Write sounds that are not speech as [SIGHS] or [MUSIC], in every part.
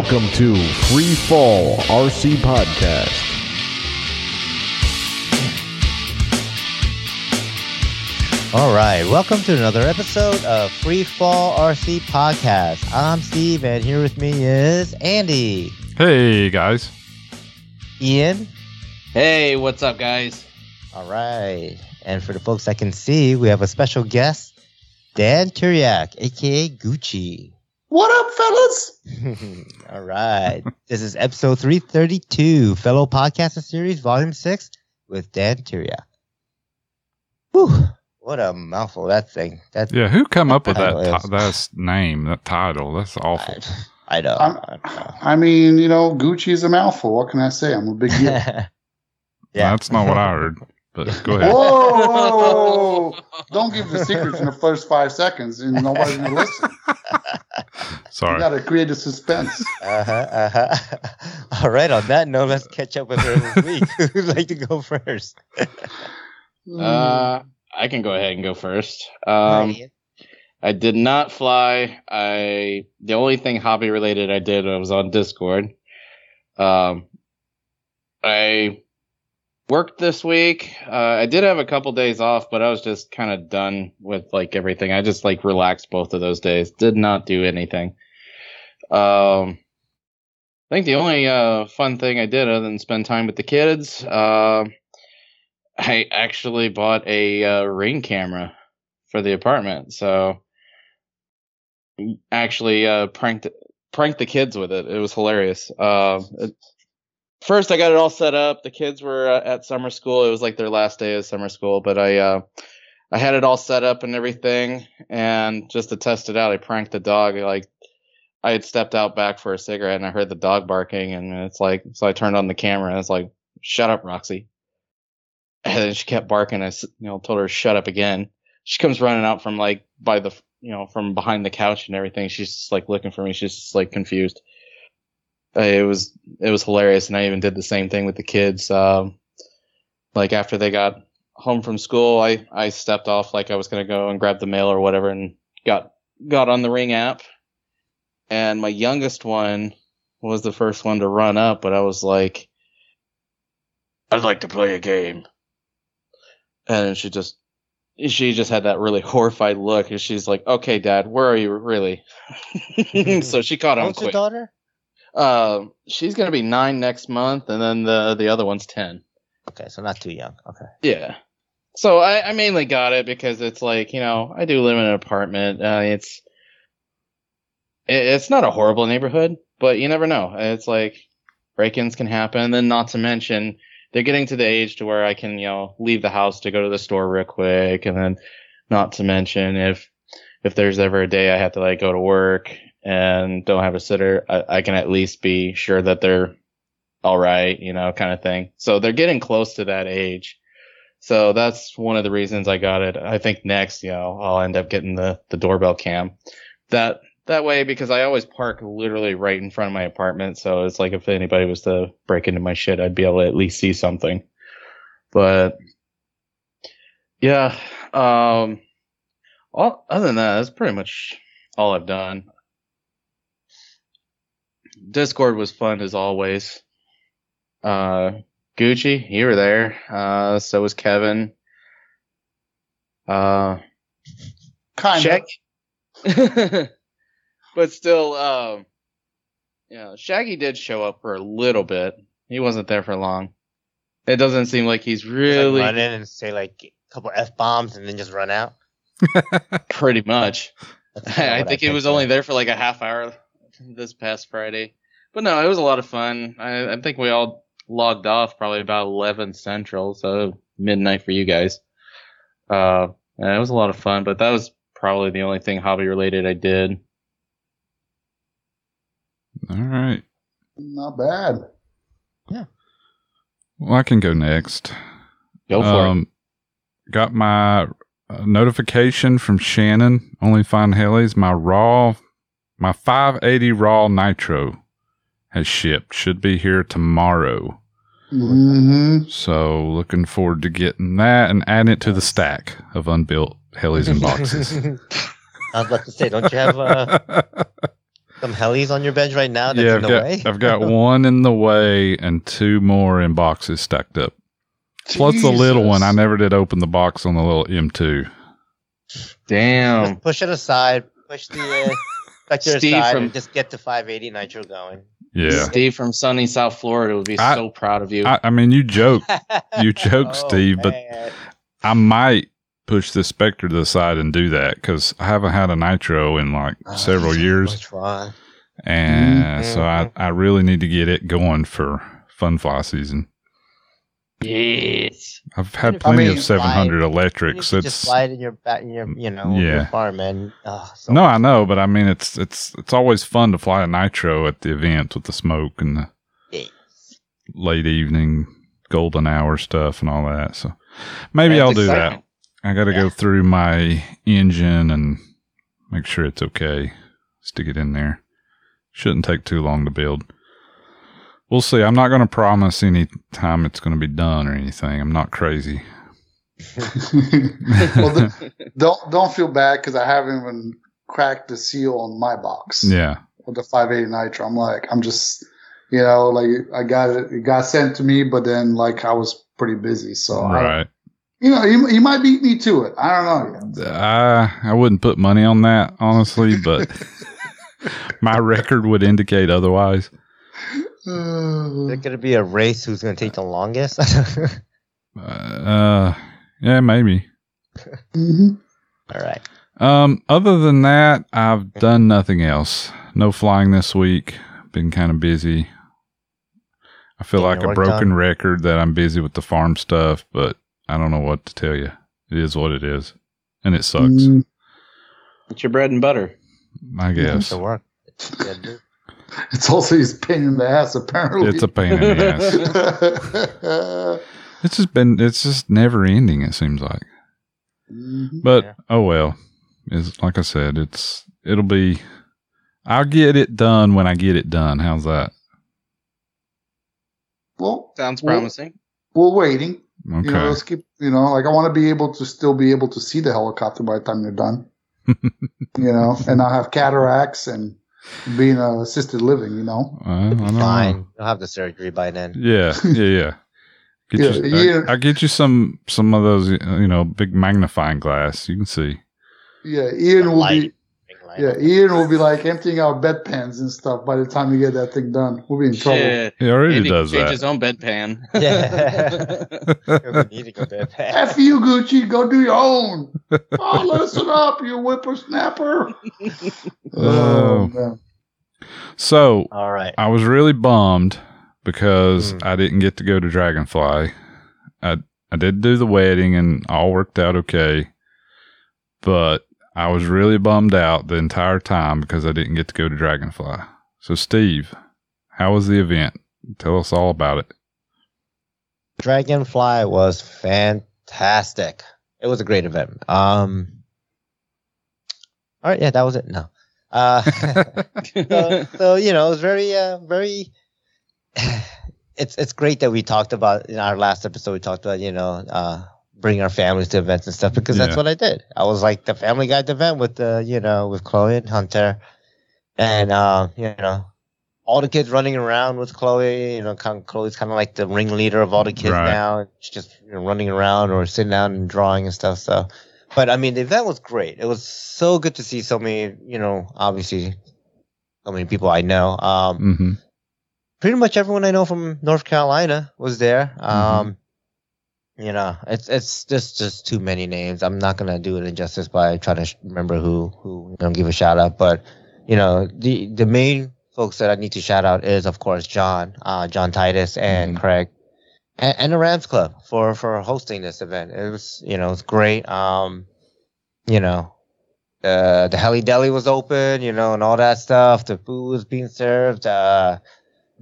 Welcome to Free Fall RC Podcast. All right, welcome to another episode of Free Fall RC Podcast. I'm Steve, and here with me is Andy, Hey guys. Ian. Hey, what's up, guys? All right, and for the folks that can see, we have a special guest, Dan Turiak, aka Gucci. What up, fellas? [LAUGHS] All right, this is episode 332, fellow podcaster series, volume six, with Dan Turiak. Whew, what a mouthful that thing. That Yeah, who come up with that Title ti- is- that title, that title? That's awful. I, I know. I'm- I know. I mean, you know, Gucci is a mouthful. What can I say? I'm a big [LAUGHS] deal. yeah. That's not what I heard. But go ahead. Whoa. Don't give the secrets in the first five seconds and nobody's going to listen. [LAUGHS] Sorry. You got to create a suspense. Uh-huh, uh-huh. All right, on that note, let's catch up with her this week. [LAUGHS] Who'd like to go first? Uh, I can go ahead and go first. Um, I did not fly. I the only thing hobby related I did was on Discord. Um, I worked this week. Uh, I did have a couple days off, but I was just kind of done with like everything. I just like relaxed both of those days. Did not do anything. Um, I think the only uh, fun thing I did other than spend time with the kids, uh, I actually bought a uh, ring camera for the apartment. So actually uh, pranked pranked the kids with it. It was hilarious. Uh, it, first, I got it all set up. The kids were uh, at summer school. It was like their last day of summer school, but I uh, I had it all set up and everything. And just to test it out, I pranked the dog. Like I had stepped out back for a cigarette and I heard the dog barking, and it's like so I turned on the camera and it's like, "Shut up, Roxy." And then she kept barking. I you know, told her shut up again. She comes running out from like by the, you know, from behind the couch and everything. She's just like looking for me. She's just like confused. Uh, It was it was hilarious, and I even did the same thing with the kids. Um, like after they got home from school, I I stepped off like I was gonna go and grab the mail or whatever, and got got on the Ring app. And my youngest one was the first one to run up, but I was like, I'd like to play a game and she just she just had that really [LAUGHS] horrified look and she's like okay dad where are you really [LAUGHS] so she caught on What's your quick daughter? Uh, she's gonna be nine next month and then the the other one's ten. Okay, so not too young. Okay. yeah. So I, I mainly got it because it's like you know i do live in an apartment. Uh, it's it, it's not a horrible neighborhood but you never know. It's like break-ins can happen. And then not to mention they're getting to the age to where i can you know leave the house to go to the store real quick. And then not to mention if if there's ever a day i have to like go to work and don't have a sitter i, I can at least be sure that they're all right you know kind of thing so they're getting close to that age so that's one of the reasons I got it. I think next, you know, I'll end up getting the, the doorbell cam. That that way because I always park literally right in front of my apartment. So it's like if anybody was to break into my shit, I'd be able to at least see something. But yeah, um all other than that, that's pretty much all I've done. Discord was fun as always. Uh Gucci, you were there. Uh, so was Kevin. Uh, Kind of. Shaggy. [LAUGHS] but still, um, yeah, Shaggy did show up for a little bit. He wasn't there for long. It doesn't seem like he's really like run in and say like a couple f bombs and then just run out. [LAUGHS] pretty much. That's I think he was only there for like a half hour this past Friday. But no, it was a lot of fun. I, I think we all logged off probably about 11 central, so midnight for you guys. Uh, it was a lot of fun, but that was probably the only thing hobby related I did. All right. Not bad. Yeah. Well, I can go next. Go for Um, Got my uh, notification from Shannon, Only Fine Helis. My raw, my 580 raw nitro has shipped. Should be here tomorrow. Mm-hmm. So looking forward to getting that and adding it to the stack of unbuilt helis and boxes. [LAUGHS] I was about to say, don't you have uh, [LAUGHS] some helis on your bench right now that's yeah, I've the got, way? I've got [LAUGHS] one in the way and two more in boxes stacked up. Plus the little one. I never did open the box on the little M2. Damn. Just push it aside. Push the uh, vector Steve aside from- and just get the 580 nitro going. Yeah. Steve from sunny South Florida would be I- so proud of you. I, I mean, you joke. You [LAUGHS] joke, Oh, Steve, but man. I might push the Spectre to the side and do that because I haven't had a nitro in like Oh, several so years. much fun. And mm-hmm. so I. I really need to get it going for fun fly season. yes. I've had plenty mean, of 700 You electrics. can just It's slide in your back, in your you know Yeah. your man. Oh, so no, I know, but I mean, it's it's it's always fun to fly a nitro at the event with the smoke and the Yeah. late evening golden hour stuff and all that. So maybe That's I'll do exciting. that. I got to Yeah. go through my engine and make sure it's okay. Stick it in there. Shouldn't take too long to build. We'll see. I'm not going to promise any time it's going to be done or anything. I'm not crazy. [LAUGHS] well, the, don't don't feel bad because I haven't even cracked the seal on my box Yeah. with the 580 nitro. I'm like, I'm just, you know, like I got it, it got sent to me, but then like I was pretty busy, so I, right. you know, you, you might beat me to it. I don't know. Uh, I I wouldn't put money on that honestly, but [LAUGHS] [LAUGHS] my record would indicate otherwise. Is it going to be a race? Who's going to take the longest? [LAUGHS] Uh, uh yeah, maybe. Mhm. All right. Um, other than that, I've done nothing else. No flying this week. Been kind of busy. I feel Getting like a broken done. record that I'm busy with the farm stuff, but I don't know what to tell you. It is what it is, and it sucks. Mm, It's your bread and butter. I guess To work. Yeah, dude. [LAUGHS] It's also his pain in the ass, apparently. it's a pain in the ass. [LAUGHS] It's just been. It's just never ending. It seems like. Mhm. But Yeah. oh well. Is like I said, it's it'll be I'll get it done when I get it done. How's that? Well, Sounds promising. we're waiting. Okay. You know, let's keep. You know, like I want to be able to still be able to see the helicopter by the time you're done. [LAUGHS] you know, and not have cataracts and being a assisted living. You know. Uh, I don't know. Fine. You'll have the surgery by then. Yeah, yeah, yeah. Get Yeah, you, yeah. I, will get you some some of those, you know, big magnifying glass. You can see. Yeah, Ian The will light. Be. Yeah, Ian will be like emptying out bedpans and stuff by the time you get that thing done. We'll be in trouble. Shit. He already Andy does change that. his own bedpan. [LAUGHS] Yeah. We need to go to. F you, Gucci. Go do your own. oh, listen up, you whippersnapper. [LAUGHS] Oh. man. So All right. I was really bummed because Mm. I didn't get to go to Dragonfly. I I did do the wedding and all worked out okay, but I was really bummed out the entire time because I didn't get to go to Dragonfly. So Steve, how was the event? Tell us all about it. Dragonfly was fantastic. It was a great event. Um. All right. Yeah, that was it. No. Uh. [LAUGHS] so, so you know, it was very, uh, very. [SIGHS] It's it's great that we talked about in our last episode. We talked about you know, uh, bring our families to events and stuff because that's what I did. I was like the family guy at the event with the you know with Chloe and Hunter, and uh, you know, all the kids running around with Chloe. You know, kind of, Chloe's kind of like the ringleader of all the kids Right. now. She's just you know, running around or sitting down and drawing and stuff. So, but I mean, the event was great. It was so good to see so many. You know, obviously, so many people I know. Um, hmm pretty much everyone I know from North Carolina was there. Mm-hmm. You know, it's it's just just too many names. I'm not gonna do it injustice by trying to remember who who you know, give a shout out, but you know, the the main folks that I need to shout out is of course John, uh, John Titus and Mhm. Craig, and, and the Rams Club for for hosting this event. It was you know it's great. Um, you know. Uh, the heli deli was open, you know, and all that stuff. The food was being served. Uh,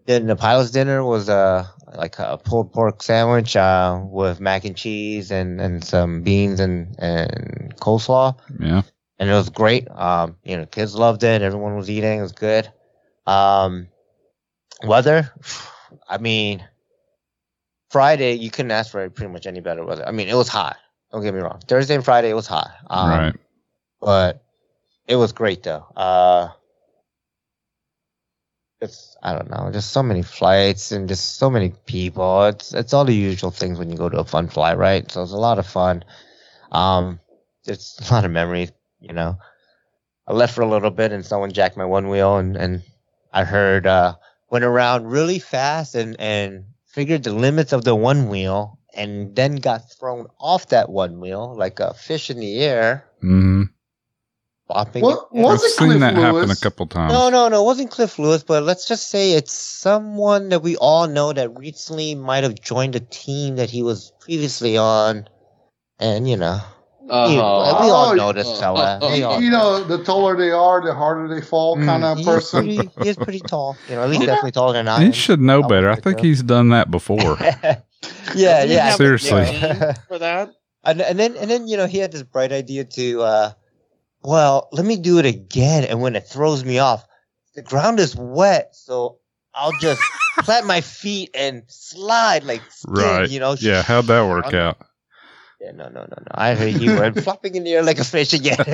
then the pilot's dinner was uh like a pulled pork sandwich uh with mac and cheese and and some beans and and coleslaw. Yeah. and it was great. Um you know kids loved it. Everyone was eating. It was good. Um weather i mean friday you couldn't ask for pretty much any better weather. I mean it was hot. Don't get me wrong. Thursday and friday it was hot. Um, right. but it was great though. Uh, it's I don't know, just so many flights and just so many people. It's it's all the usual things when you go to a fun fly, right? So it's a lot of fun. Um, it's [LAUGHS] a lot of memories, you know. I left for a little bit and someone jacked my Onewheel and and I heard uh went around really fast and and figured the limits of the Onewheel and then got thrown off that Onewheel like a fish in the air, flopping. What- it- what- I've seen Cliff that happen a couple times. No, no, no, it wasn't Cliff Lewis, but let's just say it's someone that we all know that recently might have joined a team that he was previously on. And, you know, Uh-huh. we all Oh, know this fella. We all you know, the taller they are, the harder they fall, Mm. kind of he is, person. pretty, he is pretty tall. You know, at least definitely taller than I He should know I'll better. I think he's done that before. [LAUGHS] yeah, yeah. Seriously. for that. [LAUGHS] And, and then and then you know he had this bright idea to uh well let me do it again and when it throws me off the ground is wet so i'll just [LAUGHS] plant my feet and slide like skin, right. you know Yeah. How'd that work out? yeah no no no no i heard you were [LAUGHS] flopping in the air like a fish again [LAUGHS]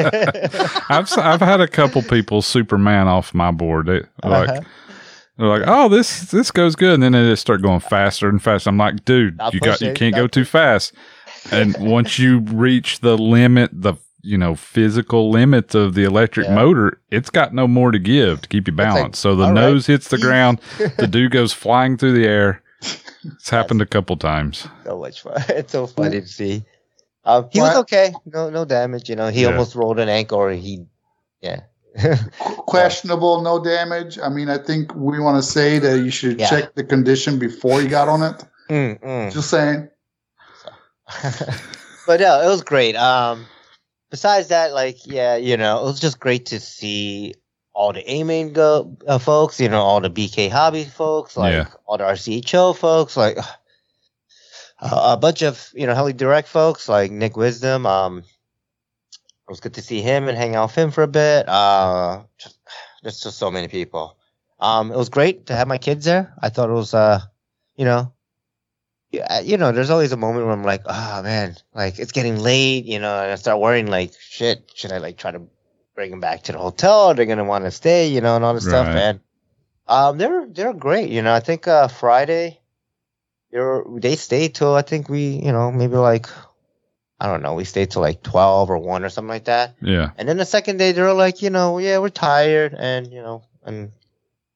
I've s- I've had a couple people Superman off my board. They like Uh-huh. they're like, oh, this this goes good, and then they just start going faster and faster. I'm like, dude, Stop you got you can't go stop too fast. And once you reach the limit, the you know physical limits of the electric Yeah. motor, it's got no more to give to keep you like, balanced. so the all right. nose hits the ground, the [LAUGHS] dude goes flying through the air. It's happened a couple times. so much fun [LAUGHS] it's so funny to see um, he was okay no no damage you know he Yeah. almost rolled an ankle or he yeah [LAUGHS] questionable, no damage. I mean, I think we want to say that you should Yeah. check the condition before you got on it. Mm, mm. Just saying. but yeah, it was great. Um, besides that, like, yeah, you know, it was just great to see all the A main go uh, folks, you know, all the BK hobby folks, like Yeah. all the RCHO folks, like [SIGHS] uh, a bunch of you know Heli Direct folks, like Nick Wisdom. Um, it was good to see him and hang out with him for a bit. Uh, just, [SIGHS] just just so many people. Um, it was great to have my kids there. I thought it was uh, you know, you know, there's always a moment where I'm like, oh man, like it's getting late, you know, and I start worrying, like, shit, should I like try to bring them back to the hotel? They're gonna want to stay, you know, and all this stuff. Right. And um, they're they're great, you know. I think uh, Friday, they were, they stayed till I think we, you know, maybe like, I don't know, we stayed till like twelve or one or something like that. Yeah. And then the second day, they were like, you know, yeah, we're tired, and you know, and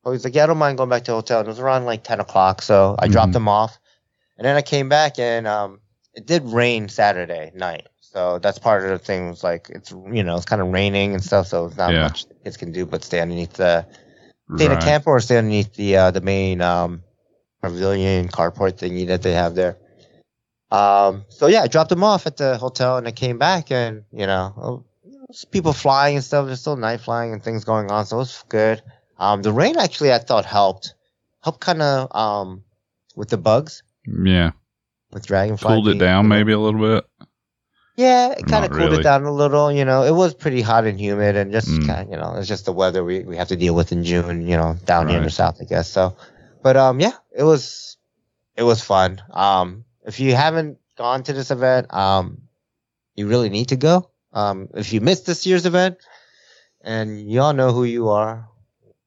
I was like, yeah, I don't mind going back to the hotel. And it was around like ten o'clock, so I dropped Mhm. them off, and then I came back, and um, it did rain Saturday night, so that's part of the thing. Was like, it's you know, it's kind of raining and stuff, so it's not Yeah. much kids can do but stay underneath the stay in a Right. camper or stay underneath the uh, the main um, pavilion carport thingy that they have there. Um, so yeah, I dropped them off at the hotel and I came back and you know, oh, people flying and stuff. There's still night flying and things going on, so it was good. Um, the rain actually I thought helped, helped kind of um with the bugs Yeah. with dragonfly. Cooled it down maybe a little bit. Yeah, it kind of cooled really. it down a little. You know, it was pretty hot and humid, and just Mm. kind of, you know, it's just the weather we, we have to deal with in June. You know, down here in the south, I guess. So, but um, yeah, it was it was fun. Um, if you haven't gone to this event, um, you really need to go. Um, if you missed this year's event, and you all know who you are,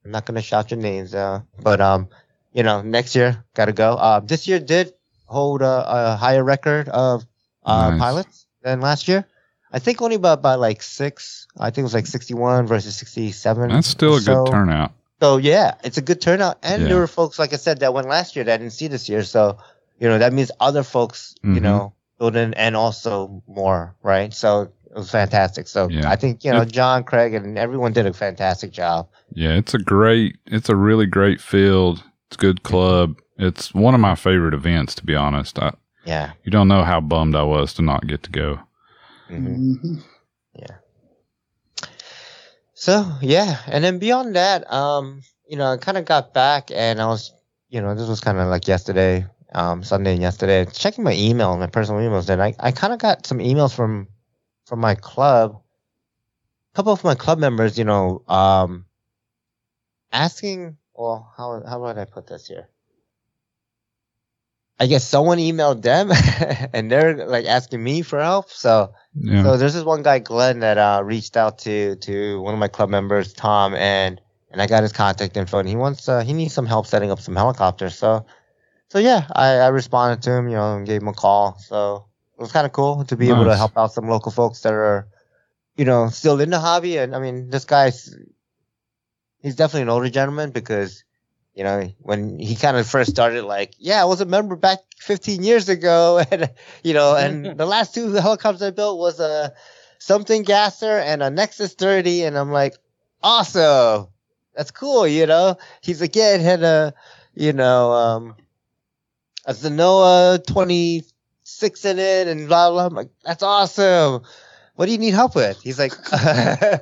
I'm not gonna shout your names, uh, but um, you know, next year gotta go. Uh, this year did hold a, a higher record of uh, Nice. pilots than last year. I think only about, about like six. I think it was like 61 versus 67. That's still a good turnout. So yeah, it's a good turnout. And Yeah. there were folks, like I said, that went last year that didn't see this year. So, you know, that means other folks, you Mhm. know, filled in and also more, right? So it was fantastic. So Yeah. I think, you know, It- John, Craig, and everyone did a fantastic job. Yeah, it's a great, it's a really great field. It's a good club. It's one of my favorite events, to be honest. I, Yeah. you don't know how bummed I was to not get to go. hmm Mhm. So yeah, and then beyond that, um, you know, I kind of got back and I was, you know, this was kind of like yesterday, um, Sunday and yesterday, checking my email, my personal emails, and I, I kind of got some emails from, from my club, a couple of my club members, you know, um, asking, well, how how would I put this here? I guess someone emailed them, [LAUGHS] and they're like asking me for help, so. Yeah. So there's this one guy, Glenn, that uh, reached out to to one of my club members, Tom, and and I got his contact info, and he wants uh, he needs some help setting up some helicopters. So, so yeah, I, I responded to him, you know, and gave him a call. So it was kind of cool to be able to help out some local folks that are, you know, still in the hobby. And I mean, this guy's he's definitely an older gentleman because. You know, when he kind of first started, like, yeah, I was a member back 15 years ago, [LAUGHS] and you know, and [LAUGHS] the last two helicopters I built was a something gasser and a Nexus 30, and I'm like, awesome, that's cool, you know. He's like, yeah, it had a, you know, um, a Zenoah 26 in it, and blah blah. I'm like, that's awesome. What do you need help with? He's like, [LAUGHS]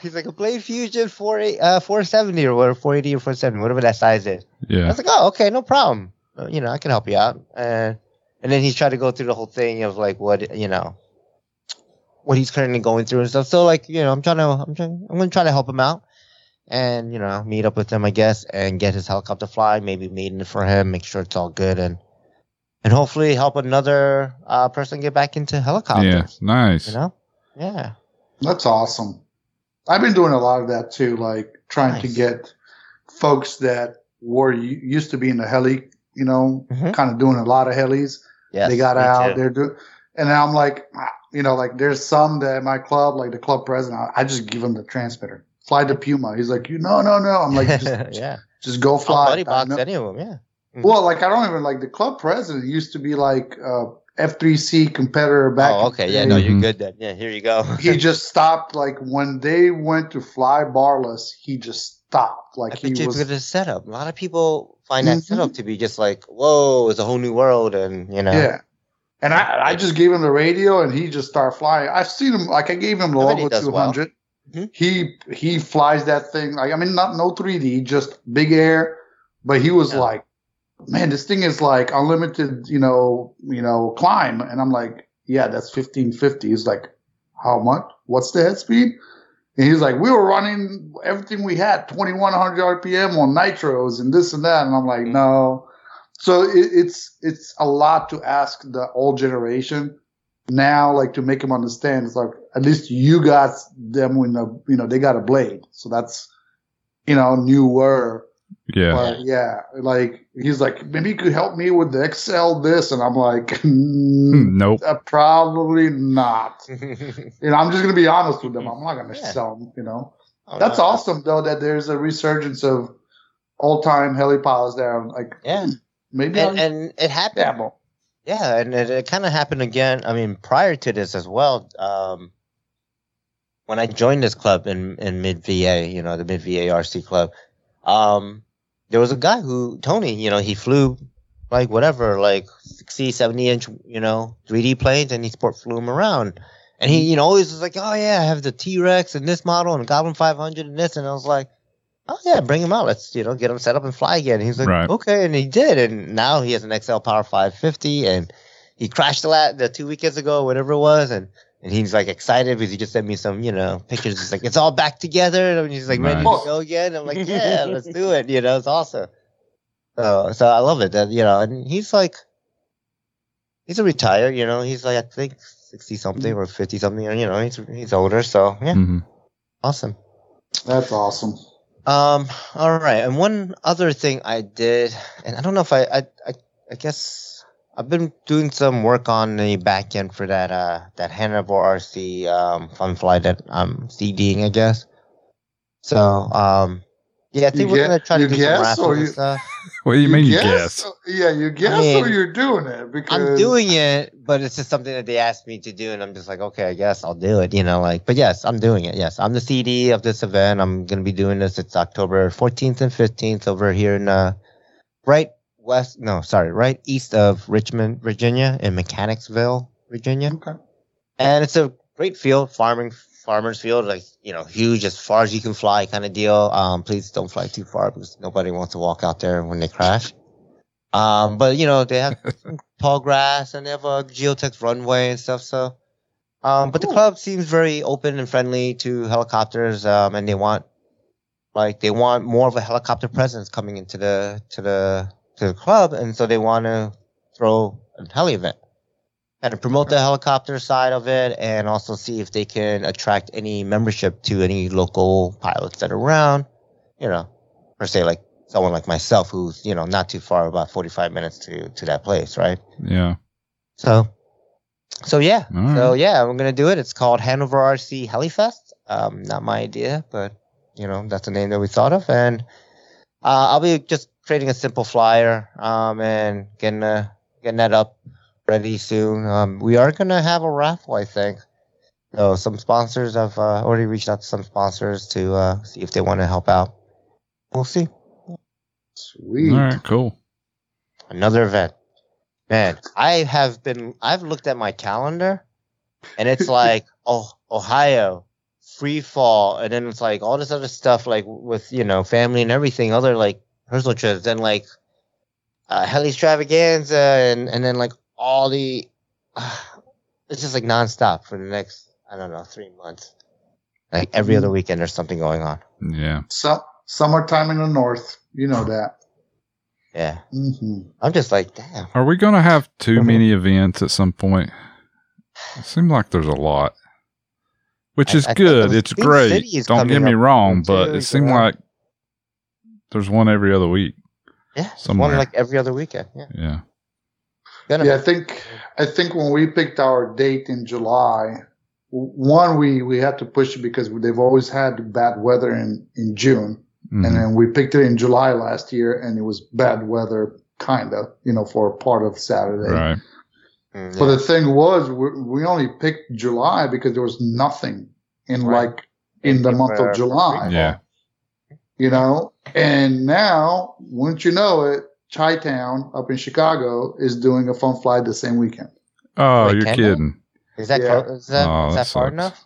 he's like a Blade Fusion 48, uh, 470 or whatever, 480 or 470, whatever that size is. Yeah. I was like, oh, okay, no problem. Uh, You know, I can help you out. And and then he tried to go through the whole thing of like what you know, what he's currently going through and stuff. So like, you know, I'm trying to, I'm trying, I'm gonna try to help him out, and you know, meet up with him, I guess, and get his helicopter fly, maybe maiden it for him, make sure it's all good, and and hopefully help another uh, person get back into helicopter. Yeah. Nice. You know, yeah, That's awesome. I've been doing a lot of that too, like trying to get folks that were used to be in the heli, you know, Mhm. kind of doing a lot of helis. yes, they got out too. there doing, and I'm like, ah, you know, like there's some that my club, like the club president, I I just give him the transmitter. Fly to Puma. He's like, you no, no, no. I'm like, [LAUGHS] just, yeah, just go I'll fly. buddy box any of them, yeah. Well, like I don't even like the club president used to be like uh, F3C competitor back. oh, okay, yeah, no, you're Mhm. good then. Yeah, here you go. [LAUGHS] he just stopped. Like when they went to fly barless, he just stopped. Like I he bet you was. with the setup. A lot of people find that Mhm. setup to be just like, whoa, it's a whole new world, and you know, Yeah. And I, I just gave him the radio and he just started flying. I've seen him like I gave him the I Logo does well. 200. Mhm. He he flies that thing. Like I mean, not no 3D, just big air. But he was Yeah. like, man, this thing is like unlimited, you know, you know, climb. And I'm like, yeah, that's 1550. He's like, how much? What's the head speed? And he's like, we were running everything we had, 2100 RPM on nitros and this and that. And I'm like, Mhm. no. So it, it's it's a lot to ask the old generation now, like to make them understand. It's like at least you got them when the you know they got a blade, so that's you know newer. Yeah. But yeah, like he's like maybe you could help me with the Excel this, and I'm like, [LAUGHS] mm, Nope. uh, probably not. [LAUGHS] You know, I'm just gonna be honest with them. I'm not gonna Yeah. sell them. You know, Oh, that's no. awesome though that there's a resurgence of old time helipods there. Like Yeah, maybe and, and it happened. dabble. Yeah, and it, it kind of happened again. I mean, prior to this as well. Um, when I joined this club in in mid VA, you know, the mid VA RC club, um, there was a guy who Tony, you know, he flew like whatever, like 60, 70 inch, you know, 3D planes, and he sport flew them around. And he, you know, always was like, oh yeah, I have the T Rex and this model and Goblin 500 and this, and I was like. Oh yeah, bring him out. Let's you know get him set up and fly again. He's like, Right. okay, and he did, and now he has an XL Power 550, and he crashed the lat the two weekends ago, whatever it was, and and he's like excited because he just sent me some you know pictures. He's like, it's all back together, and he's like ready Nice. to go again. I'm like, yeah, [LAUGHS] let's do it. You know, it's awesome. So so I love it that you know, and he's like, he's a retired. You know, he's like I think sixty something or fifty something. You know, he's he's older. So yeah, hmm awesome. That's awesome. Um. All right. And one other thing I did, and I don't know if I, I, I, I guess I've been doing some work on the back end for that, uh, that Hanover RC um fun fly that I'm CDing, I guess. So, um, yeah, I think You we're get- gonna try to do guess, some raffles or and you- stuff. [LAUGHS] What do you, mean you guess? Yeah, you guess mean, or you're doing it because I'm doing it, but it's just something that they asked me to do, and I'm just like, okay, I guess I'll do it. You know, like, but yes, I'm doing it. Yes, I'm the CD of this event. I'm gonna be doing this. It's October 14th and 15th over here in uh, right west. No, sorry, right east of Richmond, Virginia, in Mechanicsville, Virginia. Okay. And it's a great field, farming farmers field, like you know, huge as far as you can fly, kind of deal. Um, please don't fly too far because nobody wants to walk out there when they crash. Um, but you know, they have [LAUGHS] tall grass and they have a geotech runway and stuff. So, um, but the club seems very open and friendly to helicopters. Um, and they want, like, they want more of a helicopter presence coming into the to the to the club, and so they want to throw a heli event and promote the helicopter side of it, and also see if they can attract any membership to any local pilots that are around, you know, per se, like someone like myself who's, you know, not too far, about 45 minutes to, to that place, right? Yeah. So, so yeah, right. so yeah, we're gonna do it. It's called Hanover RC Helifest. Um, not my idea, but you know that's the name that we thought of, and uh, I'll be just creating a simple flyer, um, and getting uh, getting that up ready soon. Um, we are gonna have a raffle, I think. So some sponsors have uh, already reached out to some sponsors to uh, see if they want to help out. We'll see. Sweet. All right. Cool. Another event. Man, I have been I've looked at my calendar and it's [LAUGHS] like oh Ohio, free fall, and then it's like all this other stuff like with, you know, family and everything, other like personal trips, then like uh heli extravaganza and and then like all the [SIGHS] it's just like nonstop for the next I don't know, three months. Like every other weekend there's something going on. Yeah. So, summertime in the north. You know that. Yeah. hmm I'm just like, damn. Are we going to have too Mhm. many events at some point? It seems like there's a lot, which I- is I think good. It's great. Don't get me wrong, but it seemed yeah. like there's one every other week. Yeah. It's Somewhere. one like every other weekend. Yeah. Yeah. Gonna Yeah, I think I think when we picked our date in July, one we we had to push it because they've always had bad weather in in June, Mhm. and then we picked it in July last year, and it was bad weather, kind of, you know, for part of Saturday. right. Mm, But yeah. the thing was, we, we only picked July because there was nothing in Right. like in the month of July. Yeah. you know. And now, wouldn't you know it, Chi Town up in Chicago is doing a fun fly the same weekend. Oh, Wait, you're can kidding. Is that Yeah. clo- is that, Oh, is that that far enough?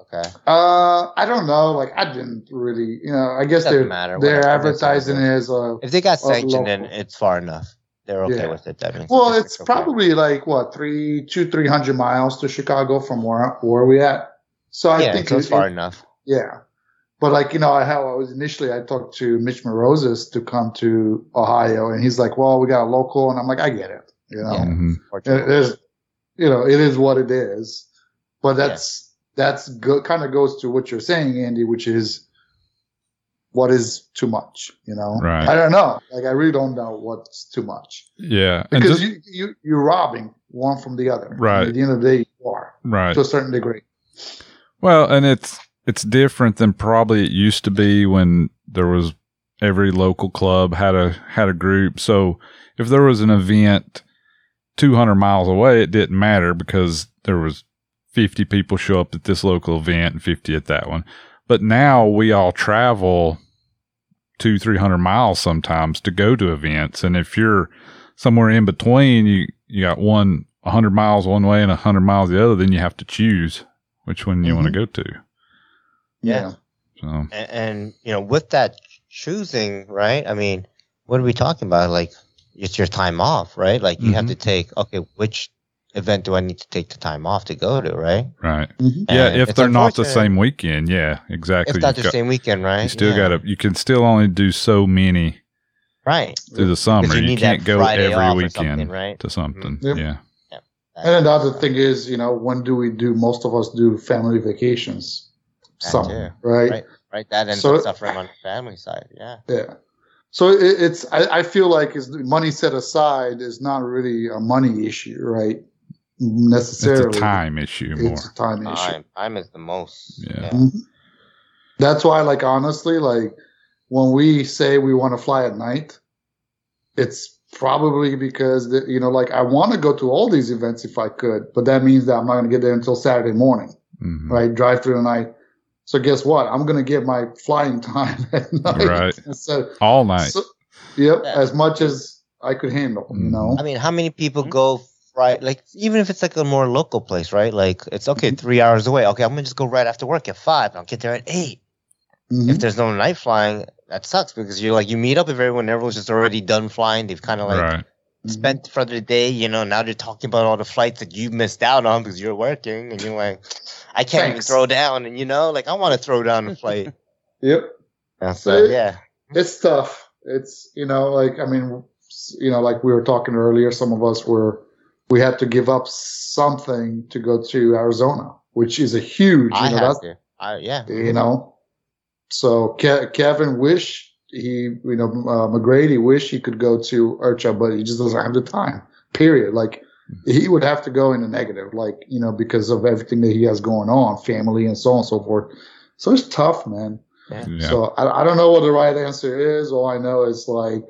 Okay. Uh, I don't know. Like, I didn't really, you know. I guess Doesn't they're matter, they're advertising it as a. If they got Well, sanctioned, then it's far enough. They're okay Yeah. with it. That means Well, it's it's okay. probably like what three, two, three hundred miles to Chicago from where where are we at. So I yeah, think so it's it- far it- enough. Yeah. But like, you know, how I was initially, I talked to Mitch Morozes to come to Ohio and he's like, well, we got a local. And I'm like, I get it. You know, Yeah. Mhm. it is, you know, it is what it is. But that's, that's good, kind of goes to what you're saying, Andy, which is what is too much, you know? Right. I don't know. Like, I really don't know what's too much Yeah. Because just, you, you, you're robbing one from the other. Right. At the end of the day, you are right. to a certain degree. Well, and it's it's different than probably it used to be when there was every local club had a had a group. So if there was an event 200 miles away, it didn't matter because there was 50 people show up at this local event and 50 at that one. But now we all travel two, 300 miles sometimes to go to events. And if you're somewhere in between, you, you got one 100 miles one way and 100 miles the other, then you have to choose which one you want to mm-hmm. go to. Yeah. So, And, and you know, with that choosing, right? I mean, what are we talking about? Like, it's your time off, right? Like, you have Mhm. to take. Okay, which event do I need to take the time off to go to, right? right. Mhm. Yeah, if they're not the same weekend, yeah, exactly. If not You've the got- same weekend, right? You still Yeah. got to. You can still only do so many right. through the summer. You, you can't go Friday every weekend right? to something. Yep. Yeah, And then the other thing is, you know, when do we do? Most of us do family vacations, That summer, too. right? Right. Right. That ends So- up suffering on the family side. Yeah. Yeah. So it, it's, I, I feel like is money set aside is not really a money issue, right? Necessarily, it's a time issue more. It's a time issue. Time. Time is the most. Yeah. Yeah. Mhm. That's why, like, honestly, like when we say we want to fly at night, it's probably because that you know, like, I want to go to all these events if I could, but that means that I'm not going to get there until Saturday morning. Mhm. right? Drive through the night. So guess what? I'm gonna get my flying time [LAUGHS] at night. Right. [LAUGHS] So, All night. so- yep, Yeah. as much as I could handle, you Mhm. know. I mean, how many people go right? Like, even if it's like a more local place, right? Like, it's okay, three hours away. Okay, I'm gonna just go right after work at five. and I'll get there at 8 Mhm. If there's no night flying, that sucks because you're like you meet up with everyone. Everyone's just already done flying. They've kind of like right. Mm-hmm. spent for the day. You know, now they're talking about all the flights that you missed out on because you're working, and you're like, I can't even throw down. And you know, like I want to throw down a [LAUGHS] flight. Yep, And so yeah, it's tough. It's you know, like I mean, you know, like we were talking earlier. Some of us were we had to give up something to go to Arizona, which is a huge. You I know, have to. I yeah. you know. So Ke- Kevin wish he, you know, uh, McGrady wish he could go to IRCHA, but he just doesn't have the time. Period. Like he would have to go in the negative, like you know, because of everything that he has going on, family and so on and so forth. So it's tough, man. Yeah. So I, I don't know what the right answer is. All I know is like,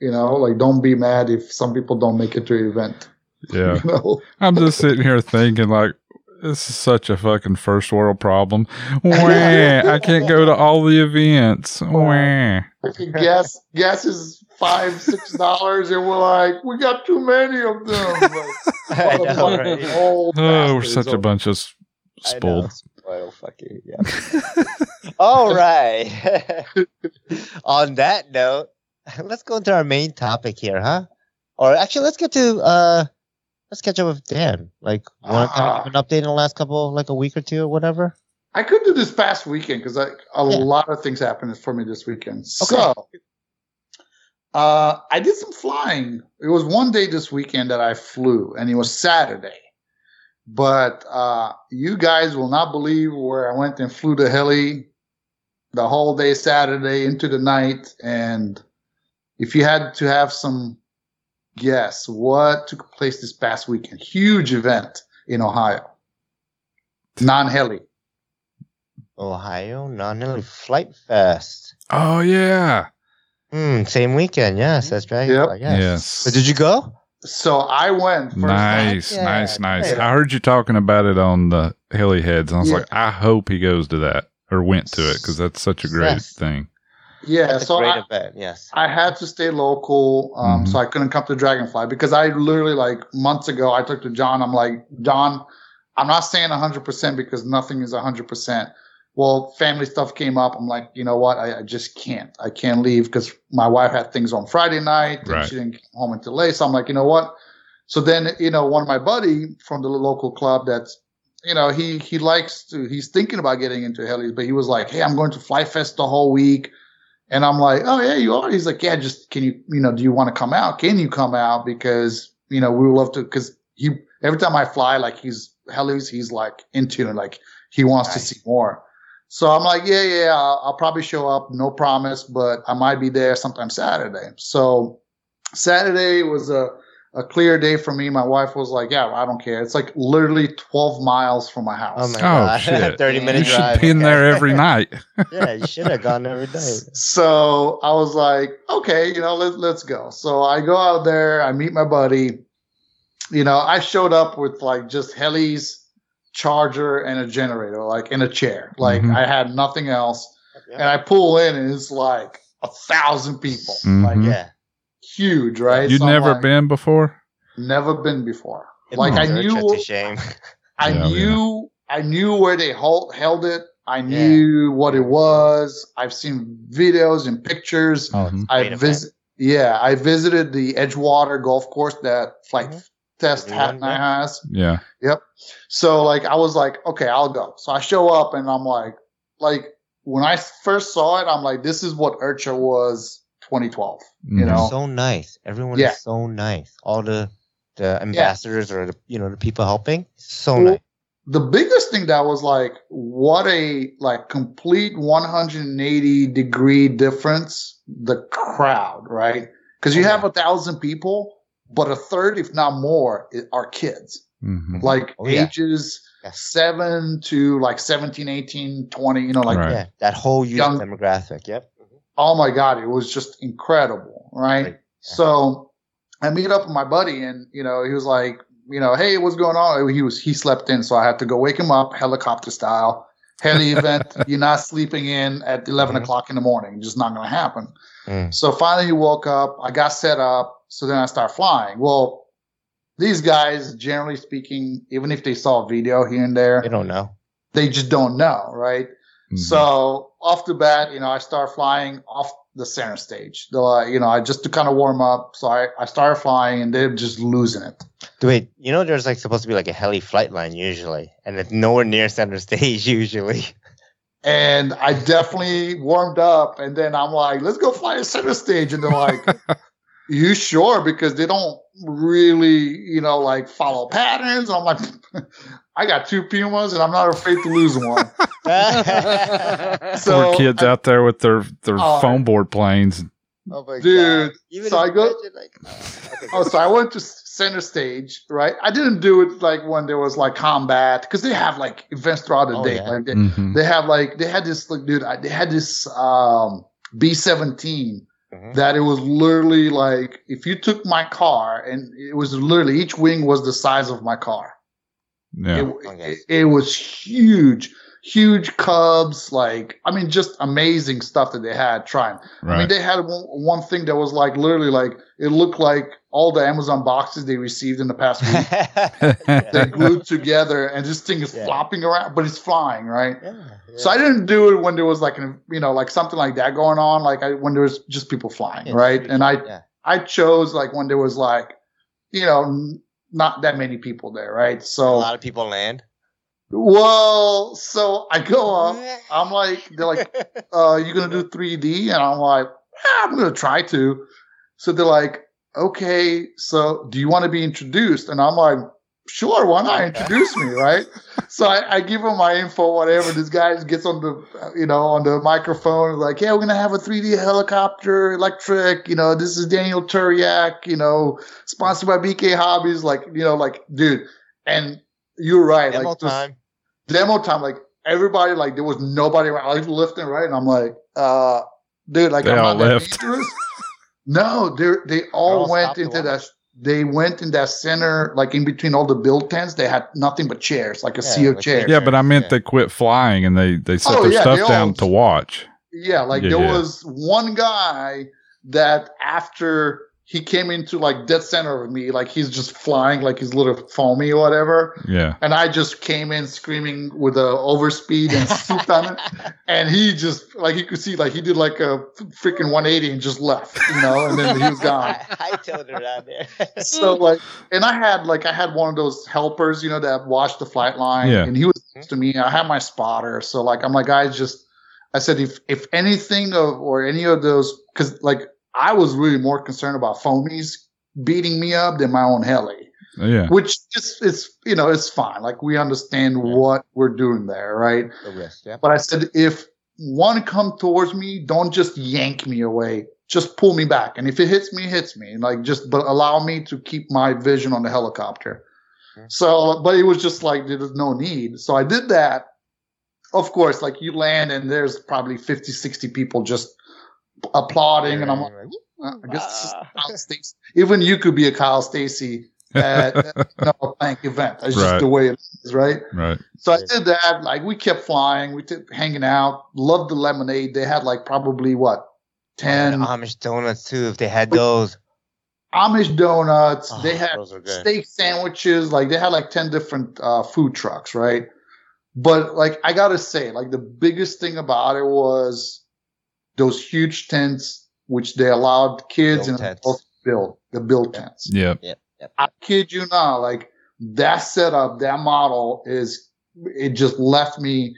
you know, like don't be mad if some people don't make it to the event. [LAUGHS] yeah. You know, I'm just sitting here thinking like this is such a fucking first world problem. Wah, I can't go to all the events. Wah. gas gas is five six [LAUGHS] dollars, and we're like, we got too many of them. [LAUGHS] Like, know, right? Oh, we're such a bunch of s- I know. spoiled. Spoiled fucking, yeah. [LAUGHS] All right. On that note, let's go into our main topic here, huh? Or actually, let's get to uh, let's catch up with Dan. Like, want to kind of an update in the last couple, like a week or two or whatever? I could do this past weekend because a Yeah. lot of things happened for me this weekend. So, uh, I did some flying. It was one day this weekend that I flew, and it was Saturday. But uh, you guys will not believe where I went and flew the heli the whole day Saturday into the night. And if you had to have some guess, what took place this past weekend? Huge event in Ohio, non heli. Ohio non Flite Fest. Oh yeah. Hmm, same weekend, yes, that's right. Yep. Yes. Yes. So did you go? So I went. First Nice, Yeah, nice, nice. great. I heard you talking about it on the Hilly Heads, and I was Yeah. like, I hope he goes to that or went to it because that's such a great Yes. thing. Yeah, That's so I, event, yes. I had to stay local, um, Mhm. so I couldn't come to Dragonfly because I literally like months ago I talked to John. I'm like, John, I'm not saying 100 percent because nothing is 100 percent. Well, family stuff came up. I'm like, you know what? I, I just can't. I can't leave because my wife had things on Friday night and Right. she didn't come home until late. So I'm like, you know what? So then, you know, one of my buddy from the local club that's, you know, he he likes to. He's thinking about getting into helis, but he was like, hey, I'm going to Flite Fest the whole week. And I'm like, oh yeah, you are. He's like, yeah, just can you, you know, do you want to come out? Can you come out? Because you know we would love to. Because he every time I fly, like he's helis, he's like into it, like he wants to see more. So I'm like, yeah, yeah, I'll, I'll probably show up, no promise, but I might be there sometime Saturday. So Saturday was a a clear day for me. My wife was like, yeah, I don't care. It's like literally 12 miles from my house. Oh my Oh, god. shit. [LAUGHS] 30 You minute should drive. be in okay. there every night. [LAUGHS] yeah, you should have gone every day. So I was like, okay, you know, let, let's go. So I go out there, I meet my buddy. You know, I showed up with like just helis, charger, and a generator, like in a chair. Like Mhm. I had nothing else. Yeah. And I pull in and it's like a thousand people. Like Mhm. Yeah. Huge, right? You'd So never like, been before? Never been before. It Like I knew to shame. [LAUGHS] I Yeah, knew I knew where they hold, held it. I knew what it was. I've seen videos and pictures. Mhm. I Great visit. Yeah, I visited the Edgewater golf course that Flite Mhm. Test The new Hat one, yeah. Yep. So like I was like, okay, I'll go. So I show up and I'm like, like when I first saw it, I'm like, this is what IRCHA was 2012. You Mhm. know, so nice. Everyone Yeah. is so nice. All the the ambassadors or the you know the people helping. So Well, nice. the biggest thing that was like what a like complete 180 degree difference the crowd right because you Oh, have yeah. a thousand people but a third if not more are kids Mhm. like Oh, yeah. ages Yes. 7 to like 17 18 20 you know like Right. Yeah, that whole youth Young- demographic. Yep. Oh my god it was just incredible right Right. so i meet up with my buddy and you know he was like you know hey what's going on he was he slept in so i had to go wake him up helicopter style heli [LAUGHS] event you're not sleeping in at 11 Mhm. o'clock in the morning just not going to happen Mm. so finally he woke up i got set up so then i start flying well these guys generally speaking even if they saw a video here and there They don't know. they just don't know right Mhm. so off the bat, you know, I start flying off the center stage. The, uh, you know, I just to kind of warm up. So I, I started flying and they're just losing it. Wait, you know there's like supposed to be like a heli flight line usually, and it's nowhere near center [LAUGHS] stage usually. And I definitely warmed up. And then I'm like, let's go fly a center stage. And they're like, [LAUGHS] you sure? Because they don't really, you know, like follow patterns. I'm like, I got two Pumas and I'm not afraid to lose one. [LAUGHS] [LAUGHS] so Poor kids out there with their their Oh. foam board planes. oh my Dude, God. So I go- imagine, like, uh, okay, [LAUGHS] Oh, so I went to center stage, right? I didn't do it like when there was like combat because they have like events throughout the Oh, day. yeah. Like they, Mhm. they have like they had this like dude, I, they had this um B seventeen Mhm. that it was literally like if you took my car and it was literally each wing was the size of my car. Yeah. It, Okay. it, it was huge, huge cubs. Like I mean, just amazing stuff that they had trying. I mean, they had one, one thing that was like literally like it looked like all the Amazon boxes they received in the past week. [LAUGHS] they glued together, and this thing is Yeah. flopping around, but it's flying, right? Yeah, So I didn't do it when there was like an, you know like something like that going on, like I, when there was just people flying, yeah. right? And I yeah. I chose like when there was like you know n- not that many people there, right? So a lot of people land. well, so I go up, [LAUGHS] I'm like they're like uh, you gonna do 3D? And I'm like, "Ah, I'm gonna try to. So they're like, okay, so do you want to be introduced? And I'm like, sure, why not introduce me, right? [LAUGHS] so I, I give him my info, whatever. This guy gets on the, you know, on the microphone, like, yeah, we're gonna have a 3D helicopter, electric. You know, this is Daniel Turiak, you know, sponsored by BK Hobbies. Like, you know, like, dude, and you're right, Demo like, just- time. demo time, like everybody, like there was nobody around, I like lifting, right? And I'm like, uh, dude, like They I'm all not that left. no, they they all all went into that. They went in that center, like in between all the build tents. They had nothing but chairs, like a Yeah, sea of like chairs. chairs. Yeah, but I meant Yeah. they quit flying and they they set Oh, their yeah, stuff they all- down to watch. Yeah, like Yeah, there yeah. was one guy that after he came into like dead center of me, like he's just flying like he's a little foamy or whatever. Yeah. And I just came in screaming with a overspeed and swooped on it. [LAUGHS] And he just like you could see like he did like a freaking 180 and just left, you know, and then he was gone. I, [LAUGHS] I told her down there. [LAUGHS] So like and I had like I had one of those helpers, you know, that watched the flight line Yeah. and he was next to me. I had my spotter. So like I'm like I just I said if if anything of or any of those cuz like I was really more concerned about foamies beating me up than my own heli Yeah. which is it's you know it's fine. Like we understand Yeah. what we're doing there right? The risk, yeah. but i said if one come towards me don't just yank me away. Just pull me back. And if it hits me it hits me. Like just but allow me to keep my vision on the helicopter. Mhm. so but it was just like there's no need. So i did that. Of course like you land and there's probably 50 60 people just applauding and i'm like I guess this is. Kyle Stacy. Even you could be a Kyle Stacy at you [LAUGHS] know, a plank event. That's just the way it is, right? right. So I did that. Like we kept flying, we kept hanging out. Loved the lemonade. They had like probably what ten And Amish donuts too, if they had those. Amish donuts. Oh, they had those are good. steak sandwiches. Like they had like ten different uh, food trucks, right? But like I gotta say, like the biggest thing about it was those huge tents, which they allowed kids Build and adults to build the build tents. Yeah. Yep. Yep. I kid you not, like that setup, that model is it just left me,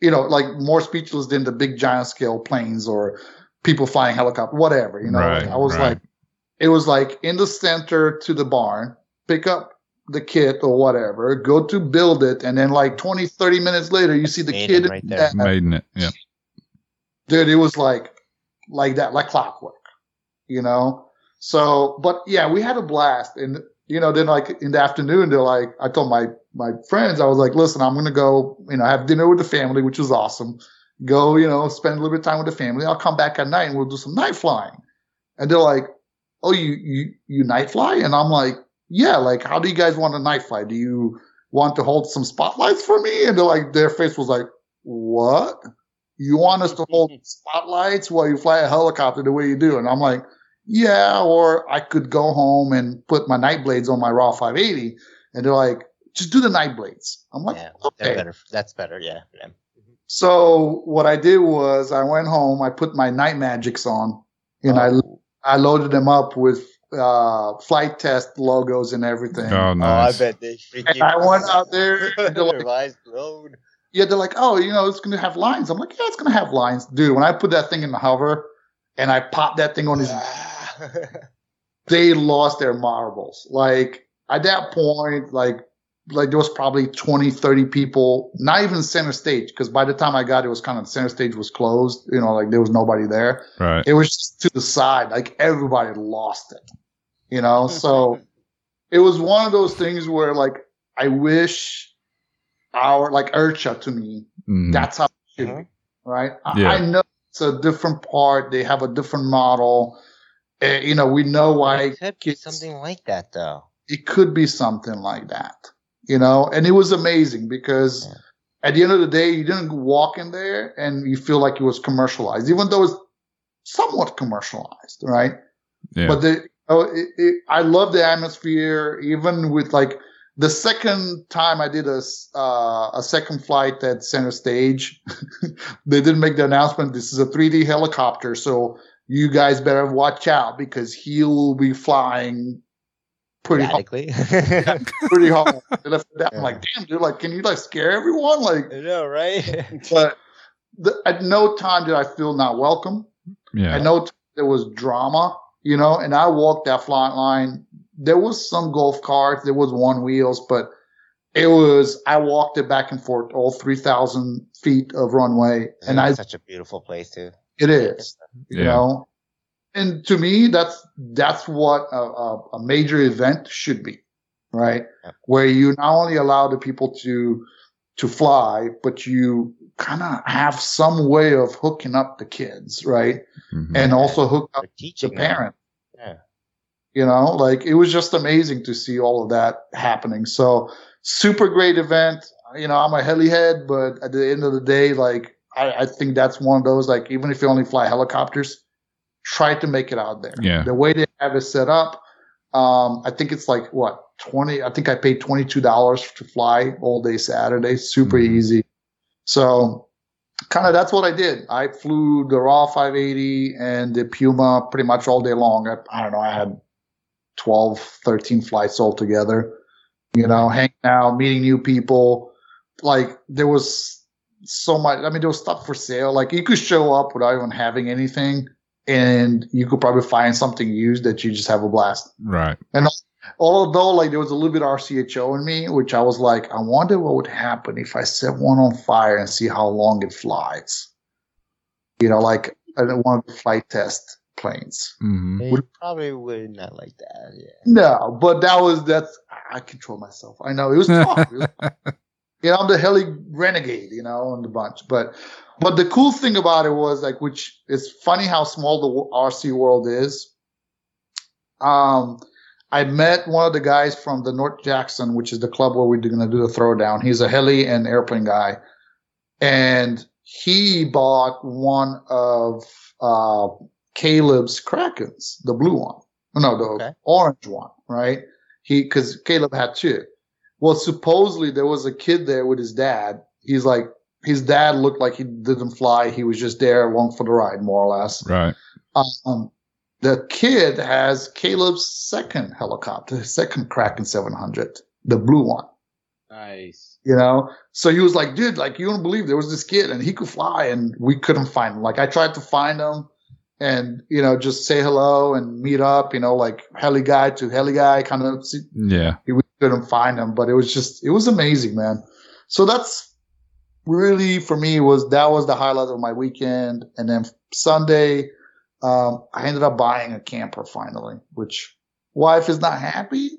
you know, like more speechless than the big giant scale planes or people flying helicopter, whatever. You know, Right, Like, I was right. like, it was like in the center to the barn, pick up the kit or whatever, go to build it, and then like 20, 30 minutes later, you see the Made kid it right there. that- Made it. Yep. Dude, it was like like that, like clockwork, you know. So, but yeah, we had a blast, and you know, then like in the afternoon, they're like, I told my my friends, I was like, listen, I'm gonna go, you know, have dinner with the family, which was awesome. Go, you know, spend a little bit of time with the family. I'll come back at night and we'll do some night flying. And they're like, oh, you you you night fly? And I'm like, yeah. Like, how do you guys want to night fly? Do you want to hold some spotlights for me? And they're like, their face was like, what? You want us to hold [LAUGHS] spotlights while you fly a helicopter the way you do? And I'm like, yeah, or I could go home and put my night blades on my Raw 580. And they're like, just do the night blades. I'm like, Yeah, okay. better. That's better. Yeah. yeah. So what I did was I went home, I put my night magics on, and Oh. I I loaded them up with uh, Flite Fest logos and everything. Oh, Oh, nice. I bet they freaking. And I went out there, and [LAUGHS] they're like- Their eyes glowed. Yeah, they're like, oh, you know, it's gonna have lines. I'm like, yeah, it's gonna have lines, dude. When I put that thing in the hover, and I popped that thing on his, [LAUGHS] they lost their marbles. Like at that point, like like there was probably 20, 30 people, not even center stage, because by the time I got it was kind of center stage was closed, you know, like there was nobody there. Right. It was just to the side, like everybody lost it. You know, [LAUGHS] so it was one of those things where like I wish our like IRCHA to me, Mhm. that's how it should be, right? I, Yeah. I know it's a different part. They have a different model. Uh, you know, we know why It could be something like that though. it could be something like that, you know. And it was amazing because Yeah. at the end of the day, you didn't walk in there and you feel like it was commercialized, even though it's somewhat commercialized, right? Yeah. But the oh, it, it, I love the atmosphere, even with like the second time I did a s- uh, a second flight at center stage, [LAUGHS] they didn't make the announcement. This is a 3D helicopter, so you guys better watch out because he will be flying pretty hard, Radically. [LAUGHS] pretty hard. They left it down. I'm like, damn, dude, like, can you like scare everyone? Like, I know, right? [LAUGHS] but the, at no time did I feel not welcome. yeah. I know t- there was drama, you know, and I walked that flight line. There was some golf carts, there was Onewheels, but it was, I walked it back and forth all 3,000 feet of runway. And I, It's such a beautiful place too. it is, you Yeah. know, and to me, that's, that's what a, a, a major event should be, right? Yeah. Where you not only allow the people to, to fly, but you kind of have some way of hooking up the kids, right? Mhm. And also hook up They're the teaching parent. You know, like it was just amazing to see all of that happening. So super great event. You know, I'm a heli head, but at the end of the day, like I, I think that's one of those, like even if you only fly helicopters, try to make it out there. Yeah. The way they have it set up, um, I think it's like what, 20, I think I paid $22 to fly all day Saturday. Super Mhm. easy. So kind of that's what I did. I flew the Raw 580 and the Puma pretty much all day long. I, I don't know. I had 12, 13 flights altogether, you know, hanging out, meeting new people. Like there was so much. I mean, there was stuff for sale. Like you could show up without even having anything and you could probably find something used that you just have a blast. right. And although, like, there was a little bit of RCHO in me, which I was like, I wonder what would happen if I set one on fire and see how long it flies. You know, like one of the Flite Fest planes. hmm Would- probably would not like that. Yeah. No, but that was that's I control myself. I know it was tough. It was- [LAUGHS] you know, I'm the heli renegade, you know, on the bunch. But but the cool thing about it was like, which is funny how small the RC world is. Um, I met one of the guys from the North Jackson, which is the club where we're going to do the throwdown. He's a heli and airplane guy, and he bought one of uh, Caleb's Krakens, the blue one. No, the Okay. orange one, right? He because Caleb had two. Well, supposedly there was a kid there with his dad. He's like his dad looked like he didn't fly. He was just there along for the ride, more or less. Right. Um, the kid has Caleb's second helicopter, his second Kraken 700, the blue one. Nice. You know, so he was like, dude, like you don't believe there was this kid and he could fly and we couldn't find him. Like I tried to find him and, you know, just say hello and meet up, you know, like heli guy to heli guy kind of see, Yeah. we couldn't find him, but it was just, it was amazing, man. So that's really for me was, that was the highlight of my weekend. And then Sunday, um, I ended up buying a camper finally, which wife is not happy,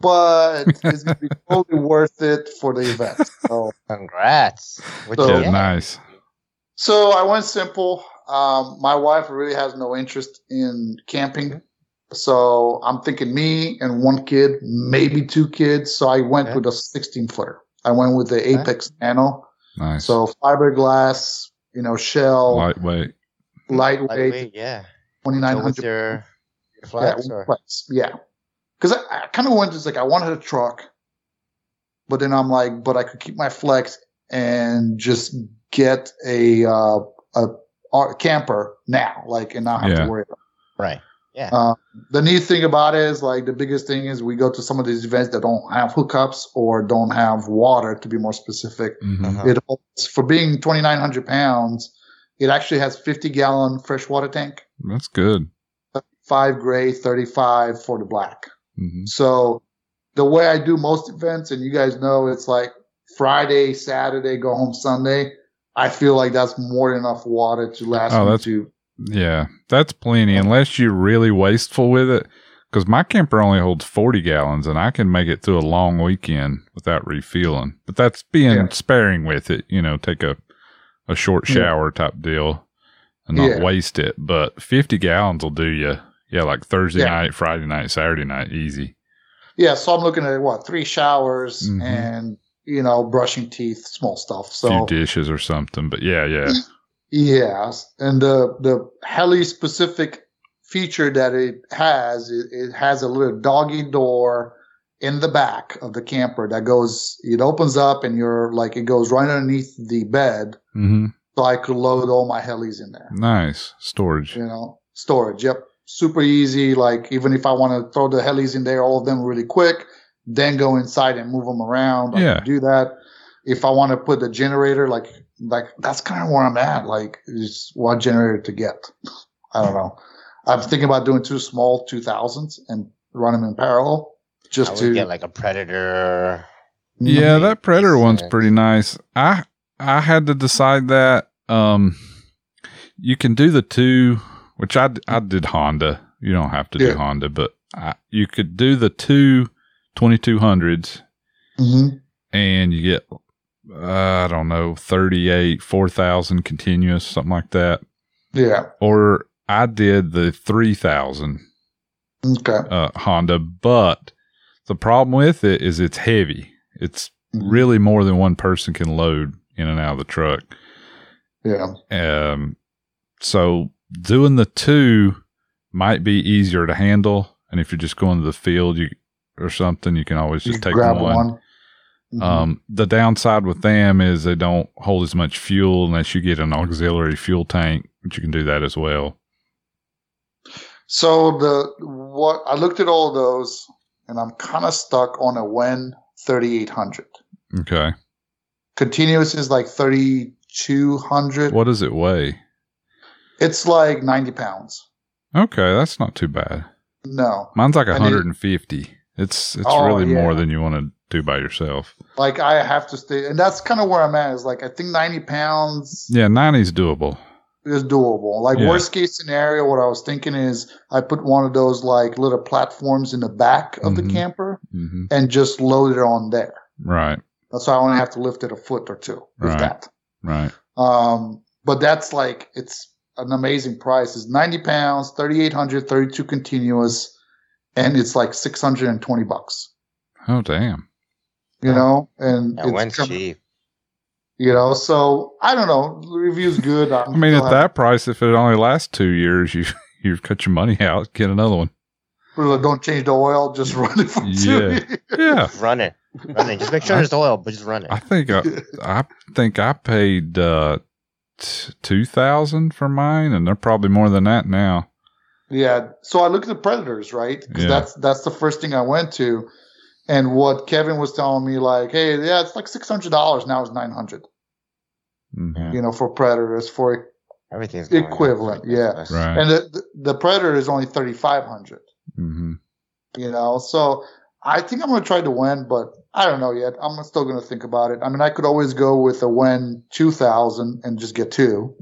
but [LAUGHS] it's going to be totally worth it for the event. So, Congrats. Which So- Yeah. yeah. Nice. so I went simple. Um, my wife really has no interest in camping. So I'm thinking me and one kid, maybe two kids. So I went Okay. with a 16 footer. I went with the Okay. Apex Nano. Nice. So fiberglass, you know, shell, lightweight. lightweight, Lightweight, yeah. 2900 your, your yeah, flags with or flex, yeah. Because I, I kind of went just like I wanted a truck, but then I'm like, but I could keep my flex and just get a uh, a, a camper now, like, and not have Yeah. to worry about. right. Uh, the neat thing about it is like the biggest thing is we go to some of these events that don't have hookups or don't have water to be more specific. Mhm. Uh-huh. It holds, for being 2,900 pounds, it actually has 50 gallon freshwater tank. That's good. five gray, 35 for the black. hmm So the way I do most events, and you guys know, it's like Friday, Saturday, go home Sunday. I feel like that's more than enough water to last Oh, me that's- to. Yeah, that's plenty unless you're really wasteful with it. Because my camper only holds 40 gallons and I can make it through a long weekend without refueling. But that's being Yeah. sparing with it, you know, take a, a short Yeah. shower type deal and not Yeah. waste it. But 50 gallons will do you. Yeah, like Thursday Yeah. night, Friday night, Saturday night, easy. Yeah, so I'm looking at what three showers Mhm. and you know brushing teeth, small stuff. A So few dishes or something. But yeah, yeah. Yes, and the the heli specific feature that it has, it, it has a little doggy door in the back of the camper that goes. It opens up and you're like it goes right underneath the bed, hmm so I could load all my helis in there. Nice. Storage. You know, storage. Yep, super easy. Like even if I want to throw the helis in there, all of them really quick, then go inside and move them around. I Yeah. can do that. If I want to put the generator, like like that's kind of where I'm at. Like, is what generator to get? [LAUGHS] I don't know. I'm thinking about doing two small 2000s and run them in parallel, I just would to get like a predator. Yeah, Maybe that Predator one's pretty nice. I I had to decide that. Um, you can do the two, which I I did Honda. You don't have to do Honda, but I, you could do the two 2200s Mhm. and you get uh, I don't know 38 4000 continuous something like that. Yeah. Or I did the 3000 Okay. uh, Honda, but the problem with it is it's heavy. It's Mhm. really more than one person can load in and out of the truck. Yeah. Um, so doing the two might be easier to handle. And if you're just going to the field, you or something, you can always just can take grab one. one. Mhm. Um, the downside with them is they don't hold as much fuel unless you get an auxiliary fuel tank, but you can do that as well. So the what I looked at all those, and I'm kind of stuck on a Wen 3800. Okay. Continuous is like 3200. What does it weigh? It's like 90 pounds. Okay, that's not too bad. No, Mine's like I need- 150. It's it's Oh, really more than you want to do by yourself. like I have to stay, and that's kind of where I'm at. Is like I think 90 pounds Yeah, 90 is doable. is doable. Like Yeah. worst case scenario, what I was thinking is I put one of those like little platforms in the back of Mhm. the camper hmm and just load it on there. Right, That's why I only have to lift it a foot or two. With Right. that. right. Um, but that's like it's an amazing price. It's 90 pounds, 3,800, 32 continuous, and it's like 620 bucks. Oh, damn. You know, and That it's went com- cheap. You know, so I don't know. The review's good. I mean, at that price, if it only lasts two years, you [LAUGHS] you've cut your money out. Get another one. that don't change the oil, just run it for two. Yeah. Yeah, Run it. Run it. Just make sure there's oil, but just run it. I think I, I think I paid uh, t- two thousand for mine, and they're probably more than that now. Yeah. So I looked at the Predators, right? Because Yeah. that's that's the first thing I went to. And what Kevin was telling me, like, hey, yeah, it's like six hundred dollars now. It's nine hundred. Mhm. You know, for Predators for Everything's. Equivalent, yeah. Right. and the the, the Predator is only thirty five hundred. hmm You know, so I think I'm gonna try to win, but I don't know yet. I'm still gonna think about it. I mean, I could always go with a Wen two thousand and just get two,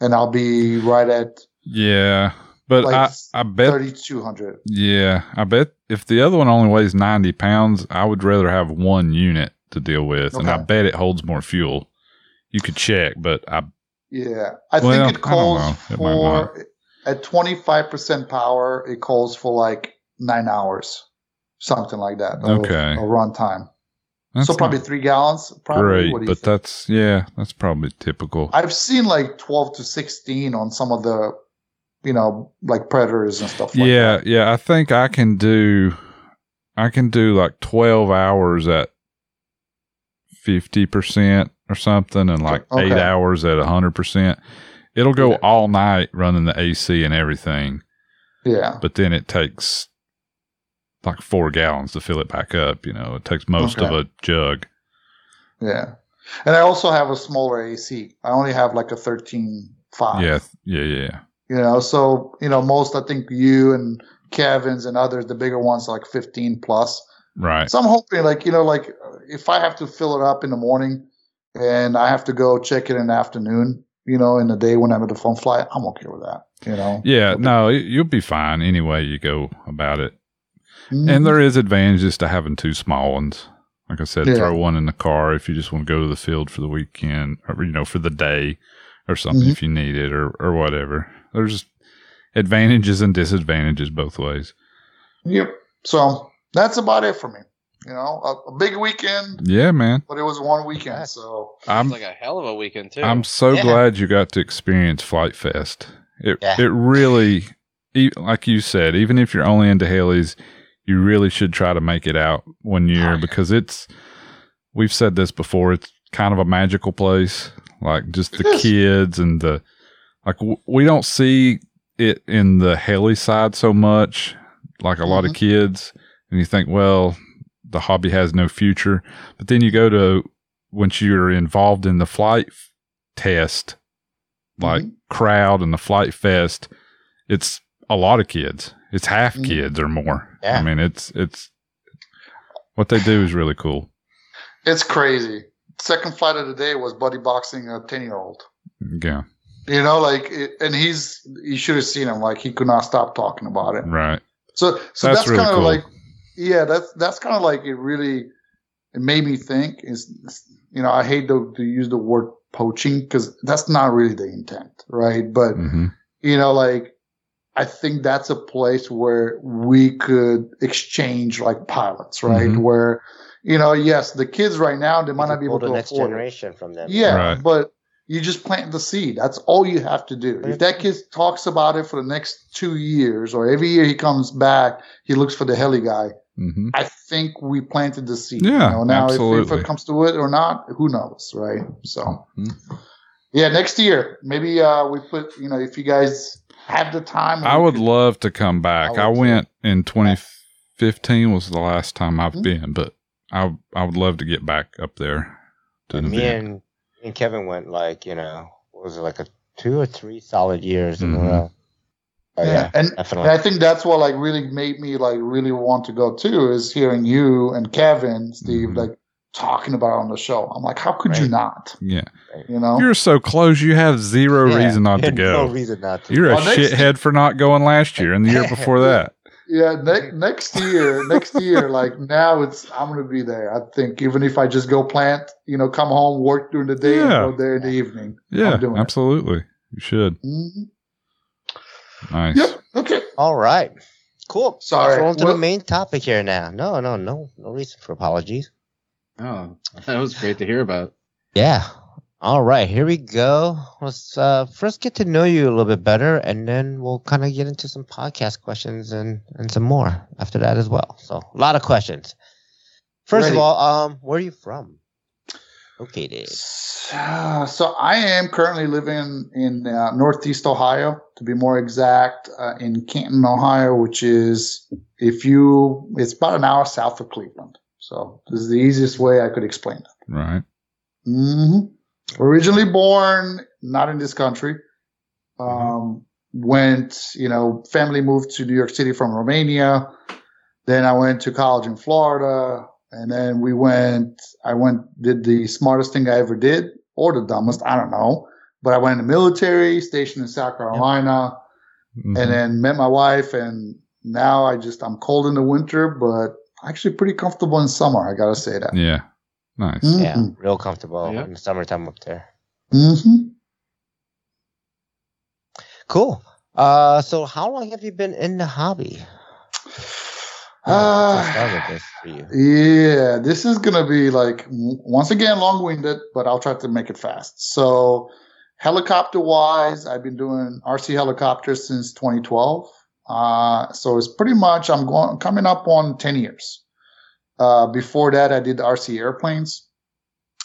and I'll be right at Yeah, but Like I I bet thirty two hundred. Yeah, I bet if the other one only weighs 90 pounds, I would rather have one unit to deal with. And I bet it holds more fuel. You could check, but I, Yeah, I Well, think it calls. It for at twenty five percent power. It calls for like nine hours, something like that. Okay. A run time. that's so probably three gallons. Probably. great, What do you but think? that's, yeah, that's probably typical. I've seen like twelve to sixteen on some of the, you know, like predators and stuff. like yeah, that. yeah, I think I can do, I can do like 12 hours at 50% or something and like eight hours at 100%. It'll go Yeah. all night running the AC and everything. yeah, but then it takes like four gallons to fill it back up. You know, it takes most of a jug. yeah. And I also have a smaller AC. I only have like a thirteen five. Yeah, yeah, yeah. You know, so you know most I think you and Kevin's and others, the bigger ones are like 15 plus. Right. So I'm hoping, like, you know, like if I have to fill it up in the morning and I have to go check it in the afternoon, you know, in the day when I'm at the phone flight, I'm okay with that, you know. Yeah, no, you'll be fine any way you go about it. Mhm. And there is advantages to having two small ones. Like I said, Yeah. throw one in the car if you just want to go to the field for the weekend or, you know, for the day or something Mhm. if you need it or, or whatever. There's advantages and disadvantages both ways. Yep. So that's about it for me. You know, a, a big weekend, Yeah, man. but it was one weekend. So I'm like a hell of a weekend too. I'm so Yeah. glad you got to experience Flite Fest. It Yeah. it really, e- like you said, even if you're only into helis, you really should try to make it out one year Oh, because it's. We've said this before. It's kind of a magical place. Like just the It is. kids and the like. W- we don't see it in the heli side so much. Like a lot of Mhm. kids, and you think, well, the hobby has no future. But then you go to once you're involved in the flight f- test, like Mhm. crowd and the Flite Fest, it's a lot of kids. It's half Mhm. kids or more. Yeah. I mean, it's it's what they do is really cool. it's crazy. Second flight of the day was buddy boxing a 10 year old. Yeah, You know, like, and he's, you should have seen him. Like, he could not stop talking about it. right. So, so That's that's, really kind of cool. like, yeah, that's that's kind of like it. Really, it made me think. Is you know, I hate to, to use the word poaching because that's not really the intent, right? But hmm you know, like I think that's a place where we could exchange like pilots, right? Mhm. Where you know, yes, the kids right now they might not be able to the next afford it. generation from them. Yeah, Right. but you just plant the seed. That's all you have to do. If that kid talks about it for the next two years, or every year he comes back, he looks for the heli guy. hmm I think we planted the seed. Yeah, you know? Now, if, if it comes to it or not, who knows, right? So, Mhm. yeah, next year maybe uh, we put. You know, if you guys have the time, I would could- love to come back. I I, would too. went in 2015 was the last time I've Mhm. been, but I I would love to get back up there. To And the me event. and, me and Kevin went like, you know, what was it like a two or three solid years in Mhm. a row. Oh, yeah, yeah, and And definitely. I think that's what like really made me like really want to go too is hearing you and Kevin, Steve, Mhm. like talking about it on the show. I'm like, how could you not? yeah, You know? you're so close. You have zero Yeah, reason not to [LAUGHS] go. No reason not to. You're a Well, next- shithead for not going last year and the year [LAUGHS] before that. Yeah, ne- next year, next year, [LAUGHS] like now it's I'm gonna be there. I think even if I just go plant, you know, come home, work during the day, Yeah. and go there in the evening. Yeah, I'm doing it. absolutely. You should. Mhm. Nice. Yep. Okay. All right. Cool. Sorry. Let's roll into Well- the main topic here now. No, no, no, no reason for apologies. Oh, that was great to hear about. Yeah. All right, here we go. Let's uh, first get to know you a little bit better, and then we'll kind of get into some podcast questions and, and some more after that as well. So, a lot of questions. First Ready. of all, um, where are you from? Located. So, so I am currently living in uh, Northeast Ohio, to be more exact, uh, in Canton, Ohio, which is if you, it's about an hour south of Cleveland. So this is the easiest way I could explain it. Right. hmm Originally born not in this country. Um, went, you know, family moved to New York City from Romania. Then I went to college in Florida. And then we went, I went, did the smartest thing I ever did or the dumbest. I don't know. But I went in the military, stationed in South Carolina, Mhm. and then met my wife. And now I just, I'm cold in the winter, but actually pretty comfortable in summer. I got to say that. yeah. Nice. Yeah, Mhm. real comfortable Yeah. in the summertime up there. hmm Cool. Uh, so how long have you been in the hobby? Uh, Since I started this for you. Yeah, this is gonna be like once again long-winded, but I'll try to make it fast. So, helicopter-wise, I've been doing RC helicopters since 2012. Uh, so it's pretty much I'm going coming up on 10 years. Uh, before that, I did RC airplanes.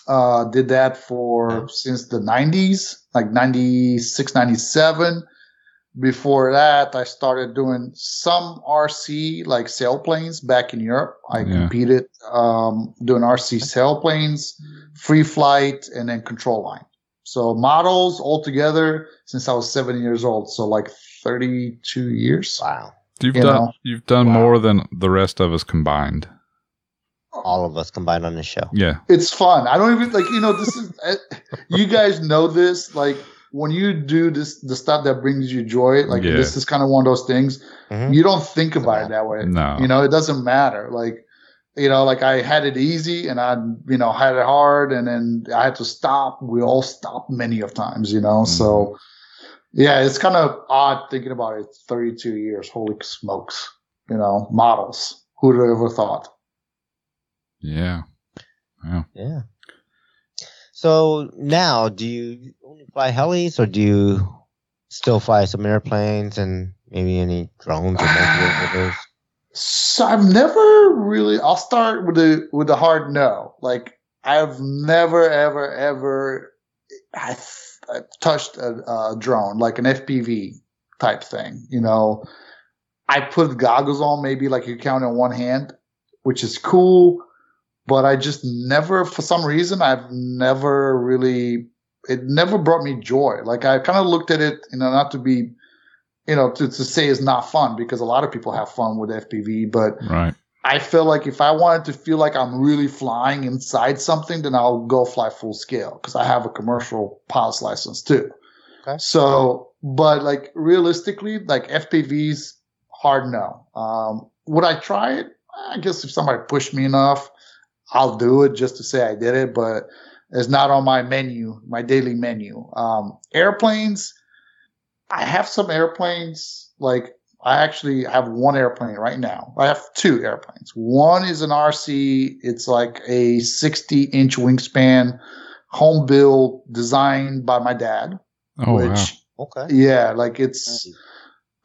Uh, did that for since the 90s, like 96, 97. Before that, I started doing some RC, like sailplanes back in Europe. I Yeah. competed um, doing RC sailplanes, free flight, and then control line. So models altogether since I was seven years old. So like 32 years. Wow. You've You done know. you've done Wow. more than the rest of us combined. All of us combined on this show. Yeah. It's fun. I don't even like, you know, this is, eh, you guys know this. Like when you do this, the stuff that brings you joy, like Yeah. this is kind of one of those things. Mhm. You don't think about it that way. No. You know, it doesn't matter. Like, you know, like I had it easy and I, you know, had it hard and then I had to stop. We all stopped many of times, you know, so yeah, it's kind of odd thinking about it. 32 years. Holy smokes. You know, models. Who'd have ever thought? Yeah. Yeah. So now, do you only fly helis, or do you still fly some airplanes and maybe any drones or multiple those? So I've never really. I'll start with the with the hard no. Like I've never ever ever I, I touched a, a drone like an FPV type thing. You know, I put goggles on maybe like you count on one hand, which is cool. But I just never, for some reason, I've never really. It never brought me joy. Like I kind of looked at it, you know, not to be you know, to, to say it's not fun because a lot of people have fun with FPV, but Right. I feel like if I wanted to feel like I'm really flying inside something, then I'll go fly full scale because I have a commercial pilot's license too. Okay. So, but like realistically, like FPVs, hard no. Um, would I try it? I guess if somebody pushed me enough, I'll do it just to say I did it, but it's not on my menu, my daily menu. Um, airplanes, I have some airplanes. Like I actually have one airplane right now. I have two airplanes. One is an RC. It's like a 60 inch wingspan, home built, designed by my dad. Oh which, wow. Okay. yeah, like it's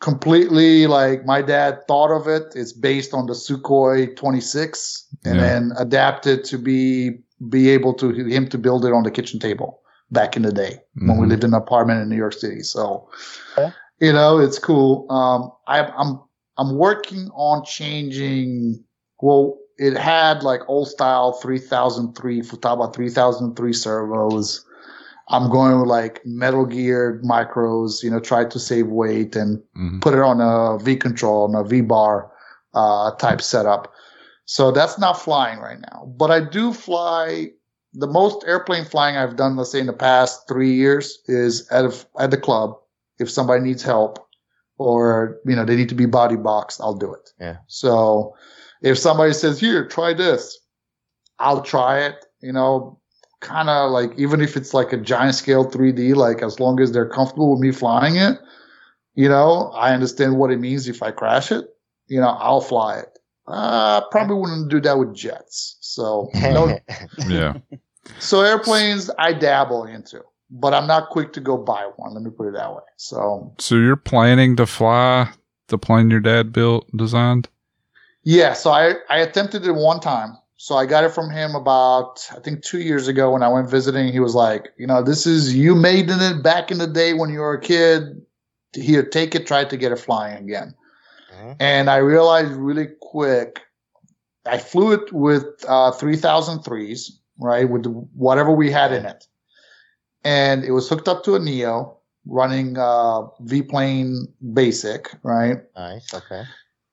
completely like my dad thought of it. It's based on the Sukhoi 26 and Yeah. then adapted to be be able to him to build it on the kitchen table back in the day when we Mhm. lived in an apartment in New York City. So, Okay. you know, it's cool. Um, I, I'm I'm working on changing. Well, it had like old style 3003 Futaba 3003 servos. I'm going with like Metal Gear micros, you know, try to save weight and Mhm. put it on a V control, on a V bar uh, type setup. So that's not flying right now. But I do fly. The most airplane flying I've done, let's say in the past three years, is at a, at the club. If somebody needs help, or you know they need to be buddy boxed, I'll do it. Yeah. So if somebody says, "Here, try this," I'll try it. You know, kind of like even if it's like a giant scale 3D, like as long as they're comfortable with me flying it, you know, I understand what it means if I crash it. You know, I'll fly it. Uh, probably wouldn't do that with jets. So [LAUGHS] no, Yeah. so airplanes I dabble into, but I'm not quick to go buy one. Let me put it that way. So So you're planning to fly the plane your dad built, designed? Yeah, so I, I attempted it one time. So I got it from him about I think two years ago when I went visiting. He was like, you know, this is you made it back in the day when you were a kid. Here, take it, try to get it flying again. Mhm. And I realized really quick, I flew it with uh, 3003s, right, with whatever we had in it. And it was hooked up to a Neo running uh, V plane basic, right? Nice. Okay.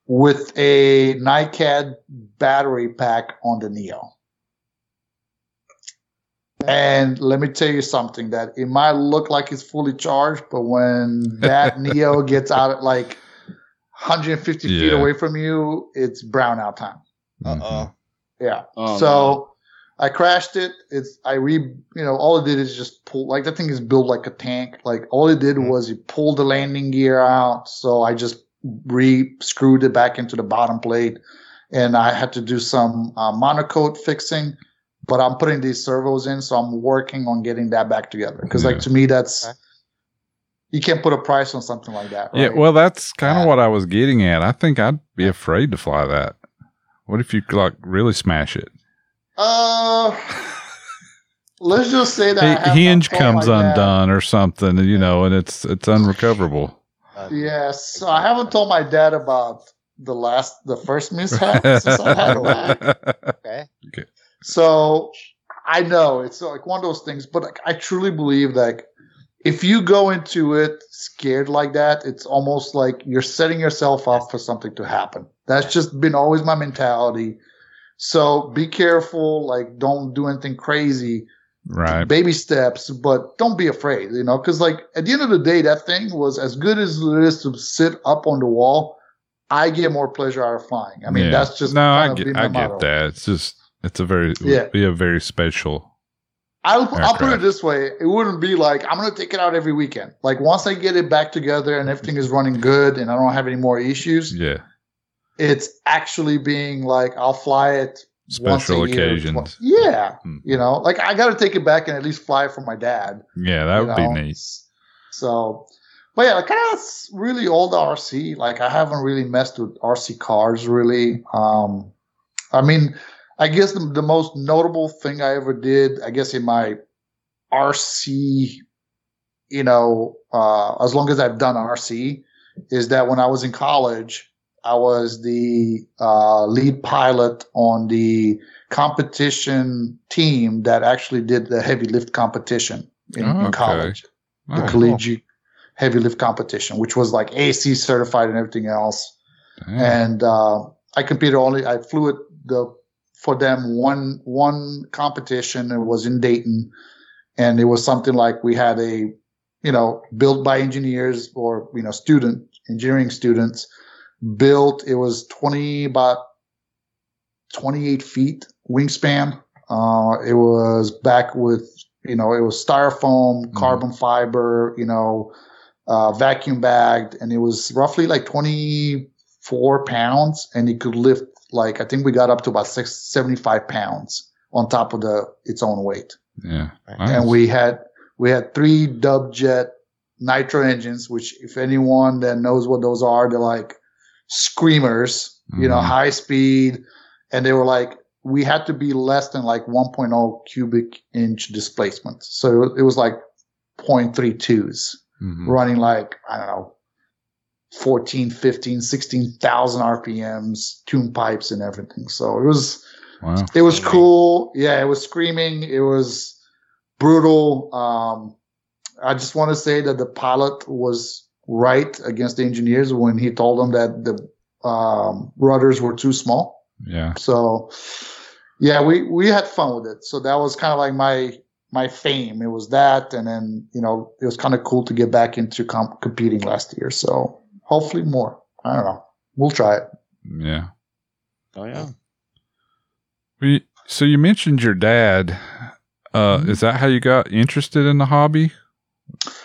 With a NiCad battery pack on the Neo. And let me tell you something that it might look like it's fully charged, but when [LAUGHS] that Neo gets out at like 150 feet away from you, it's brownout time. Mm-hmm. Uh oh. Yeah. Oh, so I crashed it. It's I re you know all it did is just pull like that thing is built like a tank. Like all it did Mhm. was it pulled the landing gear out. So I just re screwed it back into the bottom plate, and I had to do some uh, MonoKote fixing. But I'm putting these servos in, so I'm working on getting that back together. Because Yeah. like to me, that's you can't put a price on something like that. Right? Yeah, well, that's kind of Yeah. what I was getting at. I think I'd be afraid to fly that. What if you like really smash it? uh, [LAUGHS] let's just say that H- hinge comes dad- undone or something, you know, and it's it's unrecoverable. Uh, Yes, so I haven't told my dad about the last, the first mishap since I had [LAUGHS] one. Okay. So I know it's like one of those things, but like, I truly believe like if you go into it scared like that, it's almost like you're setting yourself up for something to happen. That's just been always my mentality. So be careful, like don't do anything crazy. Right. Baby steps, but don't be afraid, you know, because like at the end of the day, that thing was as good as it is to sit up on the wall. I get more pleasure out of flying. I mean, Yeah. that's just no. I get. I get that. It's just. It's a very. Yeah. be a very special. I'll, I'll put it this way: it wouldn't be like I'm going to take it out every weekend. Like once I get it back together and everything is running good and I don't have any more issues, Yeah. it's actually being like I'll fly it Special occasions. Yeah, Hmm. you know, like I got to take it back and at least fly for my dad. Yeah, that would know? be nice. So, but yeah, kind of really old RC. Like I haven't really messed with RC cars really. Um, I mean, I guess the, the most notable thing I ever did, I guess in my RC, you know, uh, as long as I've done RC, is that when I was in college, I was the uh, lead pilot on the competition team that actually did the heavy lift competition in, Oh, in college the Oh, collegiate heavy lift competition, which was like AC certified and everything else. damn. And uh, I competed only. I flew it the for them one one competition. It was in Dayton, and it was something like we had a you know built by engineers or you know student engineering students built. It was twenty about twenty eight feet wingspan. Uh, it was back with you know it was styrofoam, Mhm. carbon fiber, you know, uh, vacuum bagged, and it was roughly like twenty four pounds, and it could lift like I think we got up to about six seventy five pounds on top of the its own weight, yeah. Nice. and we had we had three dub jet nitro engines, which if anyone that knows what those are, they're like screamers, you know, Mhm. high speed, and they were like we had to be less than like 1.0 cubic inch displacement, so it was like 0.32s Mhm. running like I don't know 14, 15, 16,000 RPMs, tune pipes and everything. So it was Wow. it was cool. Yeah, it was screaming. It was brutal. Um, I just want to say that the pilot was right against the engineers when he told them that the um, rudders were too small. Yeah. So, yeah, we we had fun with it. So that was kind of like my my fame. It was that, and then you know it was kind of cool to get back into comp- competing last year. So hopefully more. I don't know. We'll try it. Yeah. Oh yeah. We, so you mentioned your dad. Uh, Mhm. Is that how you got interested in the hobby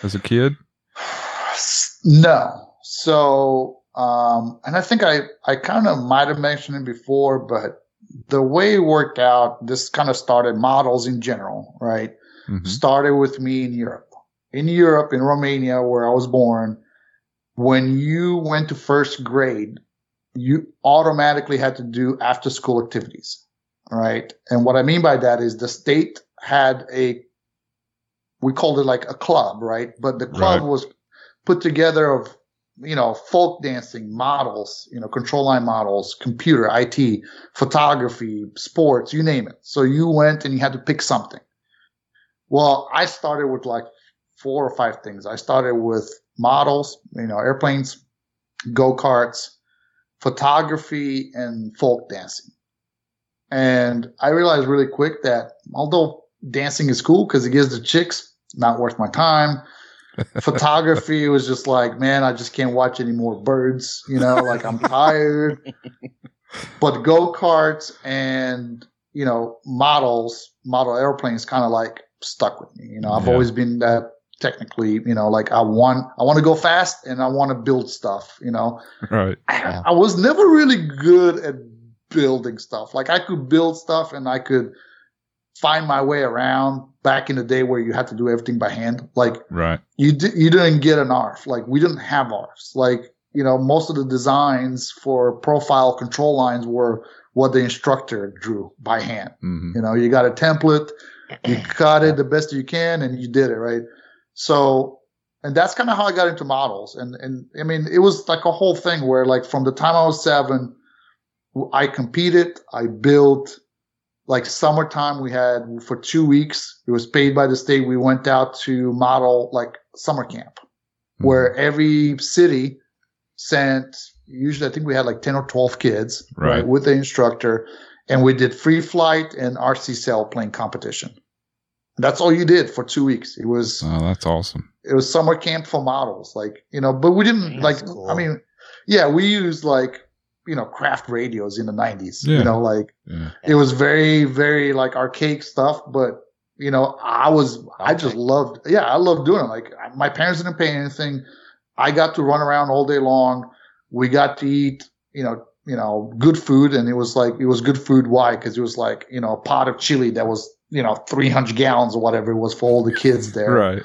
as a kid? No. So, um, and I think I, I kind of might have mentioned it before, but the way it worked out, this kind of started models in general, right? Mhm. Started with me in Europe. In Europe, in Romania, where I was born, when you went to first grade, you automatically had to do after school activities, right? And what I mean by that is the state had a, we called it like a club, right? But the club Right. was put together of, you know, folk dancing models, you know, control line models, computer, IT, photography, sports, you name it. So you went and you had to pick something. Well, I started with like four or five things. I started with models, you know, airplanes, go karts, photography, and folk dancing. And I realized really quick that although dancing is cool because it gives the chicks, not worth my time. Photography was just like, man, I just can't watch any more birds, you know, like I'm tired. but go karts and, you know, models, model airplanes kind of like stuck with me. You know, I've Yeah. always been that technically, you know, like I want, I want to go fast and I want to build stuff, you know. Right. I, I was never really good at building stuff. Like I could build stuff and I could find my way around back in the day where you had to do everything by hand. Like Right. you di- you didn't get an ARF. Like we didn't have ARFs. Like you know, most of the designs for profile control lines were what the instructor drew by hand. hmm You know, you got a template, you [CLEARS THROAT] cut it the best you can, and you did it right. So, and that's kind of how I got into models. And and I mean, it was like a whole thing where like from the time I was seven, I competed, I built, like summertime we had for two weeks it was paid by the state we went out to model like summer camp Hmm. where every city sent usually i think we had like 10 or 12 kids Right. with the instructor and we did free flight and rc sailplane competition that's all you did for two weeks it was Oh, that's awesome. it was summer camp for models like you know but we didn't That's like cool. i mean yeah we used like you know craft radios in the 90s Yeah. you know like Yeah. it was very very like archaic stuff but you know i was i just loved yeah i loved doing it like my parents didn't pay anything i got to run around all day long we got to eat you know you know good food and it was like it was good food why because it was like you know a pot of chili that was you know 300 gallons or whatever it was for all the kids there Right.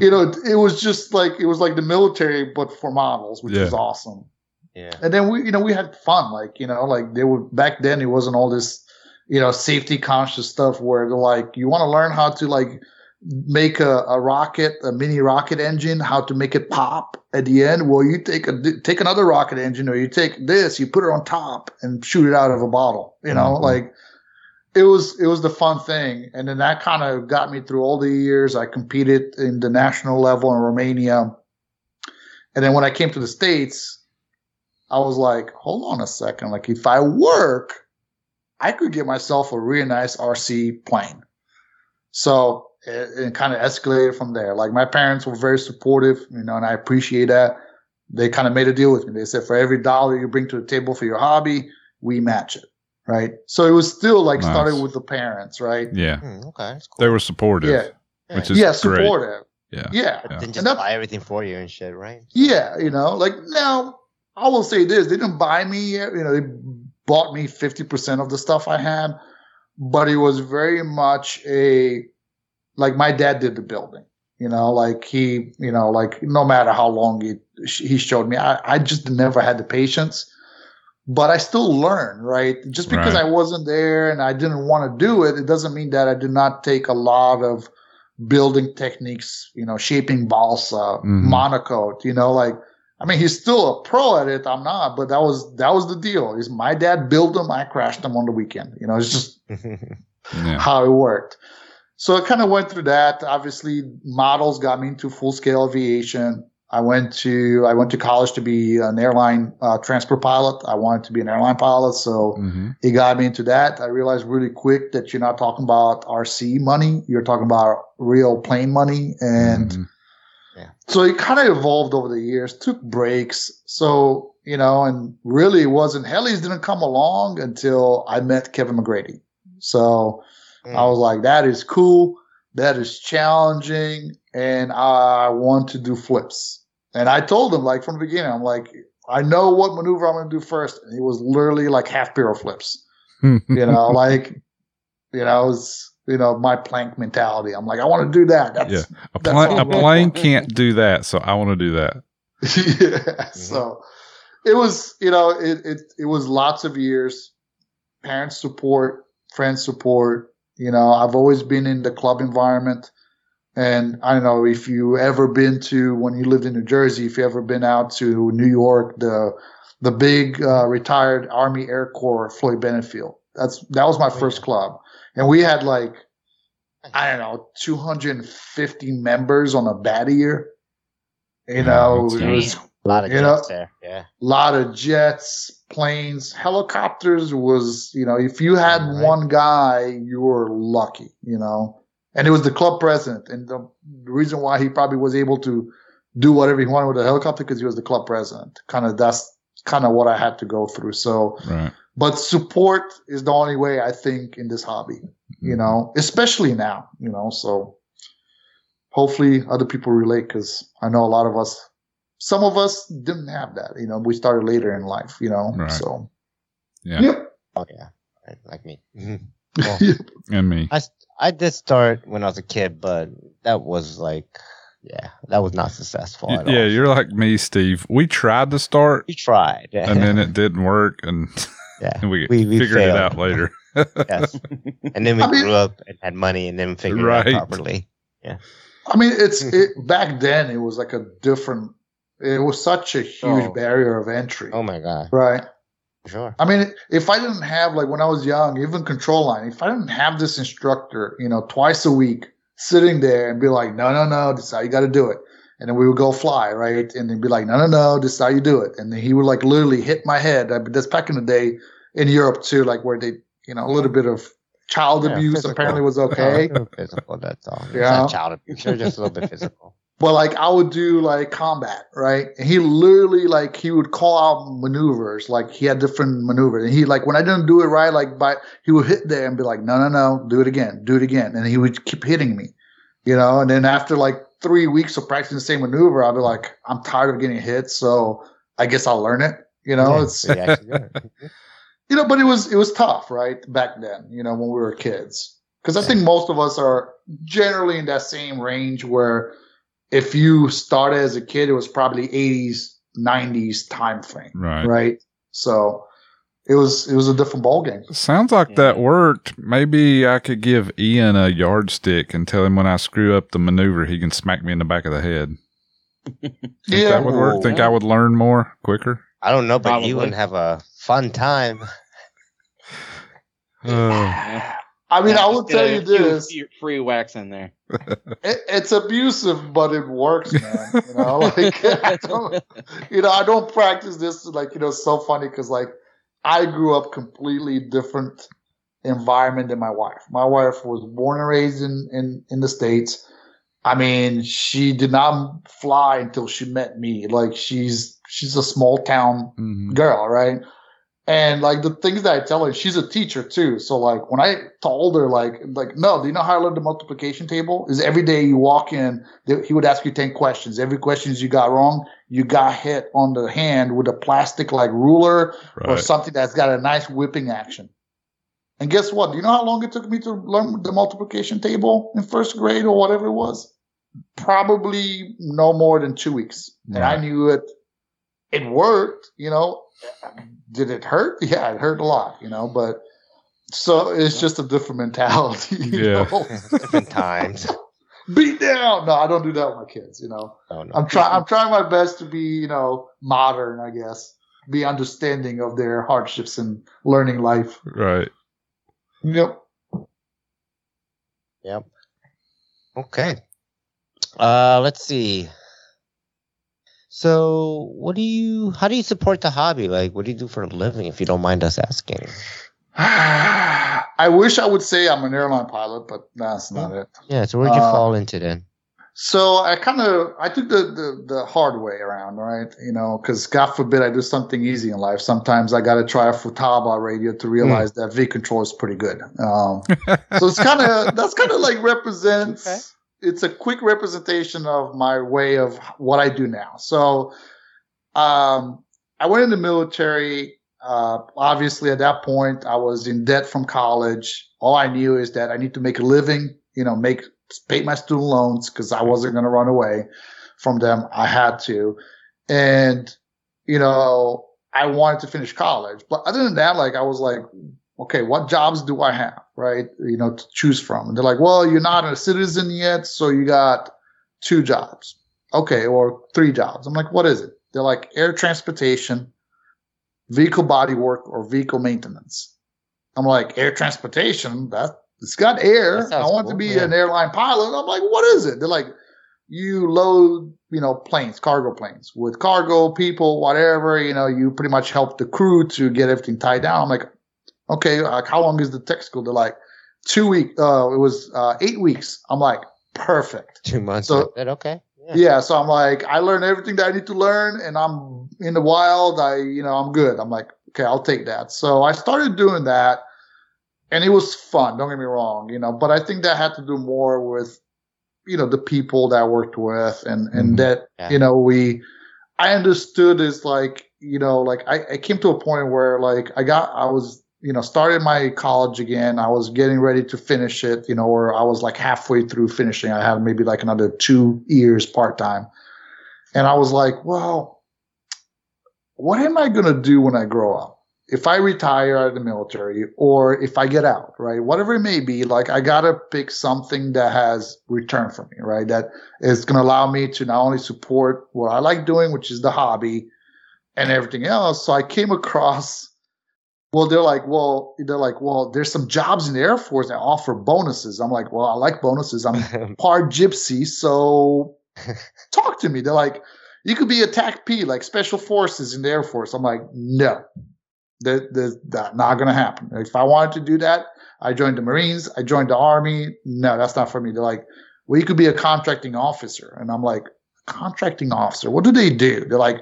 you know it was just like it was like the military but for models which Yeah. was awesome Yeah. and then we you know we had fun like you know like they were back then it wasn't all this you know safety conscious stuff where they're like you want to learn how to like make a, a rocket a mini rocket engine how to make it pop at the end. Well you take a take another rocket engine or you take this you put it on top and shoot it out of a bottle you know? Mhm. like it was it was the fun thing. And then that kind of got me through all the years. I competed in the national level in romania. And then when i came to the states I was like, hold on a second. Like, if I work, I could get myself a really nice RC plane. So it, it kind of escalated from there. Like, my parents were very supportive, you know, and I appreciate that. They kind of made a deal with me. They said, for every dollar you bring to the table for your hobby, we match it. Right. So it was still like Nice. started with the parents, right? Yeah. Hmm, okay. That's cool. They were supportive, Yeah. which is Yeah. great. Supportive. Yeah. Yeah. But then just And that's- buy everything for you and shit, right? Yeah, you know, like now I will say this: they didn't buy me, you know, they bought me fifty percent of the stuff I had, but it was very much a like my dad did the building. You know, like he, you know, like no matter how long he he showed me, I, I just never had the patience. But I still learn, right? Just because Right. I wasn't there and I didn't want to do it, it doesn't mean that I did not take a lot of building techniques, you know, shaping balsa, Mhm. MonoKote, you know, like I mean, he's still a pro at it. I'm not, but that was that was the deal. Is my dad built them, I crashed them on the weekend. You know, it's just [LAUGHS] Yeah. how it worked. So I kind of went through that. Obviously, models got me into full scale aviation. I went to I went to college to be an airline uh, transport pilot. I wanted to be an airline pilot, so hmm it got me into that. I realized really quick that you're not talking about RC money; you're talking about real plane money, and Mhm. so it kind of evolved over the years, took breaks. So, you know, and really it wasn't, Helis didn't come along until I met Kevin McGrady. So Hmm. I was like, that is cool. That is challenging. And I want to do flips. And I told him like from the beginning, I'm like, I know what maneuver I'm going to do first. And it was literally like half barrel flips, [LAUGHS] you know, like, you know, it's, you know, my plank mentality. I'm like, I want to do that. That's, Yeah. a, plane, a plane can't do that, so I want to do that. [LAUGHS] yeah. So it was, you know, it, it it was lots of years, parents support, friends support. You know, I've always been in the club environment. And I don't know if you ever been to when you lived in New Jersey, if you ever been out to New York, the the big uh, retired Army Air Corps Floyd Bennett Field. That's that was my Oh, first yeah. club, and we had like I don't know 250 members on a bad year. You know, it was A lot of You know- jets there. Yeah. lot of jets, planes, helicopters was, you know, if you had Right. one guy, you were lucky, you know. And it was the club president. And the reason why he probably was able to do whatever he wanted with the helicopter because he was the club president. Kind of that's kind of what I had to go through. So, Right. but support is the only way I think in this hobby, you know, especially now, you know. So hopefully other people relate because I know a lot of us, some of us didn't have that, you know, we started later in life, you know. Right. So, Yeah. yep. Oh yeah. Right, Like me. [LAUGHS] Mhm. And me. I, I did start when I was a kid, but that was like, yeah, that was not successful at yeah, all. you're like me, Steve. We tried to start, We tried, and then [LAUGHS] it didn't work, and yeah, [LAUGHS] we, We- we figured failed. it out later. [LAUGHS] yes. And then we I mean- grew up and had money, and then figured Right. it out properly. Yeah, I mean, it's it, back then it was like a different, it was such a huge Oh. barrier of entry. Oh my god. Right. Sure. I mean, if I didn't have like when I was young, even control line, if I didn't have this instructor, you know, twice a week sitting there and be like, no, no, no, this is how you got to do it. And then we would go fly, right? And then be like, no, no, no, this is how you do it. And then he would like literally hit my head. I mean, that's back in the day in Europe too, like where they, you know, a little bit of child Yeah, abuse physical. apparently was okay. [LAUGHS] Physical, that's all. It's Yeah. not child abuse. They're just a little bit physical. But like I would do like combat, right? And he literally like he would call out maneuvers, like he had different maneuvers. And he like when I didn't do it right, like by he would hit there and be like, no, no, no, do it again, do it again, and he would keep hitting me, you know. And then after like three weeks of practicing the same maneuver, I'd be like, I'm tired of getting hit, so I guess I'll learn it, you know. Yeah, it's you actually do it. [LAUGHS] you know, but it was it was tough, right? Back then, you know, when we were kids, because I think most of us are generally in that same range where if you started as a kid, it was probably 80s, 90s time frame, Right. right? So it was it was a different ball game. Sounds like that worked. Maybe I could give Ian a yardstick and tell him when I screw up the maneuver, he can smack me in the back of the head. [LAUGHS] Think Yeah. that would work? Think I would learn more quicker? I don't know, but Probably. you wouldn't have a fun time. Uh, [LAUGHS] I mean, Yeah, I will tell you this: free- free wax in there. it, it's abusive, but it works, man. You know, [LAUGHS] like [LAUGHS] I don't, you know, I don't practice this. Like, you know, so funny because like I grew up completely different environment than my wife. My wife was born and raised in in in the states. I mean, she did not fly until she met me. Like, she's she's a small town mhm. girl, right? And like the things that I tell her, she's a teacher too. So like when I told her, like, like no, do you know how I learned the multiplication table? Is every day you walk in, he would ask you ten questions. Every questions you got wrong, you got hit on the hand with a plastic like ruler or something that's got a nice whipping action. And guess what? Do you know how long it took me to learn the multiplication table in first grade or whatever it was? Probably no more than two weeks. And I knew it. It worked, you know. Did it hurt? [LAUGHS] Yeah, it hurt a lot, you know. But so it's just a different mentality. [LAUGHS] you Yeah. know? [LAUGHS] Different times. Beat down. No, I don't do that with my kids. You know. Oh, no. I'm trying. I'm trying my best to be, you know, modern. I guess be understanding of their hardships and learning life. Right. Yep. Yep. Okay. Uh, let's see. So, what do you? How do you support the hobby? Like, what do you do for a living? If you don't mind us asking. [SIGHS] I wish I would say I'm an airline pilot, but that's not it. Yeah. So, where'd you Uh, fall into then? So I kind of I took the, the the hard way around, right? You know, because God forbid I do something easy in life. Sometimes I got to try a Futaba radio to realize that V control is pretty good. Um, so it's kind of that's kind of like [LAUGHS] represents. Okay. It's a quick representation of my way of what I do now. So, um, I went in the military. Uh, obviously, at that point, I was in debt from college. All I knew is that I need to make a living. You know, make pay my student loans because I wasn't going to run away from them. I had to, and you know, I wanted to finish college. But other than that, like I was like, okay, what jobs do I have, right? You know, to choose from. And they're like, well, you're not a citizen yet, so you got two jobs, okay, or three jobs. I'm like, what is it? They're like air transportation, vehicle body work, or vehicle maintenance. I'm like, air transportation, that it's got air. I want to be yeah. an airline pilot. I'm like, what is it? They're like, you load, you know, planes, cargo planes with cargo, people, whatever, you know, you pretty much help the crew to get everything tied down. I'm like, okay, like how long is the tech school? They're like, two weeks. Uh, it was uh, eight weeks. I'm like, perfect. Two months. so-? Okay. Yeah. Yeah. So I'm like, I learned everything that I need to learn, and I'm in the wild. I, you know, I'm good. I'm like, okay, I'll take that. So I started doing that, and it was fun. Don't get me wrong, you know, but I think that had to do more with, you know, the people that I worked with, and and Mhm. that Yeah. you know we, I understood is like, you know, like I, I came to a point where like I got, I was. You know, started my college again. I was getting ready to finish it, you know, or I was like halfway through finishing. I had maybe like another two years part time. And I was like, well, what am I going to do when I grow up? If I retire out of the military or if I get out, right? Whatever it may be, like I got to pick something that has return for me, right? That is going to allow me to not only support what I like doing, which is the hobby and everything else. So I came across well, they're like, well, they're like, well, there's some jobs in the Air Force that offer bonuses. I'm like, well, I like bonuses. I'm [LAUGHS] part gypsy, so [LAUGHS] talk to me. They're like, you could be a TACP, like special forces in the Air Force. I'm like, no, that, that, that not gonna happen. If I wanted to do that, I joined the Marines, I joined the Army. No, that's not for me. They're like, well, you could be a contracting officer, and I'm like, contracting officer. What do they do? They're like,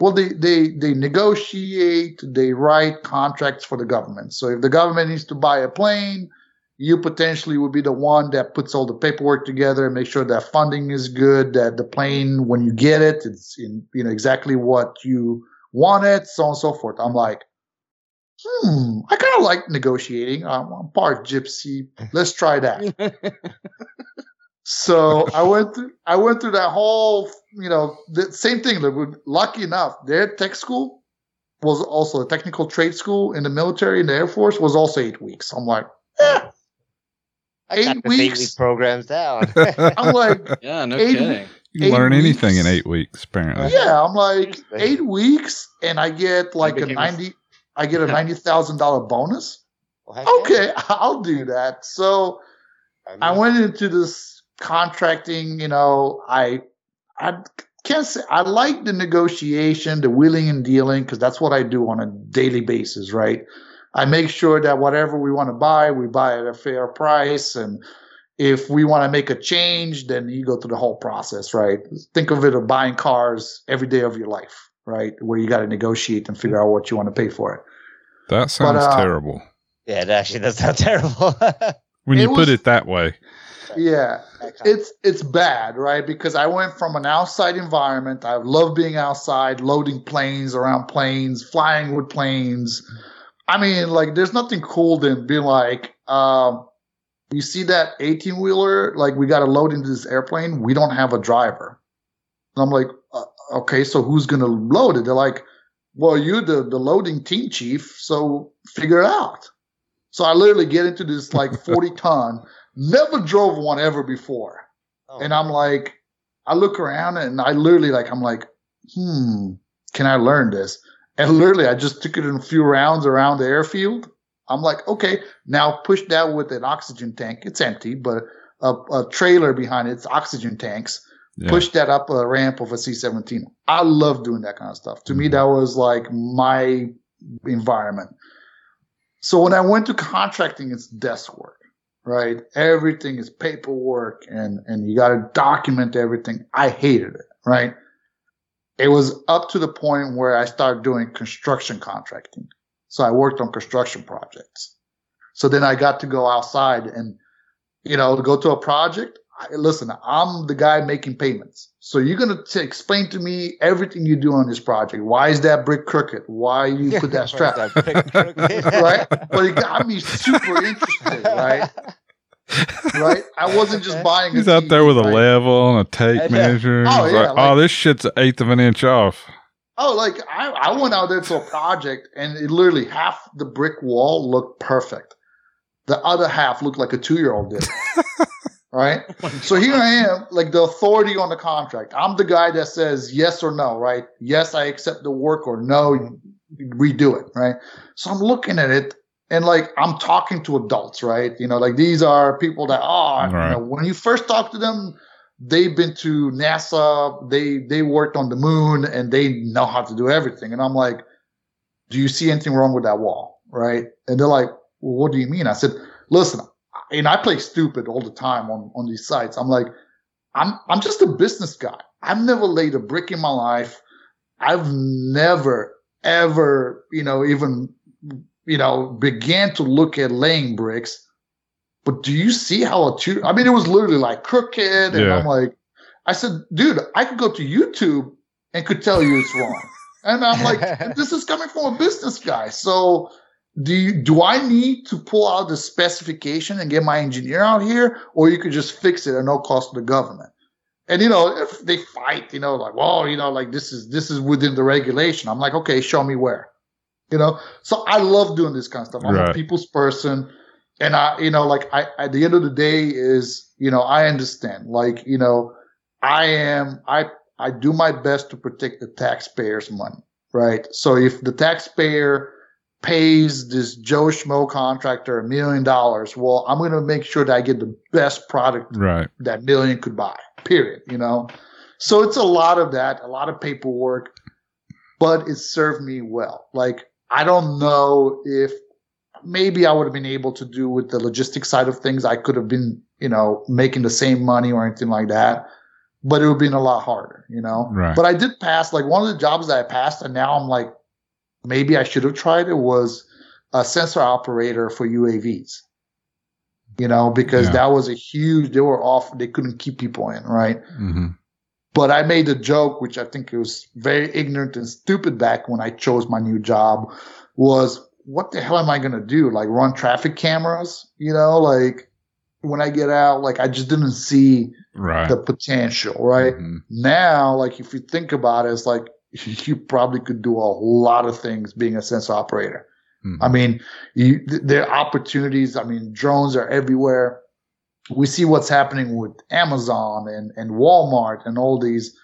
well, they, they, they negotiate, they write contracts for the government. So if the government needs to buy a plane, you potentially would be the one that puts all the paperwork together and make sure that funding is good, that the plane, when you get it, it's in, you know, exactly what you wanted, so on and so forth. I'm like, hmm, I kind of like negotiating. I'm, I'm part gypsy. Let's try that. [LAUGHS] So I went through I went through that whole you know the same thing. Lucky enough, their tech school was also a technical trade school in the military in the Air Force was also eight weeks. I'm like, eh, eight weeks programs down. [LAUGHS] I'm like, yeah, no kidding. You can learn weeks. anything in eight weeks, apparently. Yeah, I'm like eight weeks, and I get like a ninety. I get a ninety thousand dollar bonus. Well, okay, [LAUGHS] I'll do that. So I, mean, I went into this contracting, you know, I I can't say I like the negotiation, the wheeling and dealing, because that's what I do on a daily basis, right? I make sure that whatever we want to buy, we buy at a fair price. And if we want to make a change, then you go through the whole process, right? Think of it of buying cars every day of your life, right? Where you got to negotiate and figure out what you want to pay for it. That sounds but, uh, terrible. Yeah, it actually does sound [LAUGHS] terrible. when you put it that way yeah. it's it's bad right? Because i went from an outside environment. I love being outside loading planes around planes flying with planes. I mean like there's nothing cool than being like um, you see that 18 wheeler like we got to load into this airplane. We don't have a driver. And i'm like uh, okay so who's going to load it? They're like well you're the, the loading team chief so figure it out. So i literally get into this like 40 ton Never drove one ever before. Oh. And I'm like, I look around and I literally like, I'm like, hmm, can I learn this? And literally, I just took it in a few rounds around the airfield. I'm like, okay, now push that with an oxygen tank. It's empty, but a, a trailer behind it, it's oxygen tanks. Yeah. Push that up a ramp of a C-17. I love doing that kind of stuff. To mm-hmm. me, that was like my environment. So when I went to contracting, it's desk work right? Everything is paperwork and, and you got to document everything. I hated it, right? It was up to the point where I started doing construction contracting. So I worked on construction projects. So then I got to go outside and, you know, go to a project. I, listen, I'm the guy making payments. So you're going to explain to me everything you do on this project. Why is that brick crooked? Why you put that strap? [LAUGHS] right? But it got me super interested, right? right? I wasn't just buying. He's out TV, there with right? a level and a tape measure. Oh, yeah, like, like, oh, this shit's an eighth of an inch off. Oh, like I, I went out there to a project and it literally half the brick wall looked perfect. The other half looked like a two year old did. [LAUGHS] right? [LAUGHS] Oh so here I am, like the authority on the contract. I'm the guy that says yes or no, right? Yes, I accept the work or no, redo it, right? So I'm looking at it and like I'm talking to adults, right? You know, like these are people that are, oh, right. you know, when you first talk to them, they've been to NASA, they they worked on the moon, and they know how to do everything. And I'm like, do you see anything wrong with that wall, right? And they're like, well, what do you mean? I said, listen, and I play stupid all the time on on these sites. I'm like, I'm I'm just a business guy. I've never laid a brick in my life. I've never ever, you know, even you know, began to look at laying bricks. But do you see how a two? I mean, it was literally like crooked, and yeah. I'm like, I said, dude, I could go to YouTube and could tell you it's wrong. and I'm like, [LAUGHS] this is coming from a business guy. So do you, do I need to pull out the specification and get my engineer out here, or you could just fix it at no cost to the government? And you know, if they fight, you know, like, well, you know, like this is this is within the regulation. I'm like, okay, show me where. You know, so I love doing this kind of stuff. I'm right. a people's person, and I, you know, like I at the end of the day is, you know, I understand. Like, you know, I am I I do my best to protect the taxpayers' money, right? So if the taxpayer pays this Joe Schmo contractor a million dollars. Well, I'm going to make sure that I get the best product Right. that million could buy. Period. You know, so it's a lot of that, a lot of paperwork, but it served me well. Like I don't know if maybe I would have been able to do with the logistics side of things. I could have been, you know, making the same money or anything like that, but it would have been a lot harder. You know, Right. but I did pass. Like one of the jobs that I passed, and now I'm like, maybe I should have tried it. Was a sensor operator for UAVs. You know, because Yeah. that was a huge. They were off. They couldn't keep people in, right? hmm But I made a joke, which I think it was very ignorant and stupid back when I chose my new job, was what the hell am I gonna do? Like run traffic cameras? You know, like when I get out, like I just didn't see Right. the potential, right? Mhm. Now, like if you think about it, it's like [LAUGHS] you probably could do a lot of things being a sensor operator. Mhm. I mean, you, there are opportunities. I mean, drones are everywhere. We see what's happening with Amazon and, and Walmart and all these.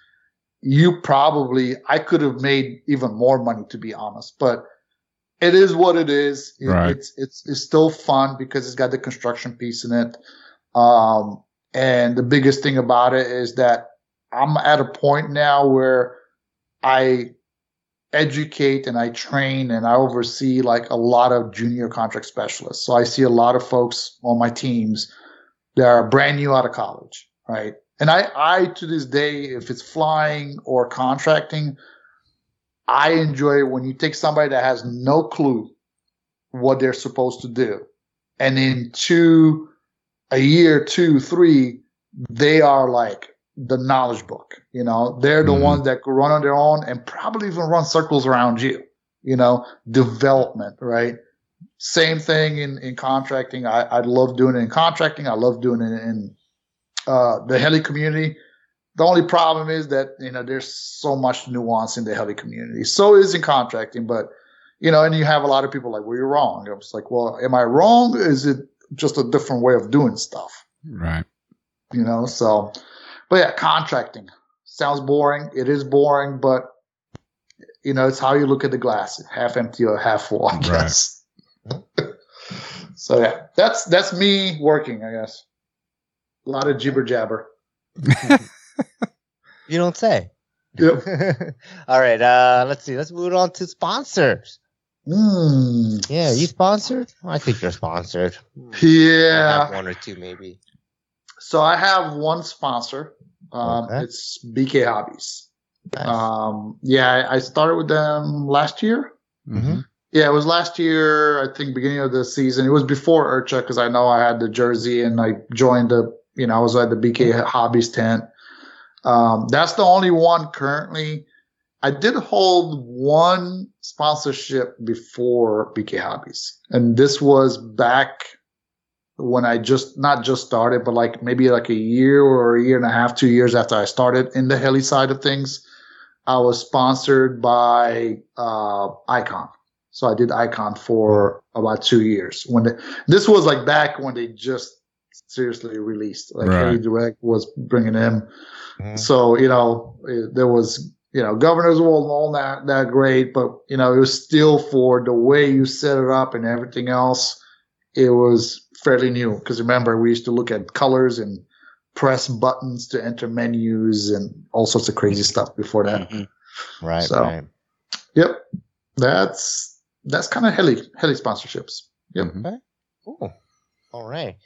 You probably, I could have made even more money to be honest, but it is what it is. It- Right. It's, it's, it's still fun because it's got the construction piece in it. Um, and the biggest thing about it is that I'm at a point now where I educate and I train and I oversee like a lot of junior contract specialists. So I see a lot of folks on my teams that are brand new out of college, right? And I, I to this day, if it's flying or contracting, I enjoy when you take somebody that has no clue what they're supposed to do. And in two, a year, two, three, they are like the knowledge book. You know, they're the Mhm. ones that could run on their own and probably even run circles around you. You know, development, right? Same thing in, in contracting. I, I love doing it in contracting. I love doing it in uh, the heli community. The only problem is that, you know, there's so much nuance in the heli community. So is in contracting, but, you know, and you have a lot of people like, well, you're wrong. I was like, well, am I wrong? Is it just a different way of doing stuff? Right. you know so but yeah contracting sounds boring it is boring but you know it's how you look at the glass half empty or half full i Right. guess so yeah that's that's me working i guess a lot of jibber jabber [LAUGHS] You don't say. yep [LAUGHS] All right. Uh, let's see. Let's move on to sponsors. mm. Yeah, you sponsored? I think you're sponsored. I yeah have one or two maybe. So i have one sponsor um, Okay. it's bk hobbies Nice. um, yeah I, started with them last year hmm Yeah, it was last year. I think beginning of the season. It was before IRCHA because I know I had the jersey and I joined the. You know, I was at the BK Hobbies tent. Um, that's the only one currently. I did hold one sponsorship before BK Hobbies, and this was back when I just not just started, but like maybe like a year or a year and a half, two years after I started in the heli side of things. I was sponsored by uh, Icon. So I did Icon for about two years. When they, this was like back when they just seriously released, like Right. Heli Direct was bringing in. Mhm. So you know it, there was you know Governor's World and all that that great, but you know it was still for the way you set it up and everything else. It was fairly new because remember we used to look at colors and press buttons to enter menus and all sorts of crazy stuff before that. Mhm. Right. So- right. Yep, that's that's kind of heli heli sponsorships. Yep. Mhm. Cool. All right.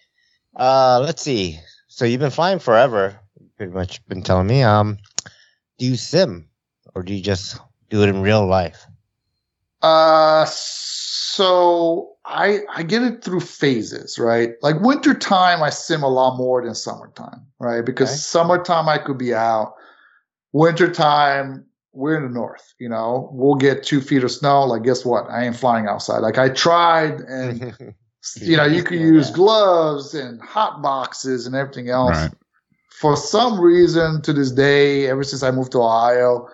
Uh, let's see. So you've been flying forever. Pretty much been telling me. Um, do you sim or do you just do it in real life? Uh, so I I get it through phases, right? Like wintertime, I sim a lot more than summertime, right? Because Okay. summertime I could be out. Wintertime, we're in the north, you know, we'll get two feet of snow. Like, guess what? I ain't flying outside. Like I tried and [LAUGHS] you know, you could use gloves and hot boxes and everything else. Right. For some reason, to this day, ever since I moved to Ohio,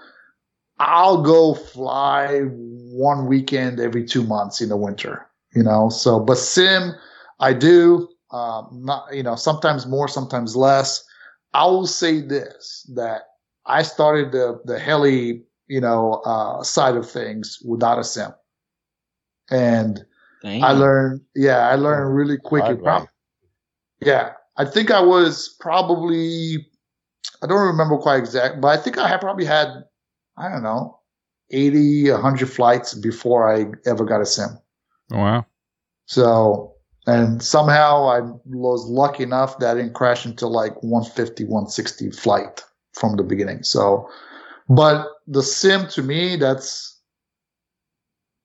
I'll go fly one weekend every two months in the winter. You know, so but sim, I do. Um, not you know, sometimes more, sometimes less. I will say this that I started the the heli, you know, uh, side of things without a sim. and Damn. I learned. Yeah, I learned really quickly. Way. Yeah, I think I was probably. I don't remember quite exact, but I think I had probably had, I don't know, 80, 100 flights before I ever got a sim. Oh, wow. So, and somehow I was lucky enough that I didn't crash until like 150, 160 flight from the beginning. So, but the sim to me, that's,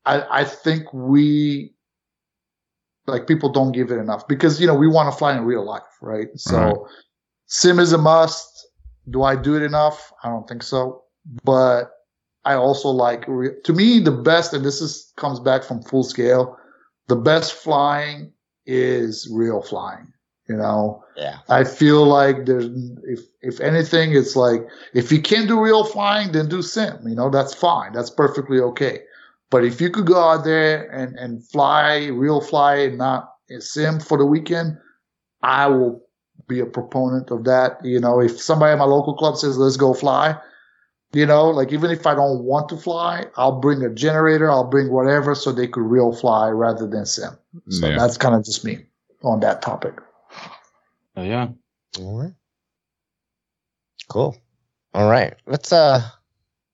I, I think we, like people don't give it enough because, you know, we want to fly in real life, right? So Right. sim is a must. Do I do it enough? I don't think so. But I also like, to me, the best, and this is comes back from full scale the best flying is real flying. You know, Yeah. I feel like there's if if anything, it's like if you can't do real flying, then do sim. You know, that's fine. That's perfectly okay. But if you could go out there and and fly real fly and not a sim for the weekend, I will be a proponent of that. You know, if somebody at my local club says let's go fly, you know, like even if I don't want to fly, I'll bring a generator, I'll bring whatever so they could real fly rather than sim. So Yeah. that's kind of just me on that topic. Oh, yeah. All right. Cool. All right. Let's uh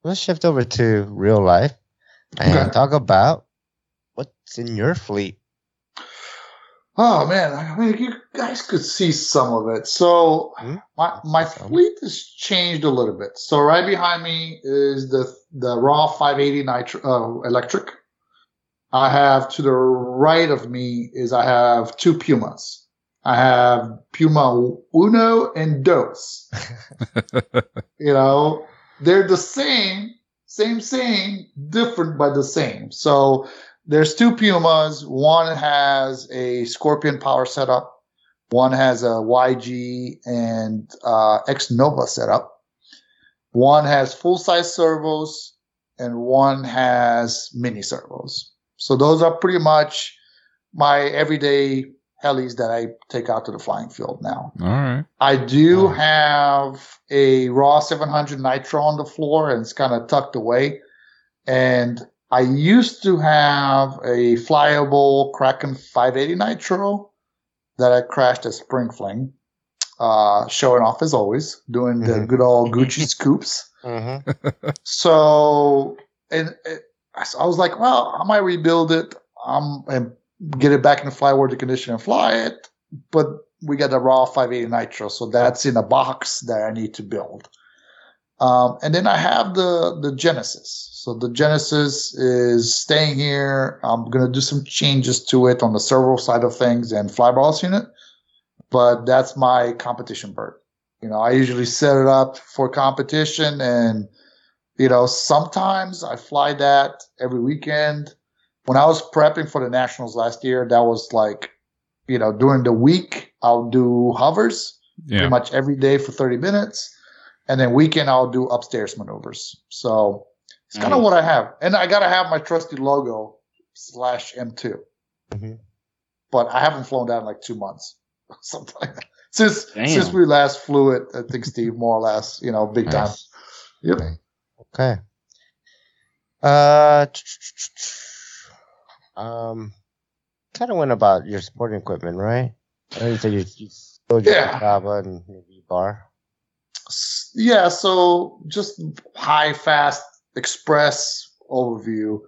let's shift over to real life and Okay. talk about what's in your fleet. Oh man, I mean, you guys could see some of it. So Hmm? my my fleet has changed a little bit. So right behind me is the the raw 580 nitro uh, electric. I have to the right of me is I have two Pumas. I have Puma Uno and Dos. [LAUGHS] you know, they're the same, same, same, different but the same. So there's two Pumas. One has a Scorpion power setup. One has a YG and uh, X Nova setup. One has full size servos, and one has mini servos. So those are pretty much my everyday helis that I take out to the flying field now. All right. I do have a raw 700 nitro on the floor and it's kind of tucked away. And I used to have a flyable Kraken 580 nitro that I crashed at Spring Fling, uh, showing off as always, doing the Mhm. good old Gucci scoops. Mm-hmm. [LAUGHS] So, and it, I was like, well, I might rebuild it um, and get it back in the flyworthy condition and fly it. But we got the raw 580 nitro, so that's in a box that I need to build. Um, and then I have the the Genesis. So the Genesis is staying here. I'm gonna do some changes to it on the servo side of things and flybarless unit, but that's my competition bird. You know, I usually set it up for competition and you know, sometimes I fly that every weekend. When I was prepping for the nationals last year, that was like, you know, during the week, I'll do hovers Yeah. pretty much every day for 30 minutes. And then weekend, I'll do upstairs maneuvers. So it's kind of Nice. what I have. And I got to have my trusty logo slash M2. Mhm. But I haven't flown that in like two months. [LAUGHS] Something like that. Since, Damn. since we last flew it, I think Steve, more or less, you know, big time. Yep. Okay. Uh, um, kind of went about your sporting equipment, right? You said you, you sold your Yeah. And V-bar. Yeah, so just high, fast, express overview.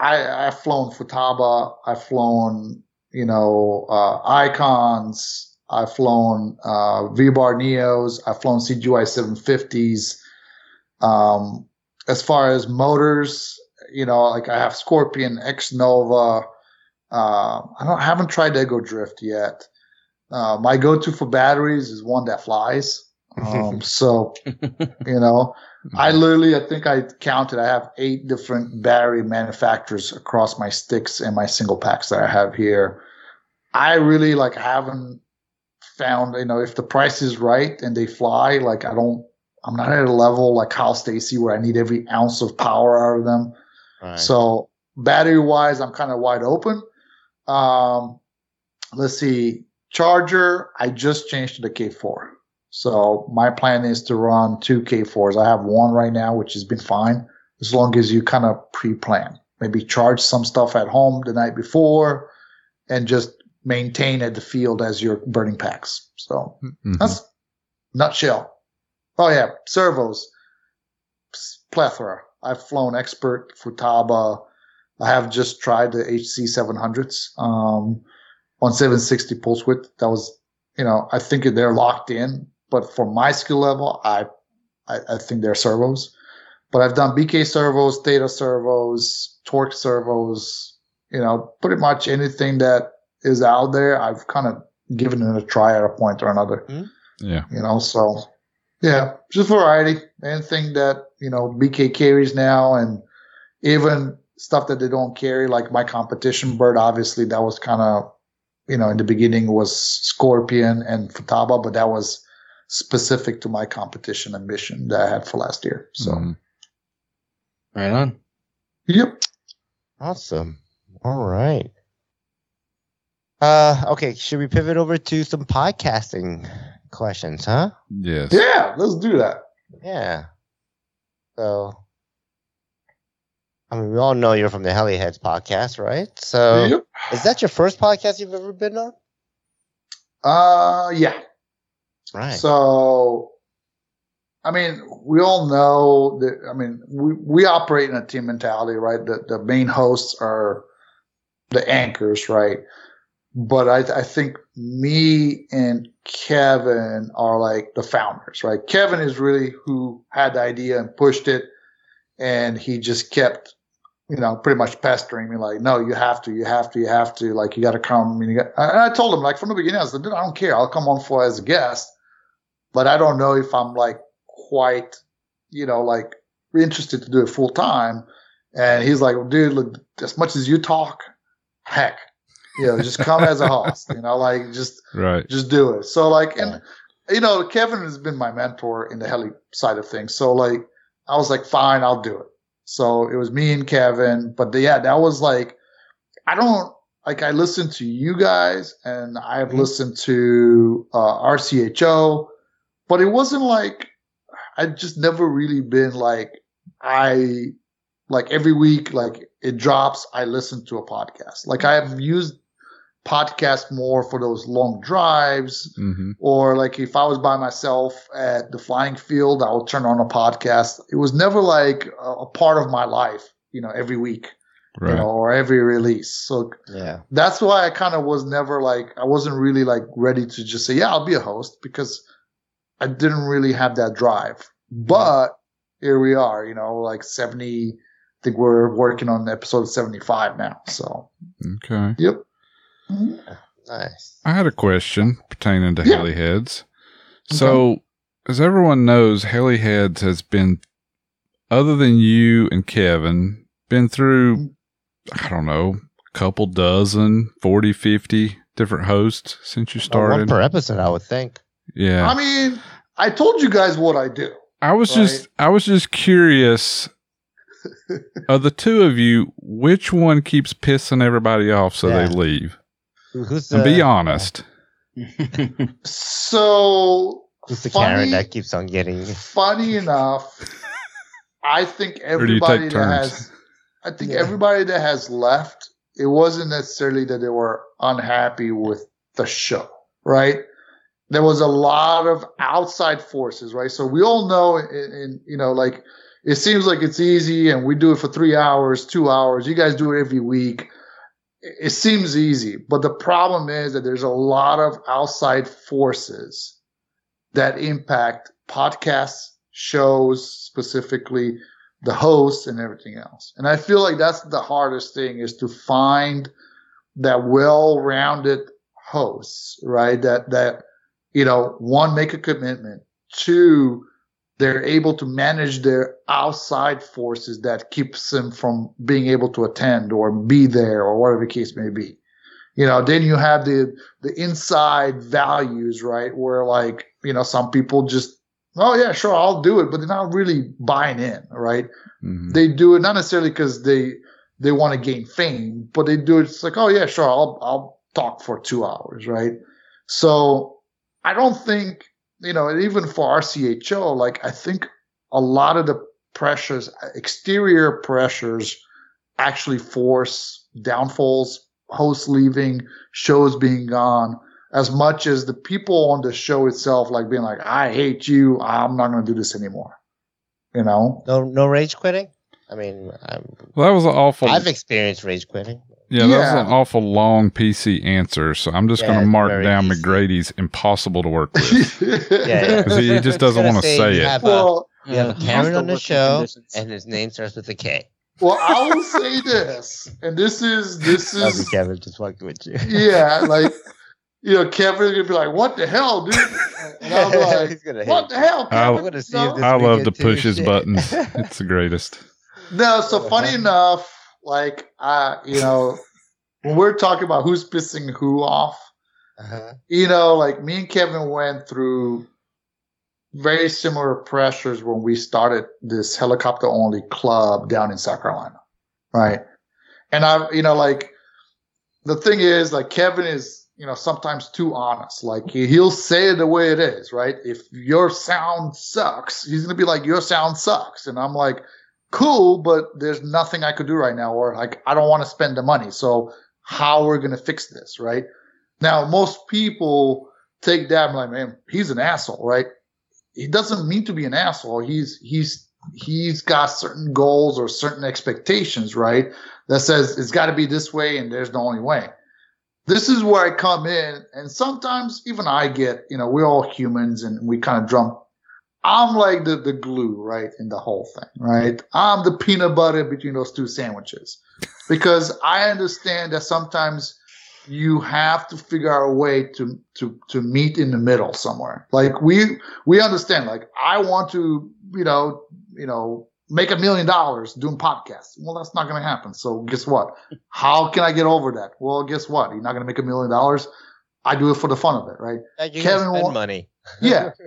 I, I've flown Futaba. I've flown, you know, uh, Icons. I've flown uh, V-Bar Neos. I've flown CGY 750s. Um, as far as motors, you know, like I have Scorpion, X Nova. Uh, I don't I haven't tried Ego Drift yet. Uh, my go-to for batteries is one that flies. [LAUGHS] Um, so, you know, I literally, I think I counted, I have eight different battery manufacturers across my sticks and my single packs that I have here. I really like haven't found, you know, if the price is right and they fly, like I don't, I'm not at a level like Kyle Stacy where I need every ounce of power out of them. Right. So battery wise, I'm kind of wide open. Um, let's see, charger. I just changed to the K4. So my plan is to run two K4s. I have one right now, which has been fine as long as you kind of pre-plan. maybe charge some stuff at home the night before, and just maintain at the field as you're burning packs. So Mhm. that's nutshell. Oh yeah, servos, plethora. I've flown expert Futaba. I have just tried the HC 700s um, on 760 pulse width. That was, you know, I think they're locked in, but for my skill level, I, I, I think they're servos. But I've done BK servos, Theta servos, Torque servos. You know, pretty much anything that is out there, I've kind of given it a try at a point or another hmm? Yeah. you know so yeah just variety anything that you know bk carries now and even stuff that they don't carry like my competition bird obviously that was kind of you know in the beginning was scorpion and futaba but that was specific to my competition ambition that i had for last year so Mhm. Right on. yep Awesome. All right. Uh, okay. Should we pivot over to some podcasting questions, huh? Yes. yeah let's do that Yeah. So, I mean, we all know you're from the Heliheads podcast, right? So, yep is that your first podcast you've ever been on? uh yeah Right. So, I mean, we all know that. I mean, we, we operate in a team mentality, right? The the main hosts are the anchors, right? But I I think me and Kevin are like the founders, right? Kevin is really who had the idea and pushed it, and he just kept. You know, pretty much pestering me like, no, you have to, you have to, you have to, like, you got to come. And, and I told him, like, from the beginning, I said, dude, I don't care. I'll come on for as a guest but I don't know if I'm like quite, you know, like interested to do it full time. And he's like, dude, look, as much as you talk, heck, you know, just come as a host, you know, like just, Right. just do it. So like, and you know, Kevin has been my mentor in the heli side of things. So like, I was like, fine, I'll do it. So it was me and Kevin, but yeah, that was like, I don't like, I listened to you guys and I've Mhm. listened to, uh, RCHO, but it wasn't like, I'd just never really been like, I, like every week, like it drops, I listen to a podcast. Like I have used podcast more for those long drives, hmm or like if I was by myself at the flying field, I would turn on a podcast. It was never like a, a part of my life, you know, every week, you know, or every release. So yeah. that's why I kind of was never like, I wasn't really like ready to just say, yeah, I'll be a host because I didn't really have that drive. But here we are, you know, like 70, I think we're working on episode 75 now. So, Okay. yep. Mhm. Nice. I had a question pertaining to Yeah. Heads. So, as everyone knows, Heliheads has been, other than you and Kevin, been through, I don't know, a couple dozen, 40, 50 different hosts since you Uh, One started. per episode, I would think. yeah. I mean, I told you guys what I do. I was Right. just I was just curious [LAUGHS] of the two of you, which one keeps pissing everybody off so Yeah. they leave? Who- Who's And the, be honest. [LAUGHS] So, Who's the funny, Karen that keeps on getting? funny enough, I think Or do you take everybody that turns? has, I think Yeah. everybody that has left, it wasn't necessarily that they were unhappy with the show, right? There was a lot of outside forces, right? So we all know, in you know, like it seems like it's easy, and we do it for three hours, two hours. You guys do it every week. It it seems easy, but the problem is that there's a lot of outside forces that impact podcasts, shows, specifically the hosts and everything else. And I feel like that's the hardest thing is to find that well-rounded hosts, right? That, that, you know, one, make a commitment. Two, they're able to manage their outside forces that keeps them from being able to attend or be there or whatever the case may be. You know, then you have the, the inside values, right? Where like, you know, some people just, oh yeah, sure, I'll do it, but they're not really buying in, right? Mhm. They do it not necessarily because they, they want to gain fame, but they do it. It's like, oh yeah, sure, I'll, I'll talk for two hours, right? So I don't think, you know, even for RCHO, like I think a lot of the pressures, exterior pressures actually force downfalls, hosts leaving, shows being gone, as much as the people on the show itself, like being like, I hate you, I'm not going to do this anymore. You know? No, no rage quitting. I mean, I'm, Well, that was an awful. I've experienced rage quitting. Yeah, that was an awful long PC answer. So I'm just Yeah, going to mark down PC. McGrady's impossible to work [LAUGHS] with Yeah, yeah. [LAUGHS] because he just doesn't want to say say it. have a- well, You have a Yeah. Karen on the show, conditions. and his name starts with a K. well, I will [LAUGHS] say this, and this is this Love you, is Kevin. Just fucking with you. yeah, like you know, Kevin's gonna be like, "What the hell, dude?" And I'll be like, He's gonna hate "What the you. hell, I- Kevin?" I'm gonna see No. if this I love to push his shit. buttons. It's the greatest. No, so funny enough, like uh, you know, when we're talking about who's pissing who off, Uh-huh. you know, like me and Kevin went through very similar pressures when we started this helicopter only club down in South Carolina. Right. And I, you know, like the thing is, like Kevin is, you know, sometimes too honest. Like he, he'll say it the way it is, right? If your sound sucks, he's going to be like, your sound sucks. And I'm like, cool, but there's nothing I could do right now. Or like, I don't want to spend the money. So how we're going to fix this, right? Now, most people take that and like, man, he's an asshole, right? He doesn't mean to be an asshole. He's, he's, he's got certain goals or certain expectations, right? That says it's got to be this way and there's the only way. This is where I come in. And sometimes even I get, you know, we're all humans and we kind of drum. I'm like the, the glue, right? In the whole thing, right? I'm the peanut butter between those two sandwiches because I understand that sometimes you have to figure out a way to to to meet in the middle somewhere. Like we we understand. Like I want to, you know, you know, make a million dollars doing podcasts. Well, that's not going to happen. So guess what? How can I get over that? Well, guess what? You're not going to make a million dollars. I do it for the fun of it, right? Kevin spend wa- money. Yeah. [LAUGHS]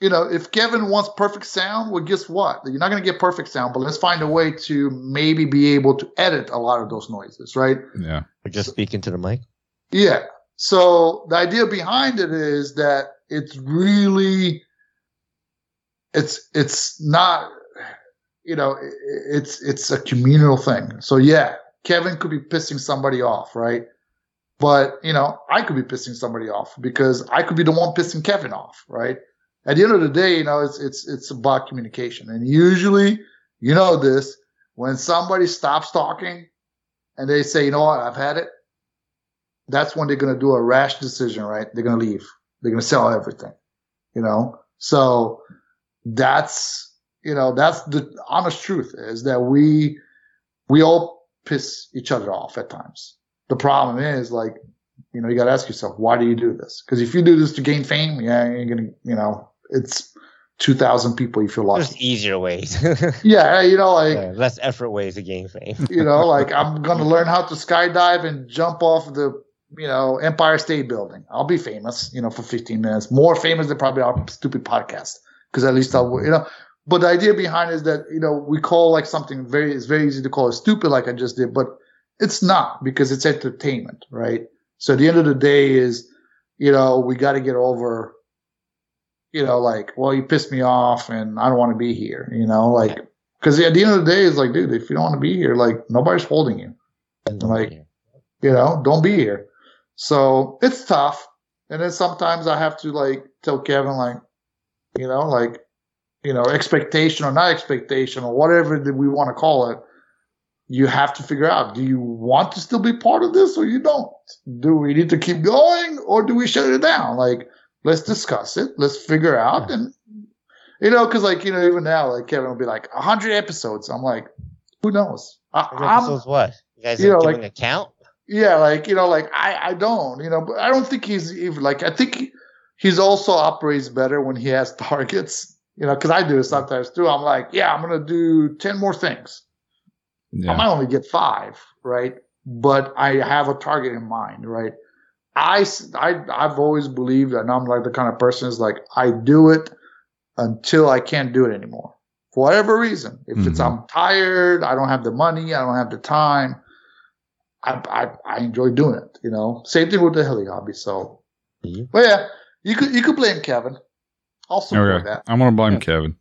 you know, if Kevin wants perfect sound, well, guess what? You're not going to get perfect sound, but let's find a way to maybe be able to edit a lot of those noises, right? Yeah. We're just speaking to the mic. Yeah. So the idea behind it is that it's really, it's, it's not, you know, i- i- it's, it's a communal thing. So yeah, Kevin could be pissing somebody off, right? But, you know, I could be pissing somebody off because I could be the one pissing Kevin off, right? At the end of the day, you know, it's, it's, it's about communication. And usually, you know this, when somebody stops talking and they say, you know what, I've had it, that's when they're going to do a rash decision, right? They're going to leave. They're going to sell everything, you know? So that's, you know, that's the honest truth is that we, we all piss each other off at times. The problem is like, you know, you got to ask yourself, why do you do this? Because if you do this to gain fame, yeah, you're going to, you know, it's 2,000 people you feel lost. There's easier ways. [LAUGHS] Yeah, you know, like, Yeah, less effort ways to gain fame. [LAUGHS] you know, like I'm [LAUGHS] gonna learn how to skydive and jump off the, you know, Empire State Building. I'll be famous, you know, for 15 minutes, more famous than probably our stupid podcast, because at least I'll, you know. But the idea behind it is that you know we call like something very, it's very easy to call it stupid, like I just did, but it's not because it's entertainment, right? So at the end of the day is, you know, we got to get over, you know, like, well, you pissed me off and I don't want to be here, you know, like, because at the end of the day, it's like, dude, if you don't want to be here, like, nobody's holding you, Like- you know, don't be here. So it's tough. And then sometimes I have to like tell Kevin, like, you know, like, you know, expectation or not expectation or whatever that we want to call it. You have to figure out, do you want to still be part of this or you don't? Do we need to keep going or do we shut it down? Like, let's discuss it. Let's figure out. And, you know, cause like, you know, even now, like Kevin will be like a hundred episodes. I'm like, who knows? I, Which I'm, episode's what? You guys you are know, giving like- a count? yeah, like you know, like I, I don't, you know, but I don't think he's even like I think he's also operates better when he has [LAUGHS] targets, you know, because I do it sometimes too. I'm like, yeah, I'm gonna do ten more things. I might only get five, right? But I have a target in mind, right? I, s- I, I've always believed, and I'm like the kind of person is like, I do it until I can't do it anymore. For whatever reason. If it's Mhm. I'm tired, I don't have the money, I don't have the time. I, I, I enjoy doing it, you know. Same thing with the heli hobby. So, Mhm. but yeah, you could, you could blame Kevin. I'll support Okay. that. I'm gonna blame Yeah. Kevin.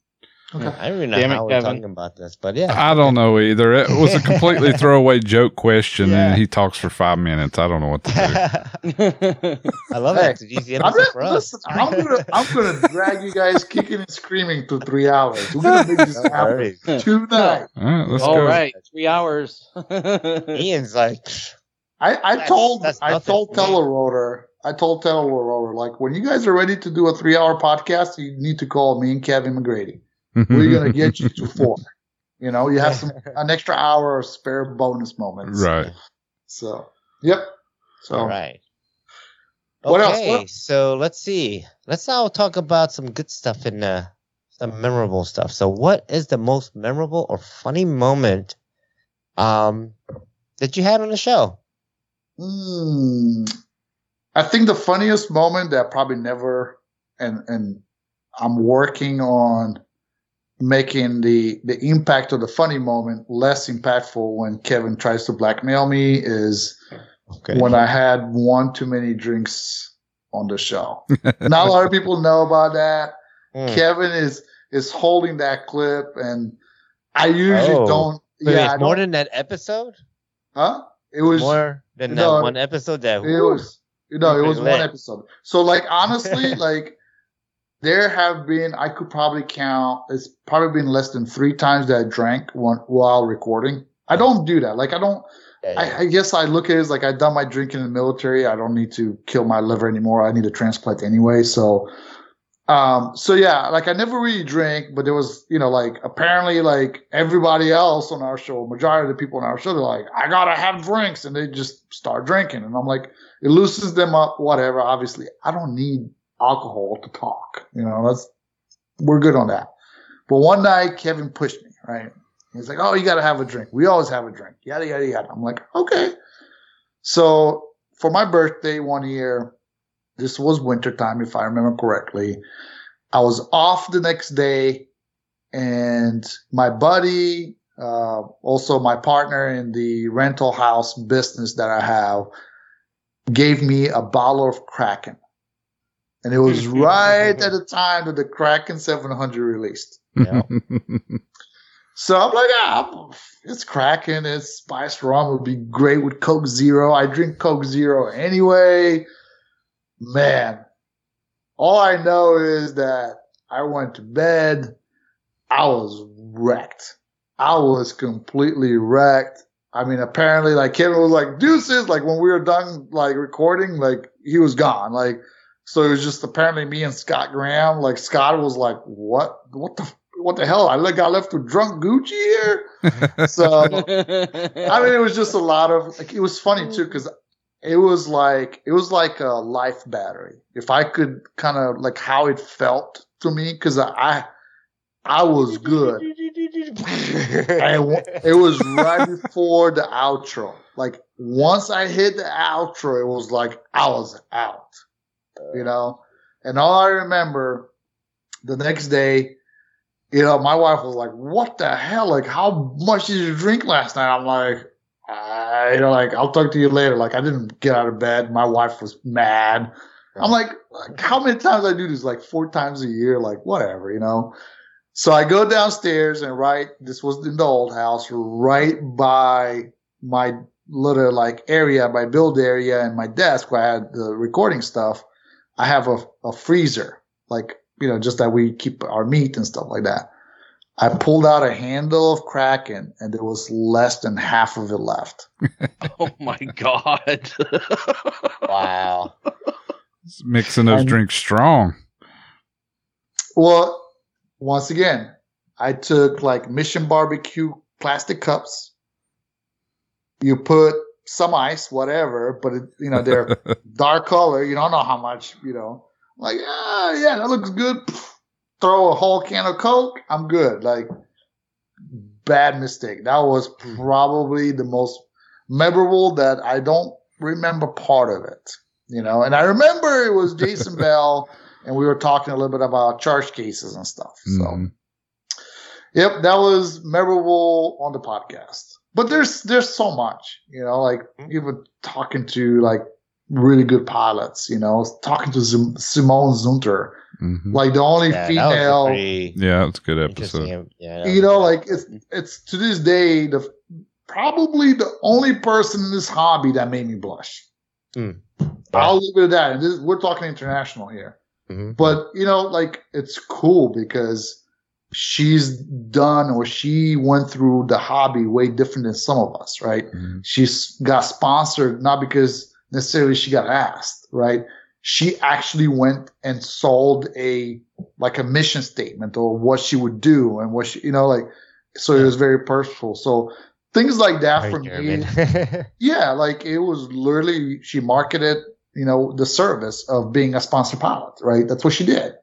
Okay. I don't even know Damn it, how we're Kevin. talking about this, but yeah. I don't know either. It was a completely [LAUGHS] throwaway joke question, Yeah. and he talks for five minutes. I don't know what to do. [LAUGHS] I love Hey, it. It's an easy I'm, episode for us. listen, I'm gonna I'm gonna drag you guys kicking and screaming to three hours. We're gonna make this [LAUGHS] happen Alright. tonight. All right, let's All go. right, three hours. Ian's like, I, I That's- told that's I nothing told for. Telerotor I told Telerotor like when you guys are ready to do a three hour podcast, you need to call me and Kevin McGrady. We're gonna get you [LAUGHS] to four. You know, you have some [LAUGHS] an extra hour of spare bonus moments. right. So yep. So all right. What else? okay, What- so let's see. Let's now talk about some good stuff and uh, some memorable stuff. So, what is the most memorable or funny moment um, that you had on the show? Hmm. I think the funniest moment that probably never and and I'm working on making the the impact of the funny moment less impactful when Kevin tries to blackmail me is Okay. when I had one too many drinks on the show. [LAUGHS] Not a lot of people know about that. Hmm. Kevin is is holding that clip and I usually Oh. don't Wait, yeah, I more don't- than that episode? huh? It was More than no, that one episode that it whew, was no, it pretty was one episode. So like honestly, [LAUGHS] like there have been I could probably count it's probably been less than three times that I drank one while recording. I don't do that. Like I don't Yeah, yeah. I, I guess I look at it as like I've done my drinking in the military. I don't need to kill my liver anymore. I need a transplant anyway. So um so yeah, like I never really drank, but there was, you know, like apparently like everybody else on our show, majority of the people on our show, they're like, I gotta have drinks and they just start drinking. And I'm like, it loosens them up, whatever. Obviously, I don't need alcohol to talk. You know, that's we're good on that. But one night Kevin pushed me, right? He's like, Oh, you gotta have a drink. We always have a drink. Yada yada yada. I'm like, okay. So for my birthday one year, this was wintertime, if I remember correctly. I was off the next day, and my buddy, uh, also my partner in the rental house business that I have, gave me a bottle of Kraken. And it was [LAUGHS] right at the time that the Kraken 700 released. Yeah. [LAUGHS] So I'm like, ah, it's Kraken, it's spiced rum. It would be great with Coke Zero. I drink Coke Zero anyway. Man, all I know is that I went to bed. I was wrecked. I was completely wrecked. I mean, apparently, like Kevin was like deuces. Like when we were done, like recording, like he was gone. Like so, it was just apparently me and Scott Graham. Like Scott was like, "What? What the? What the hell? I like got left with drunk Gucci here." [LAUGHS] So I mean, it was just a lot of like it was funny too because it was like it was like a life battery. If I could kind of like how it felt to me because I I was good. [LAUGHS] And it was right before the outro. Like once I hit the outro, it was like I was out. You know, and all I remember the next day, you know, my wife was like, "What the hell? Like, how much did you drink last night?" I'm like, I, you know, like I'll talk to you later. Like I didn't get out of bed. My wife was mad. I'm like, like, how many times I do this? Like four times a year. Like whatever, you know. So I go downstairs and right. This was in the old house, right by my little like area, my build area, and my desk where I had the recording stuff. I have a, a freezer, like you know, just that we keep our meat and stuff like that. I pulled out a handle of Kraken, and there was less than half of it left. [LAUGHS] oh my god. [LAUGHS] wow. Mixing those And- drinks strong. Well, once again, I took like Mission Barbecue plastic cups. You put some ice, whatever, but it, you know they're [LAUGHS] dark color. You don't know how much. You know, like ah, yeah, that looks good. Pff, Throw a whole can of Coke. I'm good. Like bad mistake. That was probably the most memorable that I don't remember part of it. You know, and I remember it was Jason [LAUGHS] Bell and we were talking a little bit about charge cases and stuff. So, Mhm. yep, that was memorable on the podcast. But there's there's so much, you know, like even talking to like really good pilots, you know, talking to Sim- Simone Zunter Mhm. Like the only Yeah, that was a female pretty Yeah, it's a good episode. Yeah, you know, good. like it's it's to this day the probably the only person in this hobby that made me blush. Hmm. I'll leave it at that. And this, we're talking international here, Mhm. but you know, like it's cool because she's done or she went through the hobby way different than some of us, right? Mhm. She's got sponsored not because necessarily she got asked, right? She actually went and sold a like a mission statement or what she would do and what she, you know, like so it was very purposeful. So things like that Very for me, [LAUGHS] yeah, like it was literally she marketed, you know, the service of being a sponsor pilot, right? That's what she did.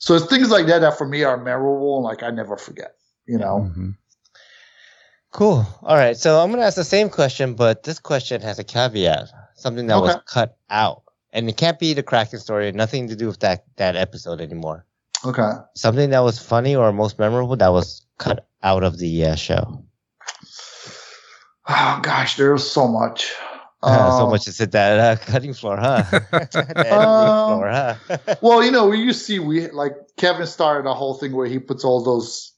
So it's things like that that for me are memorable and like I never forget, you know. Mhm. Cool. All right. So I'm gonna ask the same question, but this question has a caveat. Something that was cut out, and it can't be the Kraken story. Nothing to do with that that episode anymore. Okay. Something that was funny or most memorable that was cut out of the uh, show. Oh gosh, there was so much. So Um, much to sit that uh, [LAUGHS] cutting floor, huh? [LAUGHS] [LAUGHS] Um, floor, huh? well, you know, we you see we like Kevin started a whole thing where he puts all those,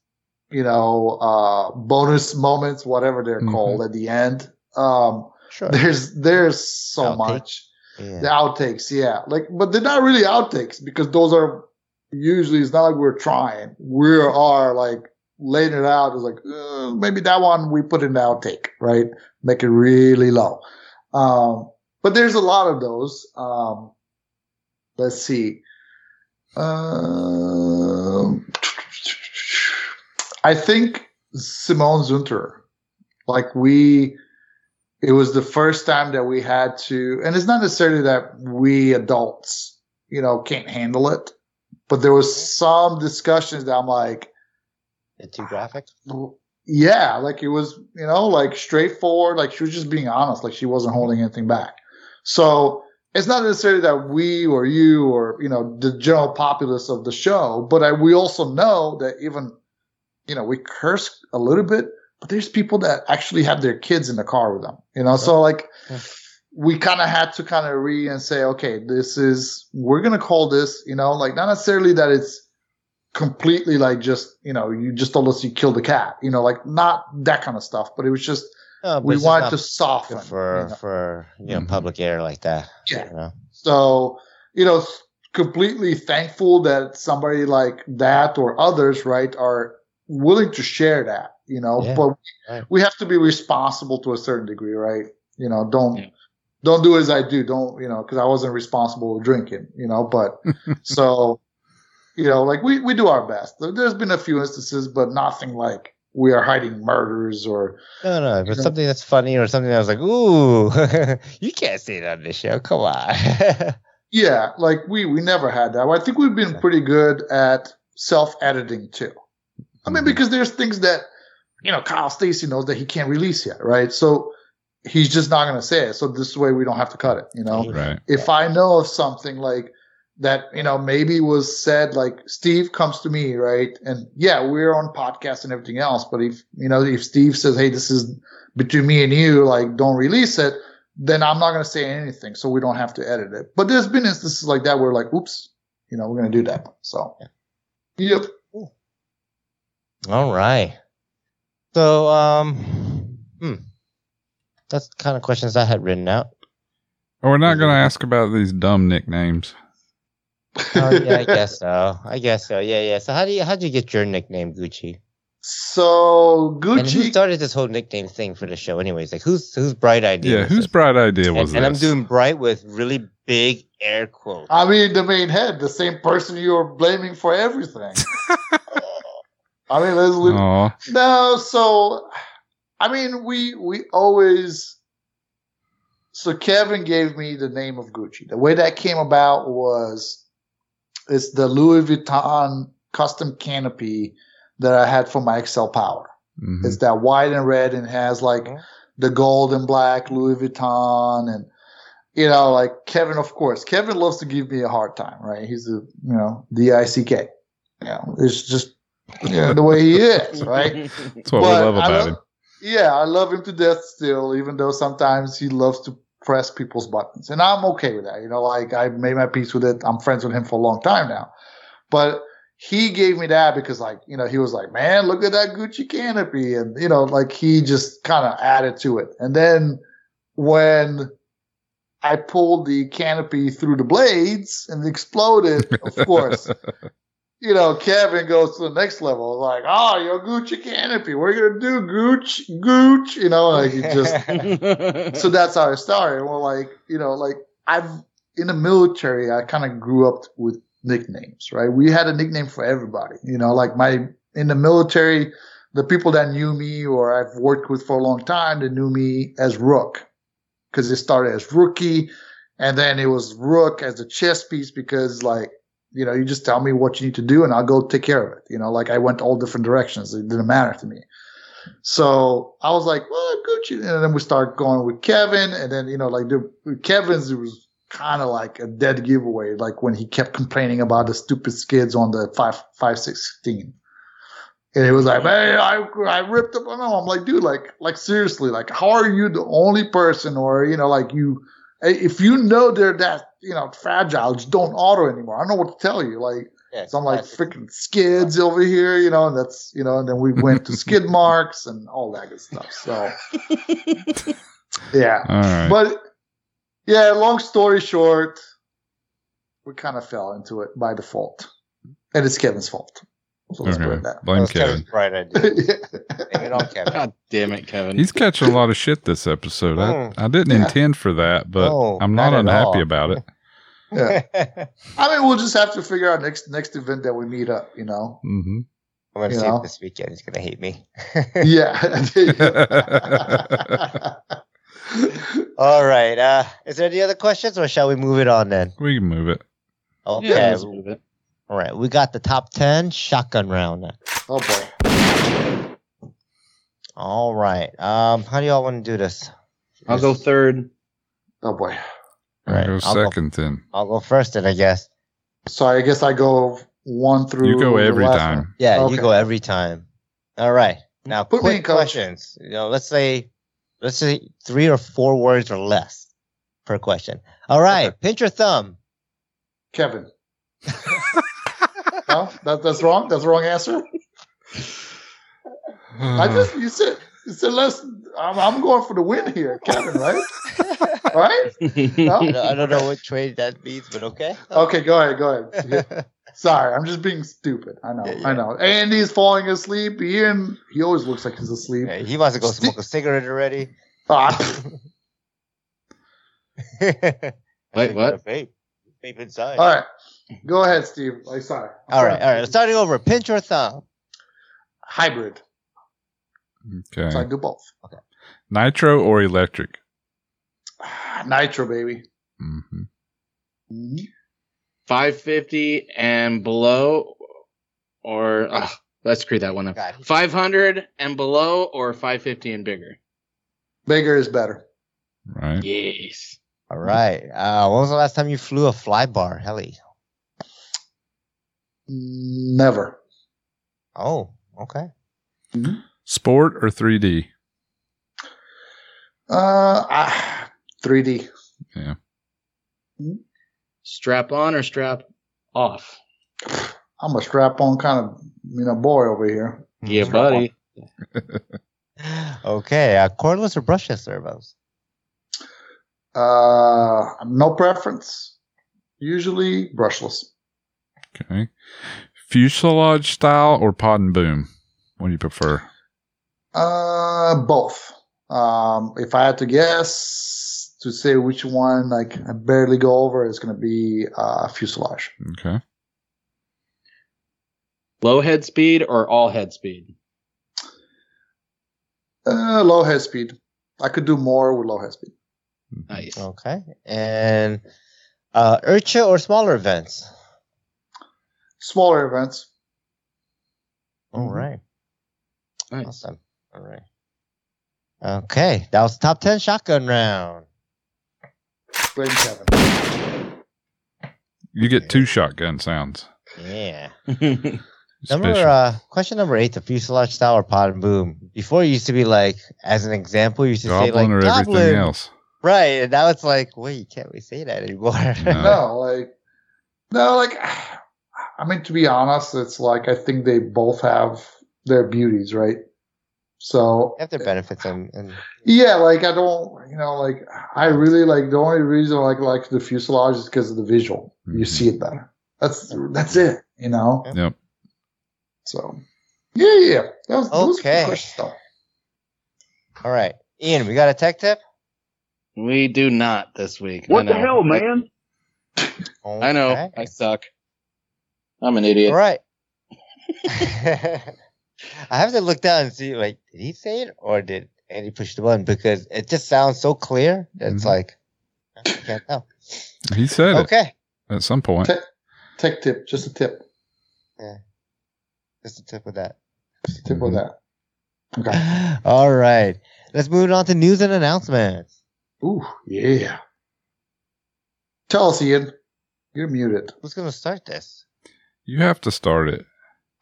you know, uh bonus moments, whatever they're Mhm. called at the end. Um sure. there's there's so Outtake? much. Yeah. The outtakes, yeah. Like but they're not really outtakes because those are usually it's not like we're trying. We are like laying it out. It's like uh, maybe that one we put in the outtake, right? Make it really low. Um, but there's a lot of those. Um, let's see. Um, I think Simone Zunter, like we, it was the first time that we had to, and it's not necessarily that we adults, you know, can't handle it, but there was some discussions that I'm like, It's too graphic. Yeah, like it was, you know, like straightforward. Like she was just being honest. Like she wasn't holding anything back. So it's not necessarily that we or you or, you know, the general populace of the show, but I, we also know that even, you know, we curse a little bit, but there's people that actually have their kids in the car with them, you know? So like Yeah. we kind of had to kind of re and say, okay, this is, we're going to call this, you know, like not necessarily that it's, completely like just you know you just told us you killed a cat you know like not that kind of stuff but it was just No, we wanted to soften for you know. for you know Mhm. public air like that. Yeah. You know? so you know completely thankful that somebody like that or others right are willing to share that you know Yeah, but right. we have to be responsible to a certain degree right you know don't Yeah. don't do as i do don't you know because i wasn't responsible with drinking you know but [LAUGHS] so you know like we we do our best There- there's been a few instances but nothing like we are hiding murders or No, no, but know? something that's funny or something that was like, ooh, [LAUGHS] you can't say that on this show. Come on. [LAUGHS] Yeah, like we we never had that. I think we've been pretty good at self editing too. I mean, Mhm. because there's things that you know Kyle Stacy knows that he can't release yet, right? So he's just not going to say it. So this way we don't have to cut it. You know, Right. if I know of something like that, you know, maybe was said like Steve comes to me, right? And yeah, we're on podcast and everything else. But if you know, if Steve says, "Hey, this is between me and you," like don't release it, then I'm not going to say anything, so we don't have to edit it. But there's been instances like that where like, oops, you know, we're going to do that. So, yep. All right. So, um, hmm. That's the kind of questions I had written out. Oh, we're not going to ask about these dumb nicknames. Oh, yeah, I [LAUGHS] guess so. I guess so. Yeah, yeah. So how do you how do you get your nickname Gucci? So Gucci And who Gucci. started this whole nickname thing for the show? Anyways, like who's whose bright idea? Yeah, was whose bright idea And, was and I'm doing bright with really big air quotes. I mean, the main head, the same person you're blaming for everything. [LAUGHS] I mean, let's leave, Aw. No, so I mean, we we always. So Kevin gave me the name of Gucci. The way that came about was, it's the Louis Vuitton custom canopy that I had for my XL Power. Mhm. It's that white and red and has like Mhm. the gold and black Louis Vuitton and you know like Kevin of course Kevin loves to give me a hard time right he's a you know D I C K you know it's just you know, the way he is right That's what we But love I about lo- him. yeah I love him to death still even though sometimes he loves to press people's buttons. And I'm okay with that you know like I made my peace with it. I'm friends with him for a long time now. But he gave me that because like you know he was like man look at that gucci canopy. And you know like he just kind of added to it. And then when i pulled the canopy through the blades and it exploded of course [LAUGHS] you know kevin goes to the next level. Like oh your gucci canopy. What are you gonna do gooch gooch you know like he just [LAUGHS] [LAUGHS] so that's how it started. Well like you know like i've in the military i kind of grew up with nicknames, right? We had a nickname for everybody. You know, like my in the military, the people that knew me or I've worked with for a long time, they knew me as Rook because it started as rookie, and then it was Rook as a chess piece because like you know you just tell me what you need to do and I'll go take care of it. You know, like I went all different directions. It didn't matter to me. So I was like, well, Gucci. And then we start going with Kevin. And then, you know, like the Kevin's, it was kind of like a dead giveaway. Like when he kept complaining about the stupid skids on the five five sixteen, and it was like, hey, I I ripped up. No, I'm like, dude, like like seriously, like how are you the only person, or you know, like you, if you know they're that you know fragile, just don't auto anymore. I don't know what to tell you, like. Yeah, So I'm like freaking skids over here, you know, and that's you know, and then we went to skid [LAUGHS] marks and all that good stuff. So yeah. All right. But yeah, long story short, we kind of fell into it by default. And it's Kevin's fault. So let's put okay. it that. Blame That was Kevin. Kevin's bright idea. yeah. Blame it on Kevin. God damn it, Kevin. He's catching a lot of shit this episode. I, Mm. I didn't Yeah. intend for that, but No, I'm not, not unhappy all. about it. [LAUGHS] Yeah. I mean, we'll just have to figure out next next event that we meet up, you know. hmm I'm gonna You see know? if this weekend he's gonna hate me. Yeah. [LAUGHS] [LAUGHS] All right. Uh, is there any other questions, or shall we move it on then? we can move it. Okay. Yeah, let's move it. All right. We got the top ten shotgun round. oh boy. All right. Um, how do y'all want to do this? I'll go third. Oh boy. I'll Right, go I'll go- second then. I'll go first, then I guess. So I guess I go one through. You go every time. one. Yeah, Okay. you go every time. All right. Now, Put quick questions. You know, let's say, let's say three or four words or less per question. All right. Pinch your thumb. Kevin. [LAUGHS] no, that, that's wrong. That's the wrong answer. I just you said you said let's. I'm, I'm going for the win here, Kevin. Right? [LAUGHS] right? I don't, I don't know which way that means, but okay. Okay, go ahead. Go ahead. Yeah. Sorry, I'm just being stupid. I know. Yeah, yeah. I know. Andy's falling asleep. Ian, he always looks like he's asleep. Yeah, he wants to go smoke a cigarette already. Ah, [LAUGHS] Wait, what? Vape. Vape inside. all right, go ahead, Steve. Like, sorry. I'm All right, sorry. all right. Starting over. Pinch your thumb. Hybrid. Okay. So I do both. Okay. Nitro or electric? Ah, Nitro, baby. hmm Mhm. 550 and below, or ugh, let's screw that one up. 500 and below, or 550 and bigger. Bigger is better. Right. Yes. All right. Uh, when was the last time you flew a fly bar heli? Never. Oh, okay. Sport or 3D? Uh, ah, 3D. Yeah. Strap on or strap off? [SIGHS] I'm a strap-on kind of you know boy over here. Yeah, buddy. [LAUGHS] Okay. Uh, coreless or brushless servos? Uh, no preference. Usually brushless. Okay. Fuselage style or pod and boom? What do you prefer? Uh, both. Um, if I had to guess to say which one, like I barely go over, it's going to be uh, fuselage. Okay. Low head speed or all head speed? Uh, low head speed. I could do more with low head speed. Nice. Okay. And uh, IRCHA or smaller events? Smaller events. All right. Nice. Awesome. All right. Okay. That was the top 10 shotgun round. Blame Kevin. You get two shotgun sounds. Yeah. [LAUGHS] Number uh, question number eight: the fuselage style or pod and boom. Before it used to be like, as an example, you used to say like or goblin, everything else? right? And now it's like, wait, can't we say that anymore. No. No, [LAUGHS] like, no, like, I mean, to be honest, it's like I think they both have their beauties, right? So They have their benefits and, and yeah, like I don't, you know, like I really like the only reason I like like the fuselage is because of the visual. You Mhm. see it better. That's that's it, you know. Yep. So yeah, yeah, that was, that was a Okay. all right. Ian, we got a tech tip? We do not this week. What the hell, man? I, I know. Okay. I suck. I'm an idiot. All right. [LAUGHS] I have to look down and see, like, did he say it or did Andy push the button? Because it just sounds so clear that it's Mhm. like, I can't tell. He said Okay. it at some point. Tech, tech tip, just a tip, Yeah. Just a tip of that. just a tip Mhm. of that. Okay. [GASPS] All right. Let's move on to news and announcements. Ooh, yeah. Tell us, Ian. You're muted. Who's going to start this? You have to start it.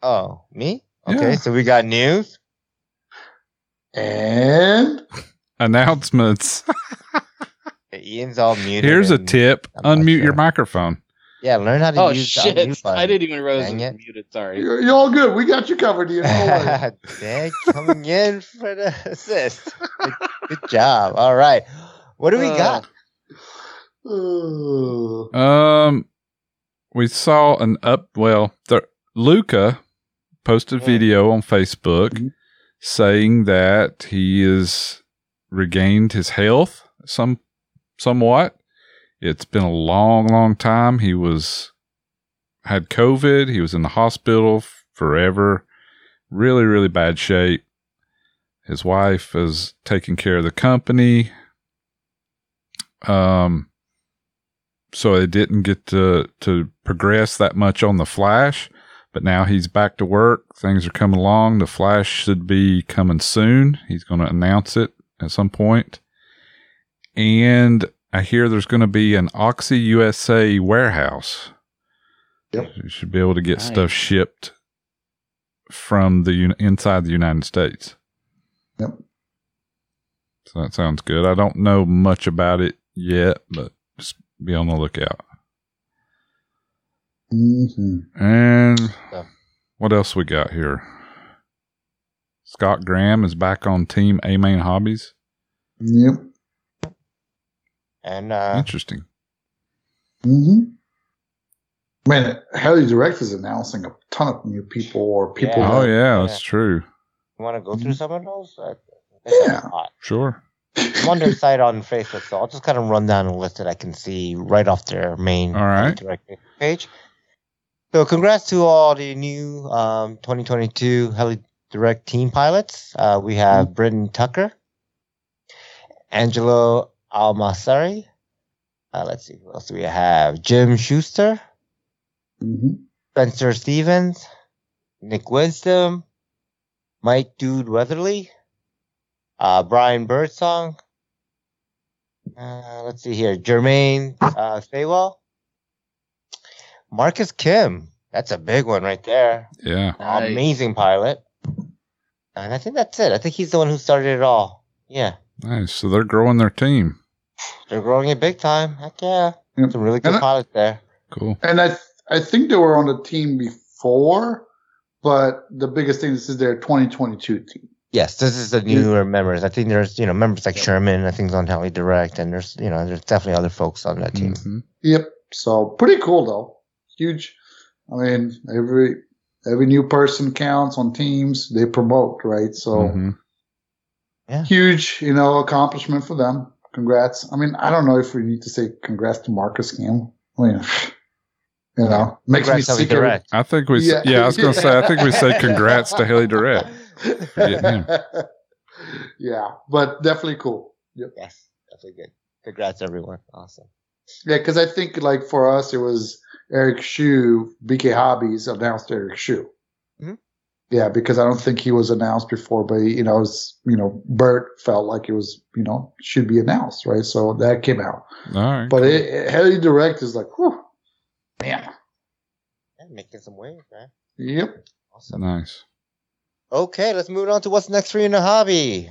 Oh, me? Okay, Yeah. so we got news. And [LAUGHS] Announcements. [LAUGHS] Ian's all muted. Here's a tip. I'm Unmute sure. your microphone. Yeah, learn how to Oh use the shit! I didn't even realize Dang it it. was muted. Sorry. you're, you're all good. We got you covered, Ian. Don't worry. [LAUGHS] Coming in for the assist. Good, good job. All right. What do we Uh, got? Uh, [SIGHS] Um, we saw an up. Well, the, Luca posted video on Facebook Mhm. saying that he is regained his health some somewhat. It's been a long, long time. He was had COVID. He was in the hospital f- forever. Really, really bad shape. His wife is taking care of the company. Um, so it didn't get to to progress that much on the Flash, but now he's back to work. Things are coming along. The Flash should be coming soon. He's going to announce it at some point. And I hear there's going to be an Oxy USA warehouse. Yep. You should be able to get Nice. stuff shipped from the inside the United States. Yep. So that sounds good. I don't know much about it yet, but just be on the lookout. hmm And Yeah. what else we got here? Scott Graham is back on team A Main Hobbies. Yep. And uh, Interesting. hmm Man, Heli Direct is announcing a ton of new people or people. Yeah. Oh that- yeah, yeah. that's true. you want to go Mm-hmm. through some of those? I- Yeah. Sure. I'm on their site on Facebook, so I'll just kind of run down a list that I can see right off their main All right. direct page. So, congrats to all the new um, 2022 Heli Direct team pilots. Uh, we have Mm-hmm. Britton Tucker, Angelo Almasari. Uh, let's see, who else do we have? Jim Schuster, Mhm. Spencer Stevens, Nick Wisdom, Mike Dude Weatherly, uh, Brian Birdsong. Uh, let's see here. Jermaine uh, Faywell. Marcus Kim. That's a big one right there. Yeah. Nice. Amazing pilot. And I think that's it. I think he's the one who started it all. Yeah. Nice. So they're growing their team. They're growing it big time. Heck yeah. Yep. Some really good And I- pilots there. Cool. And I, th- I think they were on the team before, but the biggest thing this is their 2022 team. Yes, this is the newer members. I think there's, you know, members like Sherman, I think is on Heli Direct, and there's, you know, there's definitely other folks on that team. Mhm. Yep. So pretty cool though. Huge. I mean, every every new person counts on teams. They promote, right? So Mhm. huge, you know, accomplishment for them. Congrats. I mean, I don't know if we need to say congrats to Marcus Kim. I mean, you know, makes Congrats, me Heli sick. Direct. I think we. Yeah. Yeah. yeah, I was gonna say. I think we say [LAUGHS] congrats to Heli Direct. Getting him. [LAUGHS] yeah, but definitely cool. Yep. Yes, definitely good. Congrats, everyone. Awesome. Yeah, because I think like for us, it was Eric Shu, BK Hobbies announced Eric Shu. Mhm. Yeah, because I don't think he was announced before, but you know, it was, you know, Bert felt like it was, you know, should be announced, right? So that came out. All right. But it, it, Heli Direct is like, whew, man. Yeah, making some waves, man. Yep. Awesome. nice. Okay, let's move on to what's next for you in the hobby.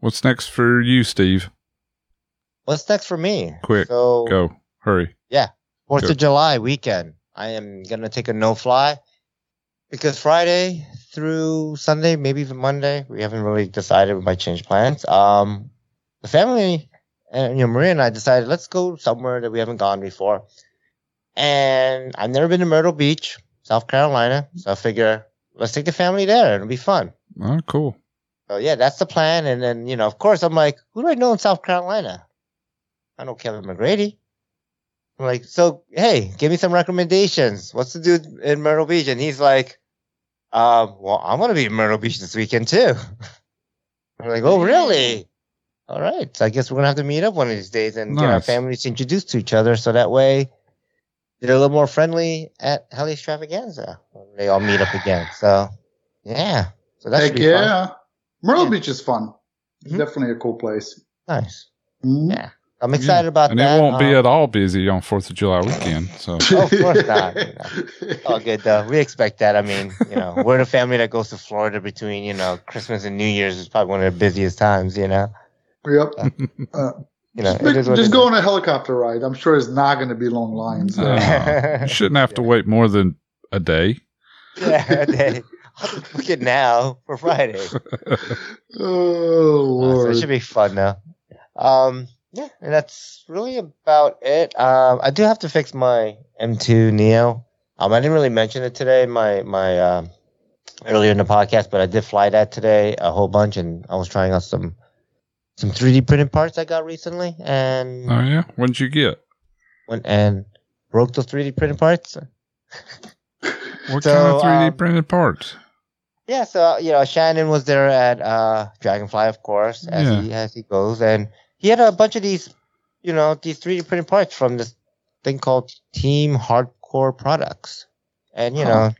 What's next for you, Steve? What's next for me? Quick, So, Go. Hurry. Yeah, Fourth of July weekend. I am gonna take a no fly because Friday through Sunday, maybe even Monday, we haven't really decided. We might change plans. Um, the family and you know Maria and I decided let's go somewhere that we haven't gone before. And I've never been to Myrtle Beach, South Carolina, so I figure let's take the family there. It'll be fun. Oh, cool. So yeah, that's the plan. And then you know, of course, I'm like, who do I know in South Carolina? I know Kevin McGrady. I'm like, so hey, give me some recommendations. What's the dude in Myrtle Beach? And he's like, um, well, I'm gonna be in Myrtle Beach this weekend too. [LAUGHS] I'm like, oh really? All right. So I guess we're gonna have to meet up one of these days and get our families introduced to each other, so that way they're a little more friendly at Heli Extravaganza when they all meet up [SIGHS] again. So yeah. So that's Heck yeah. Myrtle Beach is fun. Mhm. Definitely a cool place. nice. Mhm. Yeah. I'm excited about and that. And it won't be Um, at all busy on Fourth of July weekend. So [LAUGHS] Oh, of course not, [LAUGHS] you all good though. We expect that. I mean, you know, we're the family that goes to Florida between, you know, Christmas and New Year's is probably one of the busiest times, you know. Yep. [LAUGHS] You know, just it is what just it go is. on a helicopter ride. I'm sure it's not going to be long lines. uh, [LAUGHS] you shouldn't have to wait more than a day. yeah, they, I'll just book it now for Friday. [LAUGHS] oh Uh, so it should be fun though. Um, yeah, and that's really about it. Um, I do have to fix my M2 Neo. Um, I didn't really mention it today my my um earlier in the podcast, but I did fly that today a whole bunch, and I was trying out some some 3D printed parts I got recently, and Oh yeah, what did you get? went and broke those 3D printed parts. [LAUGHS] What So, kind of 3D um, printed parts? Yeah, so you know, Shannon was there at uh Dragonfly, of course, as Yeah. he as he goes, and he had a bunch of these, you know, these 3D printed parts from this thing called Team Hardcore Products, and you Huh. know,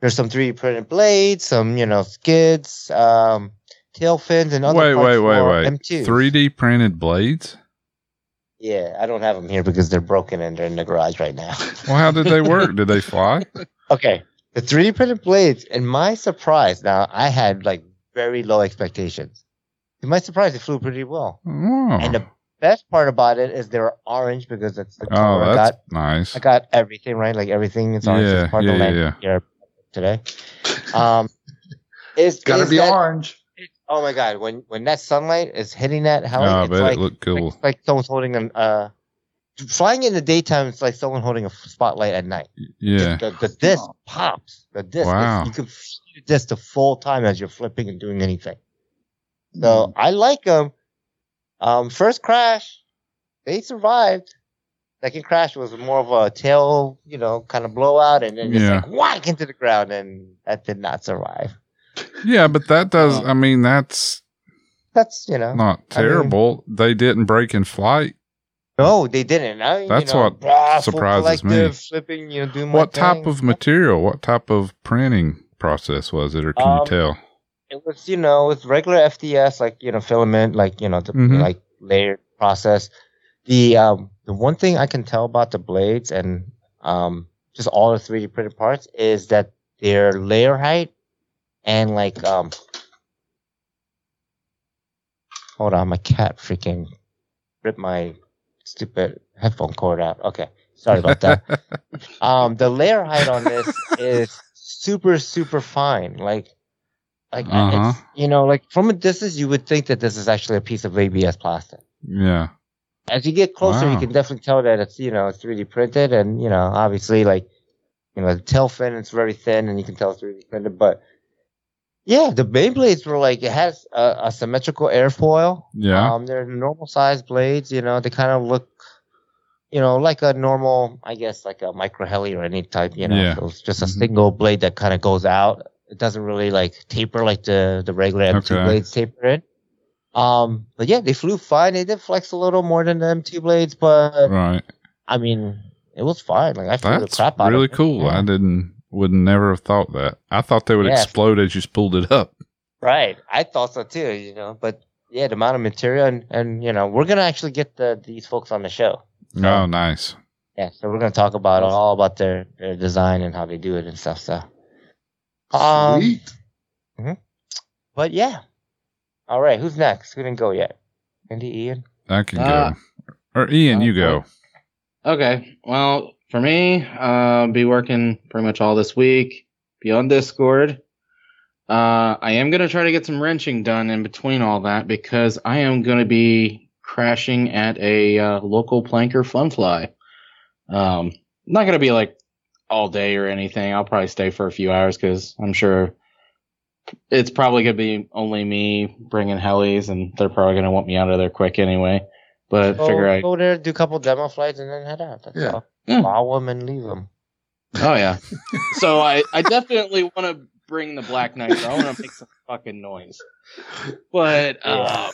there's some 3D printed blades, some you know skids, um, tail fins, and other Wait, parts wait, wait, for wait. M2. 3D printed blades? Yeah, I don't have them here because they're broken and they're in the garage right now. [LAUGHS] Well, how did they work? did they fly? [LAUGHS] Okay. The 3D printed blades, And my surprise, now I had like very low expectations. In my surprise, it flew pretty well. Oh, And the best part about it is they're orange because that's the oh color I that's got. nice. I got everything right, like everything is orange. Yeah, it's part of yeah, the yeah, language here today. Um, it's Got to is be that- orange. Oh my god! When when that sunlight is hitting that heli, Oh, I it's like it looked cool. it's like someone's holding an uh. Flying in the daytime, it's like someone holding a spotlight at night. yeah. The, the disc Oh. pops. The disc. Wow. Wow. You can feel the disc the full time as you're flipping and doing anything. So I like them. Um, first crash, they survived. Second crash was more of a tail, you know, kind of blowout, and then just Yeah. like whack into the ground, and that did not survive. Yeah, but that does, Oh. I mean, that's That's you know, not I mean- terrible. they didn't break in flight. no, they didn't. I, That's you know, what blah, surprises me. Flipping, you know, What type thing. of material, what type of printing process was it, or can you Um, tell? it was you know it's regular FDS like you know filament like you know the Mhm. like layered process. The um the one thing I can tell about the blades and um just all the 3D printed parts is that their layer height and like um hold on my cat freaking ripped my stupid headphone cord out. Okay, sorry about that. [LAUGHS] um the layer height on this is super super fine like like uh, Uh-huh. it's, you know like from a distance you would think that this is actually a piece of abs plastic yeah. as you get closer you can definitely tell that it's you know it's 3d printed and you know obviously like you know the tail fin it's very thin and you can tell it's 3d printed but yeah the main blades were like it has a, a symmetrical airfoil Yeah. um, they're normal size blades. You know, they kind of look, you know, like a normal, I guess, like a micro heli or any type. You know, Yeah. so it's just a Mhm. single blade that kind of goes out. It doesn't really like taper like the the regular M2 Okay. blades taper in. Um, but yeah, they flew fine. They did flex a little more than the M2 blades, but right. I mean, it was fine. Like I flew the That's crap out really of it. cool. Yeah. I didn't, would never have thought that. I thought they would Yeah. explode as you spooled it up. Right. I thought so too, you know, but yeah, the amount of material and, and you know, we're going to actually get the, these folks on the show. So- Oh, nice. Yeah, so we're gonna talk about all about their, their design and how they do it and stuff. So, um, Sweet. but yeah, all right. Who's next? Who didn't go yet? Andy, Ian. I can Uh, go. Or Ian, you go. Okay. Well, for me, uh, be working pretty much all this week. Be on Discord. Uh, I am gonna try to get some wrenching done in between all that because I am gonna be crashing at a uh, local planker fun fly. Um, not gonna be like all day or anything. I'll probably stay for a few hours because I'm sure it's probably gonna be only me bringing helis, and they're probably gonna want me out of there quick anyway. But Go, figure I, go there, do a couple demo flights, and then head out. That's Yeah. all. Yeah. Wow them and leave them. oh yeah. [LAUGHS] so I, I definitely want to bring the Black Knight. I want to make some fucking noise. But uh,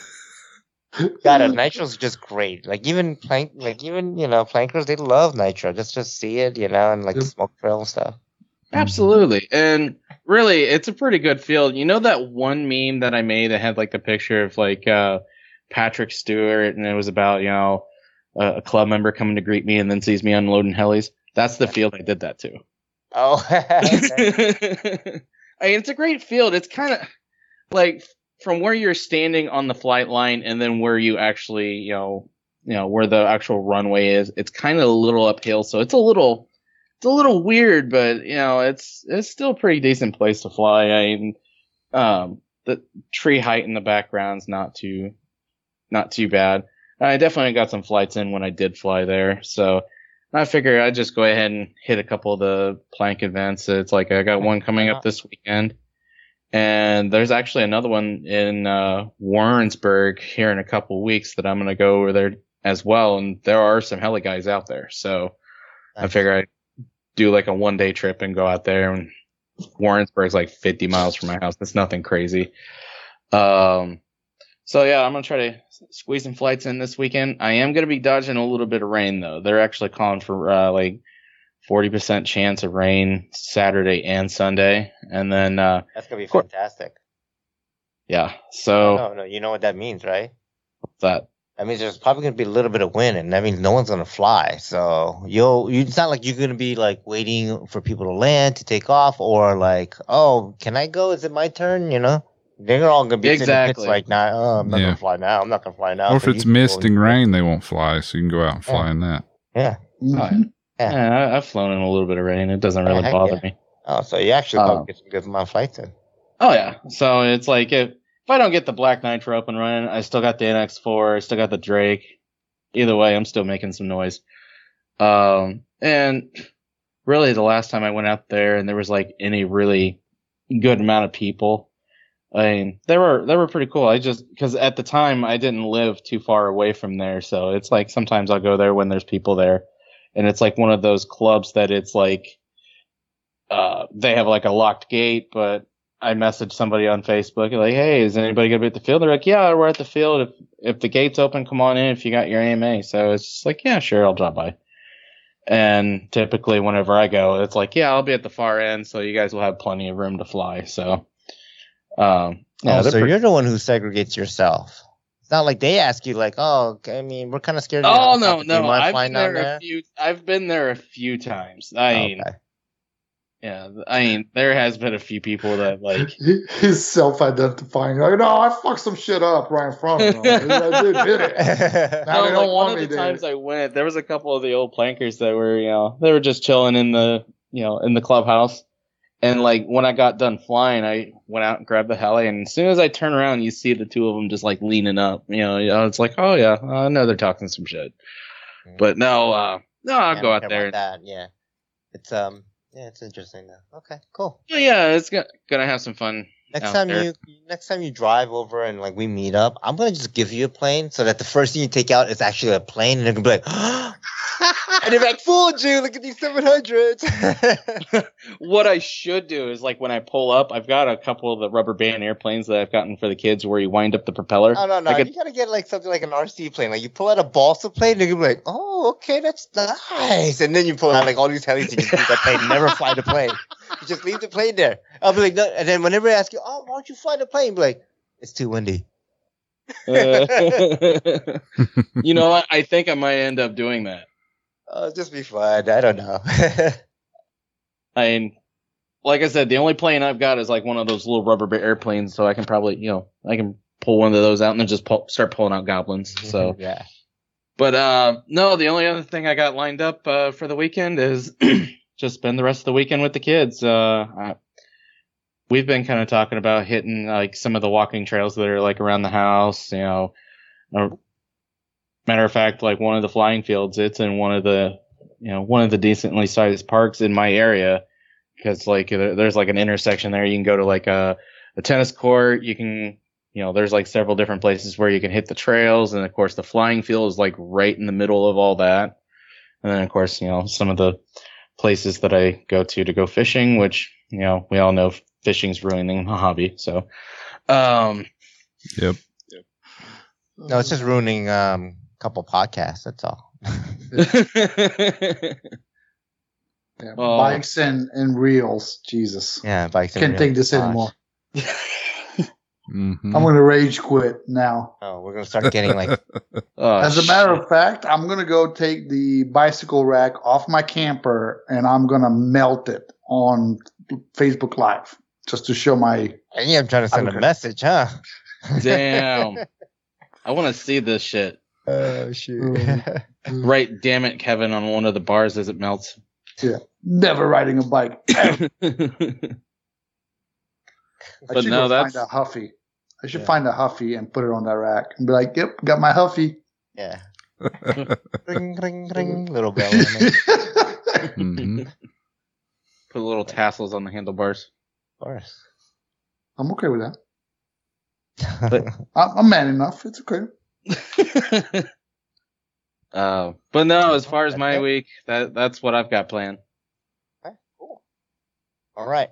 God, uh, Nitro's just great. Like even plank, like even you know plankers, they love Nitro. Just just see it, you know, and like Yep. smoke trail and stuff. Absolutely. And really, it's a pretty good field. You know that one meme that I made that had like the picture of like uh, Patrick Stewart and it was about, you know, a, a club member coming to greet me and then sees me unloading helis? That's the field I did that to. Oh, [LAUGHS] [LAUGHS] I mean, it's a great field. It's kind of like from where you're standing on the flight line and then where you actually, you know, you know where the actual runway is. It's kind of a little uphill, so it's a little, it's a little weird, but you know, it's it's still a pretty decent place to fly. I mean, um, the tree height in the background's not too, not too bad. I definitely got some flights in when I did fly there, so. I figure I'd just go ahead and hit a couple of the plank events. It's like I got one coming up this weekend, and there's actually another one in uh, Warrensburg here in a couple weeks that I'm gonna go over there as well. And there are some heli guys out there, so I figure I'd do like a one day trip and go out there. And Warrensburg's like 50 miles from my house. That's nothing crazy. Um, so yeah, I'm gonna try to squeeze some flights in this weekend. I am gonna be dodging a little bit of rain though. They're actually calling for uh, like 40% chance of rain Saturday and Sunday, and then uh, that's gonna be fantastic. yeah. So No, no, you know what that means, right? that I mean, there's probably gonna be a little bit of wind, and that means no one's gonna fly. So you'll, you, it's not like you're gonna be like waiting for people to land to take off, or like, oh, can I go? Is it my turn? You know, they're all gonna be sitting in pits Exactly. like, nah, oh, I'm not Yeah. gonna fly now. I'm not gonna fly now. or if it's mist and rain, they won't fly, so you can go out and fly in that. Yeah. Mhm. Yeah. yeah, I, I've flown in a little bit of rain. It doesn't really bother yeah. me. Oh, so you actually Um, probably get some good amount of flights in. Oh yeah. So it's like if if I don't get the Black Nitro up and running, I still got the NX4, I still got the Drake. Either way, I'm still making some noise. Um, and really, the last time I went out there and there was like any really good amount of people, I mean, they were they were pretty cool. I just because at the time I didn't live too far away from there, so it's like sometimes I'll go there when there's people there, and it's like one of those clubs that it's like, uh, they have like a locked gate, but I messaged somebody on Facebook like, "Hey, is anybody gonna be at the field?" They're like, "Yeah, we're at the field. If if the gate's open, come on in. If you got your AMA." So it's just like, "Yeah, sure, I'll drop by." And typically, whenever I go, it's like, "Yeah, I'll be at the far end, so you guys will have plenty of room to fly." So, um, yeah, oh, so pretty- you're the one who segregates yourself. It's not like they ask you, like, oh, I mean, we're kind of scared. of your Oh no, you no! I've been there, there? a few. I've been there a few times. I mean, Okay. yeah, I mean, there has been a few people that like [LAUGHS] He- He's self-identifying. Like, no, I fucked some shit up right in front of him. I did, did it. [LAUGHS] Now no, they don't like one want of me the there. times I went, there was a couple of the old plankers that were, you know, they were just chilling in the, you know, in the clubhouse. And like when I got done flying, I went out and grabbed the heli, and as soon as I turn around, you see the two of them just like leaning up. You know, it's like, oh yeah, I know they're talking some shit. But no, uh, no, I'll Yeah, go out there. That, yeah. It's um, yeah, it's interesting though. Okay, cool. Yeah, yeah, it's go- gonna have some fun. Next time there. you next time you drive over and like we meet up, I'm gonna just give you a plane so that the first thing you take out is actually a plane, and they're gonna be like, [GASPS] and they're like, fooled you. Look at these 700s. [LAUGHS] what I should do is like when I pull up, I've got a couple of the rubber band airplanes that I've gotten for the kids where you wind up the propeller. no, no, no. Like a- you gotta get like something like an RC plane. Like you pull out a balsa plane, and they're gonna be like, oh, okay, that's nice. And then you pull out like all these helis, and you leave that plane, never fly the plane. You just leave the plane there. I'll be like, no. And then whenever I ask you, oh, why don't you fly the plane? Be like, it's too windy. Uh, [LAUGHS] you know, what? I think I might end up doing that. Oh, just be fun. I don't know. [LAUGHS] I mean, like I said, the only plane I've got is like one of those little rubber airplanes, so I can probably, you know, I can pull one of those out and then just pull, start pulling out goblins. [LAUGHS] So yeah. But uh, no, the only other thing I got lined up uh, for the weekend is [CLEARS THROAT] just spend the rest of the weekend with the kids. Uh, I, we've been kind of talking about hitting like some of the walking trails that are like around the house. You know, Uh, matter of fact, like one of the flying fields, it's in one of the you know one of the decently sized parks in my area because like there's like an intersection there. You can go to like a a tennis court. You can you know, there's like several different places where you can hit the trails, and of course the flying field is like right in the middle of all that. And then of course, you know, some of the places that I go to to go fishing, which you know we all know fishing's ruining my hobby. So, um, Yep. No, it's just ruining um a couple podcasts. That's all. [LAUGHS] Yeah, Oh. bikes and, and reels. Jesus. Yeah, bikes. and Can't reels. take this Gosh. anymore. Mhm. I'm going to rage quit now. Oh, we're gonna start getting like [LAUGHS] oh, As a matter shit. of fact, I'm going to go take the bicycle rack off my camper and I'm going to melt it on Facebook Live just to show my. yeah, I'm trying to send Okay. a message, huh? damn, [LAUGHS] I want to see this shit. Oh shoot. Mm. [LAUGHS] Right, damn it, Kevin, on one of the bars as it melts. Yeah. Never riding a bike. [LAUGHS] I But should no, that's- find a Huffy. I should Yeah. find a Huffy and put it on that rack and be like, "Yep, got my Huffy." yeah. ring, ring, ring. Little bell. on it. Mhm. Put little tassels on the handlebars. Of course. I'm okay with that. But [LAUGHS] I'm, I'm man enough. It's okay. [LAUGHS] uh, but no, as far as my week, that that's what I've got planned. cool. All right.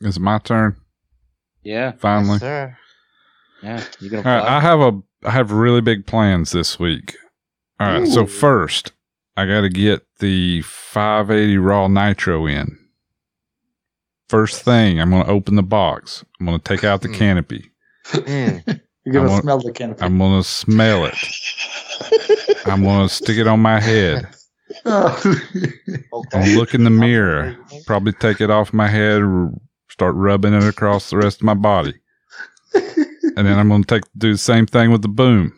It's my turn? Yeah, Finally. Yes, sir. yeah. You gonna All right. I have a I have really big plans this week. All right, so first I got to get the 580 raw nitro in. First thing, I'm going to open the box. I'm going to take out the Mm. canopy. Mm. [LAUGHS] You're gonna I want- smell the canopy. I'm going to smell it. [LAUGHS] I'm going to stick it on my head. [LAUGHS] Okay. I'm look in the mirror. Probably take it off my head, r- start rubbing it across the rest of my body. And then I'm going to take do the same thing with the boom.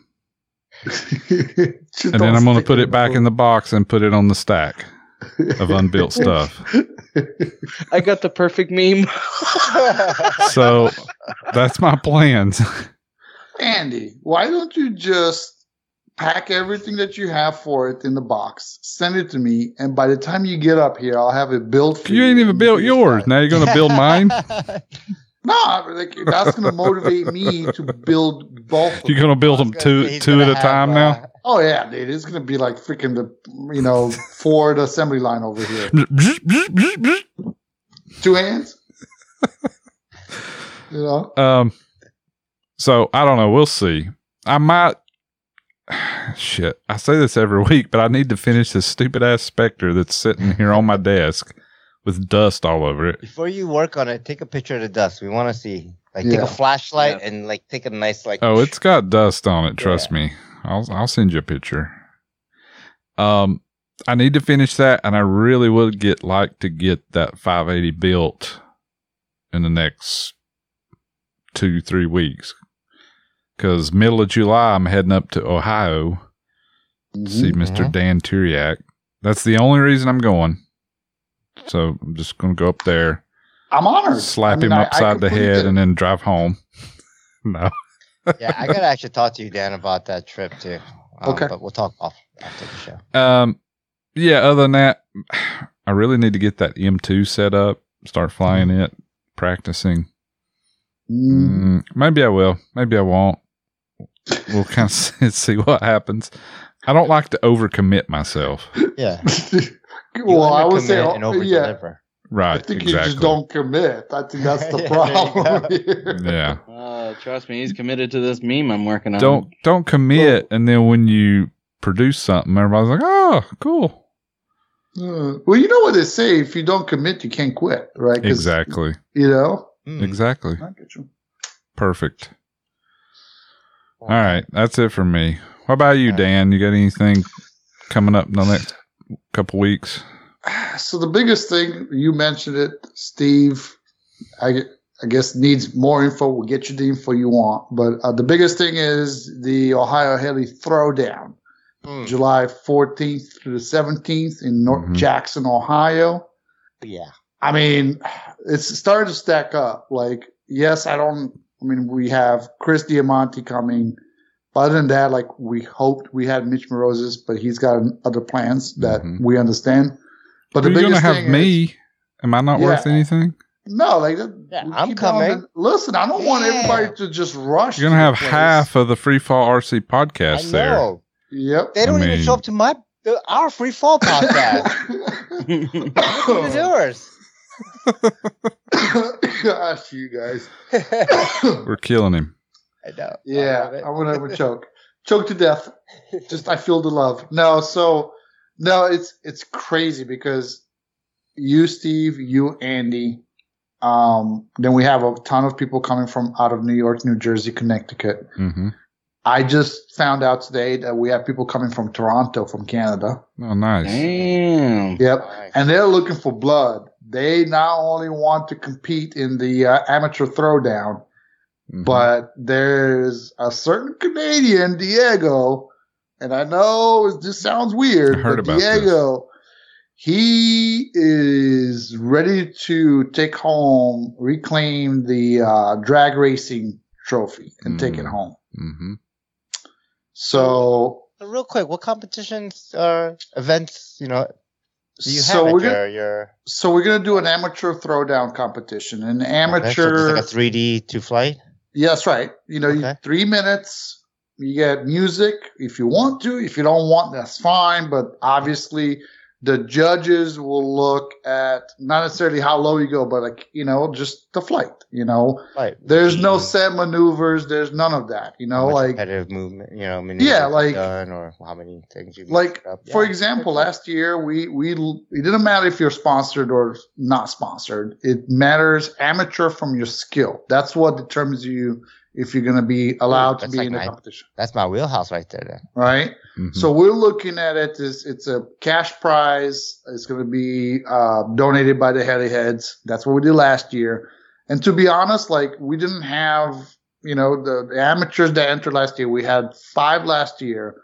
And then I'm going to put it back in the box and put it on the stack of unbuilt stuff. [LAUGHS] I got the perfect meme. [LAUGHS] So that's my plans. Andy, why don't you just pack everything that you have for it in the box, send it to me, and by the time you get up here, I'll have it built for you. You ain't even built yours. fly. Now you're going to build mine. [LAUGHS] No, like, that's going to motivate me to build both. You're going to build them two two at gonna a time have, now. Oh yeah, dude, it's going to be like freaking the you know [LAUGHS] Ford assembly line over here. Two hands. [LAUGHS] you know. um. So I don't know. We'll see. I might. [SIGHS] Shit. I say this every [LAUGHS] week, but I need to finish this stupid ass Spectre that's sitting here on my desk with dust all over it. Before you work on it, take a picture of the dust. We want to see. Like, take a flashlight Yeah. and like take a nice like. Oh, it's got dust on it. Trust me. I'll I'll send you a picture. Um, I need to finish that, and I really would get like to get that 580 built in the next two three weeks. Because middle of July, I'm heading up to Ohio to see Mhm. Mister. Dan Turiak. That's the only reason I'm going. So I'm just gonna go up there, I'm honored. slap I mean, him I- I upside the head, and then drive home. [LAUGHS] no. Yeah, I gotta actually talk to you, Dan, about that trip too. Um, Okay. but we'll talk off after the show. Um, yeah. Other than that, I really need to get that M2 set up, start flying Mm-hmm. it, practicing. Mm. Mm, maybe I will. Maybe I won't. We'll kind of [LAUGHS] see what happens. I don't like to overcommit myself. Yeah. [LAUGHS] well, I would say, and oh, over yeah. deliver. Right. I think exactly. you just don't commit. I think that's [LAUGHS] the Yeah, problem. there here. Yeah. Uh, trust me, he's committed to this meme I'm working on. Don't don't commit, and then when you produce something, everybody's like, "Oh, cool." Uh, well, you know what they say: if you don't commit, you can't quit, right? Exactly. You know. Mm. Exactly. I get you. Perfect. All right, that's it for me. What about you, All right. Dan? You got anything coming up in the next couple weeks? [SIGHS] So the biggest thing you mentioned it, Steve. I I guess needs more info. We'll get you the info you want. But uh, the biggest thing is the Ohio Heli Throwdown. Mm, July 14th through the 17th in North Mhm. Jackson, Ohio. yeah. I mean, it's starting to stack up. Like, yes, I don't. I mean, we have Chris Diamante coming. But other than that, like we hoped we had Mitch Morosis, but he's got other plans that Mhm. we understand. But But the you're gonna have thing is, me. Am I not worth anything? No, like Yeah, I'm coming. the- listen, I don't want Yeah. everybody to just rush. You're gonna have place. half of the Free Fall RC I podcast there. Yep. They don't I even show up to my our free fall podcast. [LAUGHS] Look at yours. [COUGHS] Gosh, you guys. [LAUGHS] We're killing him. I know. I Yeah, love. I'm gonna have a [LAUGHS] choke, choke to death. Just I feel the love. No, so no, it's it's crazy because you, Steve, you, Andy, um, then we have a ton of people coming from out of New York, New Jersey, Connecticut. hmm I just found out today that we have people coming from Toronto, from Canada. Oh, nice. Damn. Yep, Nice. and they're looking for blood. They not only want to compete in the uh, amateur throwdown, Mhm. but there's a certain Canadian, Diego, and I know it just sounds weird, I heard but about this. Diego, he is ready to take home, reclaim the uh, drag racing trophy and take it Mm. home. Mhm. So, So real quick, what competitions or events, you know, do you so have we're gonna, your, your so we're gonna do an amateur throwdown competition. An okay, so amateur, it's like a 3D to flight? Yeah, that's right. You know, you, three minutes. You get music if you want to. If you don't want, that's fine. But obviously, the judges will look at not necessarily how low you go, but like you know, just the flight. You know, Flight. there's no set maneuvers. There's none of that. You know, like repetitive movement, you know, Yeah, like- done or how many things you like up. for example, last year we we it didn't matter if you're sponsored or not sponsored. It matters amateur from your skill. That's what determines you if you're going to be allowed to be like in a competition, that's my wheelhouse right there. Then right? Mhm. So we're looking at it as it's a cash prize. It's going to be uh, donated by the Heliheads. That's what we did last year. And to be honest, like we didn't have, you know, the, the amateurs that entered last year. We had five last year.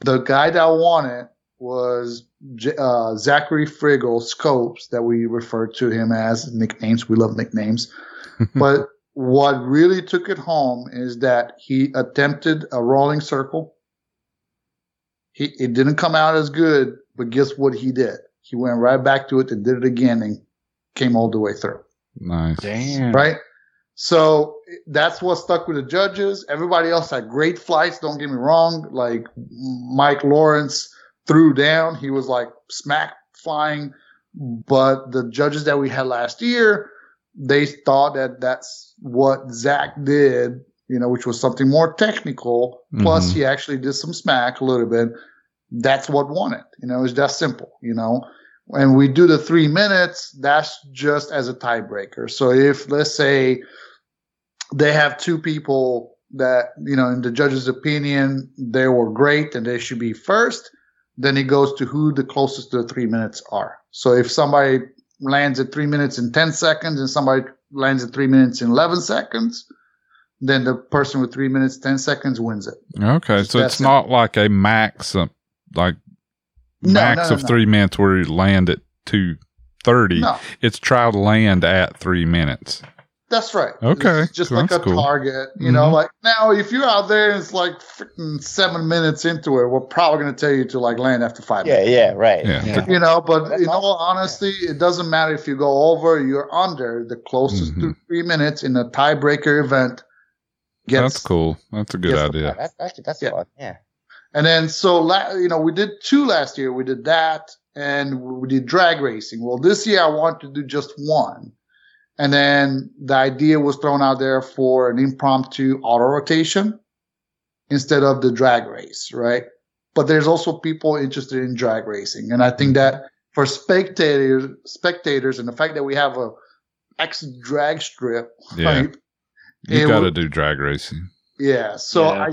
The guy that won it was J- uh, Zachary Friggle Scopes, that we refer to him as nicknames. We love nicknames. [LAUGHS] but what really took it home is that he attempted a rolling circle. He it didn't come out as good, but guess what he did? He went right back to it and did it again and came all the way through. nice. Damn. Right? So that's what stuck with the judges. Everybody else had great flights. Don't get me wrong. Like Mike Lawrence threw down. He was like smack flying. But the judges that we had last year, they thought that that's what Zach did, you know, which was something more technical. Plus Mhm. he actually did some smack a little bit. That's what won it. You know, it's that simple, you know. When we do the three minutes, that's just as a tiebreaker. So if let's say they have two people that, you know, in the judge's opinion, they were great and they should be first, then it goes to who the closest to the three minutes are. So if somebody lands at three minutes and 10 seconds and somebody lands at three minutes and 11 seconds, then the person with three minutes, 10 seconds wins it. Okay, so it's not like a max, like No, max no, no, of three minutes where you land at two thirty. It's try to land at three minutes. That's right. Okay, It's just cool, like a cool. target, you know, Mhm. like now if you're out there and it's like freaking seven minutes into it, we're probably going to tell you to like land after five yeah, minutes. yeah, right. Yeah. Yeah. You know, but That's in all awesome. honesty, it doesn't matter if you go over, you're under. The closest to Mhm. three minutes in a tiebreaker event gets That's cool. That's a good idea. that's actually that's Yeah. fun. Yeah. And then so la- you know we did two last year. We did that, and we did drag racing. Well, this year I want to do just one. And then the idea was thrown out there for an impromptu auto rotation instead of the drag race, right? But there's also people interested in drag racing, and I think that for spectators, spectators, and the fact that we have a X drag strip, Yeah. right? You got to do drag racing. Yeah. So Yeah.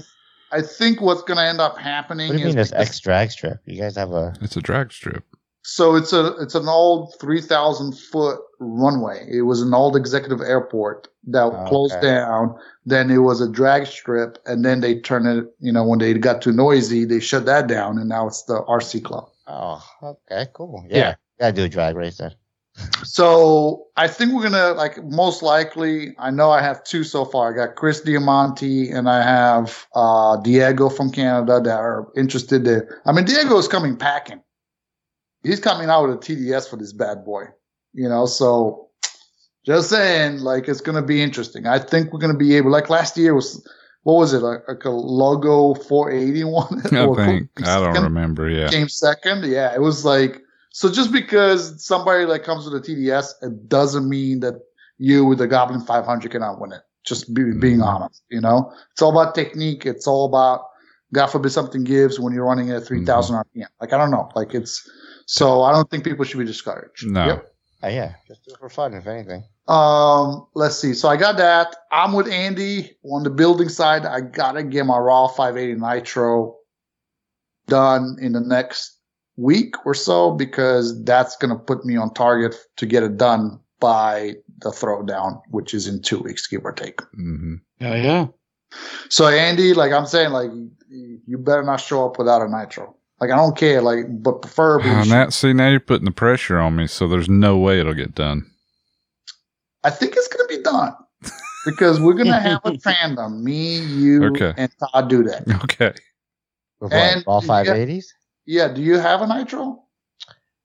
I, I think what's going to end up happening What do you is mean this because- X drag strip? You guys have a It's a drag strip. So it's a it's an old three thousand foot runway. It was an old executive airport that Okay. closed down. Then it was a drag strip, and then they turned it. You know, when they got too noisy, they shut that down, and now it's the RC club. Oh, okay, cool. Yeah. Yeah, gotta do a drag race then. So I think we're gonna like most likely. I know I have two so far. I got Chris Diamante and I have uh, Diego from Canada that are interested. To, I mean, Diego is coming packing. He's coming out with a TDS for this bad boy. You know, so just saying, like it's gonna be interesting. I think we're gonna be able. Like last year was what was it like, like a logo 480 one? [LAUGHS] I Or think I don't second? remember. Yeah, came second. Yeah, it was like so. Just because somebody like comes with a TDS, it doesn't mean that you with the Goblin 500 cannot win it. Just be, mm-hmm. being honest, you know, it's all about technique. It's all about God forbid something gives when you're running at 3,000 RPM. Mm-hmm. Like I don't know, like it's so I don't think people should be discouraged. no, Yep. Oh, yeah, just do it for fun, if anything. Um, let's see. So I got that. I'm with Andy on the building side. I gotta get my raw 580 nitro done in the next week or so because that's gonna put me on target to get it done by the throwdown, which is in two weeks, give or take. hmm Yeah, yeah. So Andy, like I'm saying, like you better not show up without a nitro. Like I don't care, like but preferably. And that, see, now you're putting the pressure on me, so there's no way it'll get done. I think it's gonna be done. Because we're gonna have a [LAUGHS] tandem, me, you, Okay. and Todd do that. Okay. With And all you got- 580s? Yeah, do you have a nitro?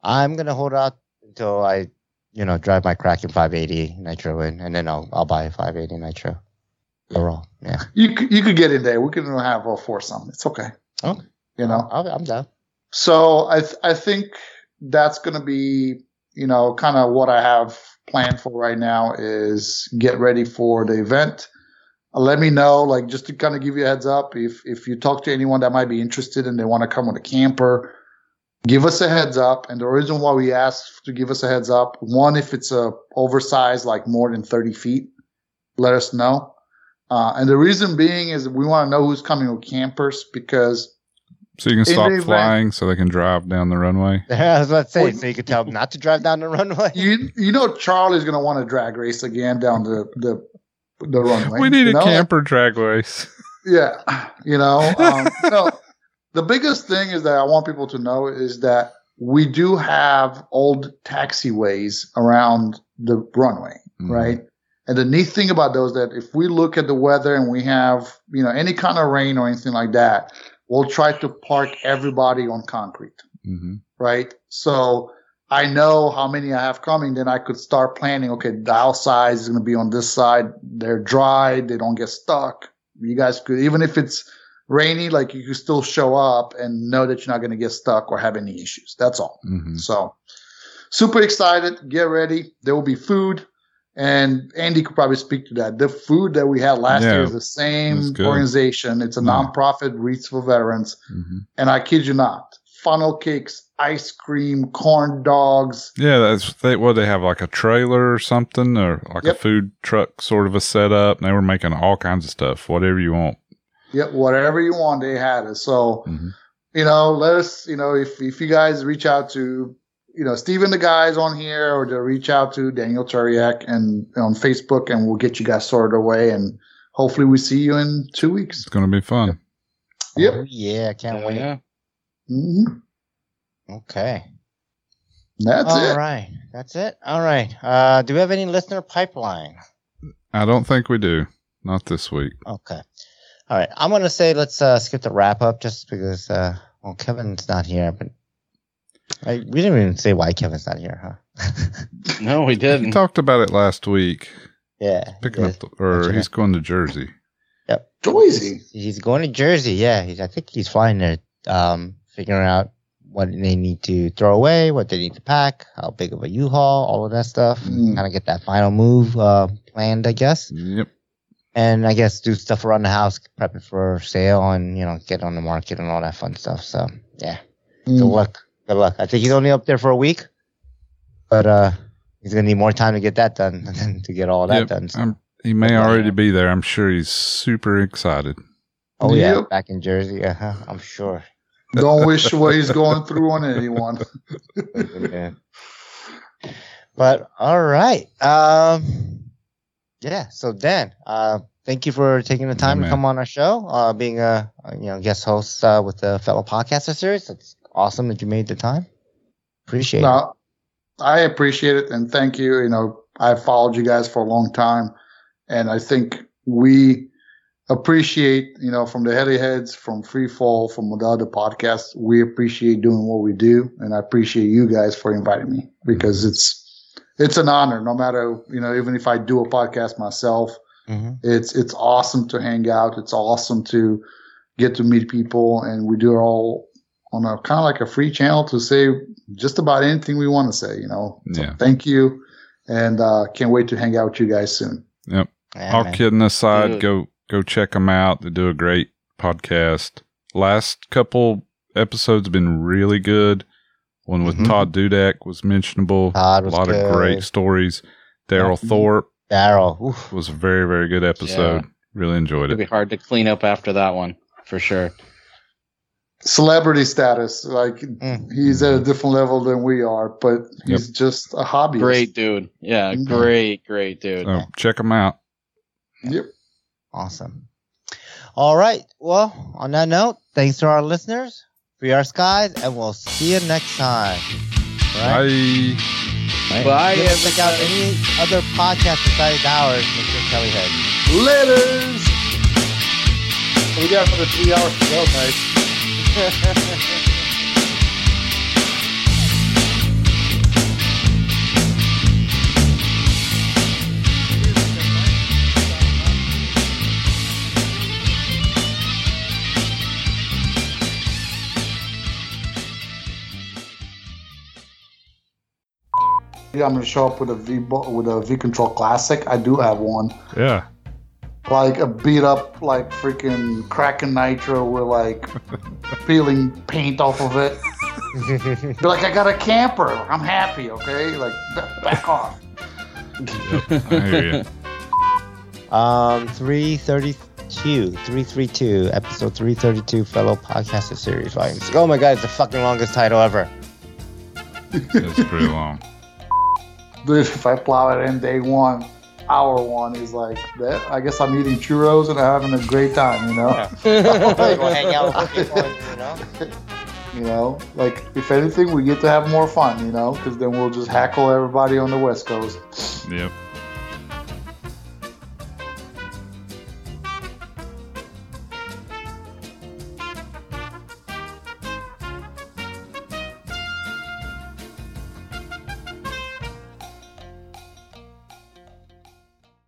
I'm gonna hold out until I, you know, drive my Kraken 580 nitro in, and then I'll I'll buy a 580 nitro. Overall, yeah. You could, you could get in there. We can have a foursome. It's okay. Oh. You know. I'll, I'm down. So I th- I think that's going to be you know kind of what I have planned for right now is get ready for the event. Let me know, like just to kind of give you a heads up, if if you talk to anyone that might be interested and they want to come with a camper, give us a heads up. And the reason why we ask to give us a heads up, one, if it's a oversized like more than thirty feet, let us know. Uh, and the reason being is we want to know who's coming with campers because So you can stop the flying so they can drive down the runway. [LAUGHS] I was about to say, so you could tell them not to drive down the runway. you you know Charlie's gonna want to drag race again down the the the runway. we need you a know? camper drag race. Yeah, you know. [LAUGHS] Um, no, the biggest thing is that I want people to know is that we do have old taxiways around the runway, Mhm. right? And the neat thing about those that if we look at the weather and we have you know any kind of rain or anything like that, we'll try to park everybody on concrete hmm right? So I know how many I have coming, then I could start planning. Okay, dial size is going to be on this side. They're dry. They don't get stuck. You guys could, even if it's rainy, like you could still show up and know that you're not going to get stuck or have any issues. That's all. hmm So super excited. Get ready. There will be food. And Andy could probably speak to that. The food that we had last Yeah, year is the same organization. It's a nonprofit, Wreaths for Veterans. hmm And I kid you not, funnel cakes, ice cream, corn dogs. Yeah, that's they. What they have like a trailer or something, or like a food truck sort of a setup. And they were making all kinds of stuff, whatever you want. Yep, whatever you want, they had it. So, hmm you know, let us, you know, if, if you guys reach out to, you know, Steven, the guys on here, or to reach out to Daniel Turiak and on Facebook, and we'll get you guys sorted away. And hopefully we see you in two weeks. It's going to be fun. Yep. Oh, yeah, can't Yeah, wait. yeah. hmm Okay. That's All it. All right. That's it. All right. Uh, do we have any listener pipeline? I don't think we do. Not this week. Okay. All right. I'm gonna say let's uh, skip the wrap up just because uh, well Kevin's not here, but I, we didn't even say why Kevin's not here, huh? [LAUGHS] No, we We didn't. We talked about it last week. yeah. he Picking up, the, or he's it. going to Jersey. Yep. Jersey. He's going to Jersey. Yeah. He's, I think he's flying there. Um, figuring out what they need to throw away, what they need to pack, how big of a U-Haul, all of that stuff. Mm. Kind of get that final move uh, planned, I guess. Yep. and I guess do stuff around the house, prep it for sale, and you know get on the market and all that fun stuff. So yeah, good Mm. luck. Good luck. I think he's only up there for a week, but uh, he's gonna need more time to get that done [LAUGHS] than to get all that Yep. done. So. He may Yeah. already be there. I'm sure he's super excited. oh yeah, Yep. back in Jersey. Uh-huh, I'm sure. Don't wish [LAUGHS] what he's going through on anyone. yeah. But all right. Um yeah, so Dan, uh thank you for taking the time Yeah, to man. come on our show, uh being a, a, you know guest host uh, with the fellow podcaster series. It's awesome that you made the time. Appreciate it. I appreciate it and thank you. You know, I've followed you guys for a long time, and I think we appreciate, you know, from the Heliheads, from Free Fall, from the other podcasts, we appreciate doing what we do, and I appreciate you guys for inviting me because it's it's an honor. No matter you know, even if I do a podcast myself, Mhm. it's it's awesome to hang out. It's awesome to get to meet people, and we do it all on a kind of like a free channel to say just about anything we want to say. You know. So Yeah. Thank you, and uh, can't wait to hang out with you guys soon. Yep. Yeah, All man. kidding aside, Dude. go go check them out. They do a great podcast. Last couple episodes have been really good. One with Mhm. Todd Dudek was mentionable. Todd was a lot good. of great stories. Daryl Yeah. Thorpe Daryl. was a very very good episode. Really enjoyed It'd be it. hard to clean up after that one for sure. Celebrity status, like Mm. he's at a different level than we are, but he's just a hobbyist. Great dude. Yeah, Mhm. great, great dude. So check him out. Yep. Awesome. All right. Well, on that note, thanks to our listeners. Free our skies, and we'll see you next time. All right? Bye. Bye, If you wanna check out any other podcast besides ours, Mr. Kelly Head. Laters. We got another three hours to go, guys. I'm gonna show up with a V with a V Control Classic. I do have one, Yeah. Like a beat up, like freaking Kraken Nitro with like [LAUGHS] peeling paint off of it. [LAUGHS] Be like, I got a camper. I'm happy. Okay, like back off. I hear you. [LAUGHS] um, 332, 332, episode 332, fellow podcaster series, volume six. Oh my god, it's the fucking longest title ever. It's pretty long. Dude, if I plow it in day one, hour one is like that. I guess I'm eating churros and I'm having a great time. You know. [LAUGHS] Go hang out with people, you know? [LAUGHS] You know, like if anything, we get to have more fun. You know, because then we'll just hackle everybody on the West Coast. Yep.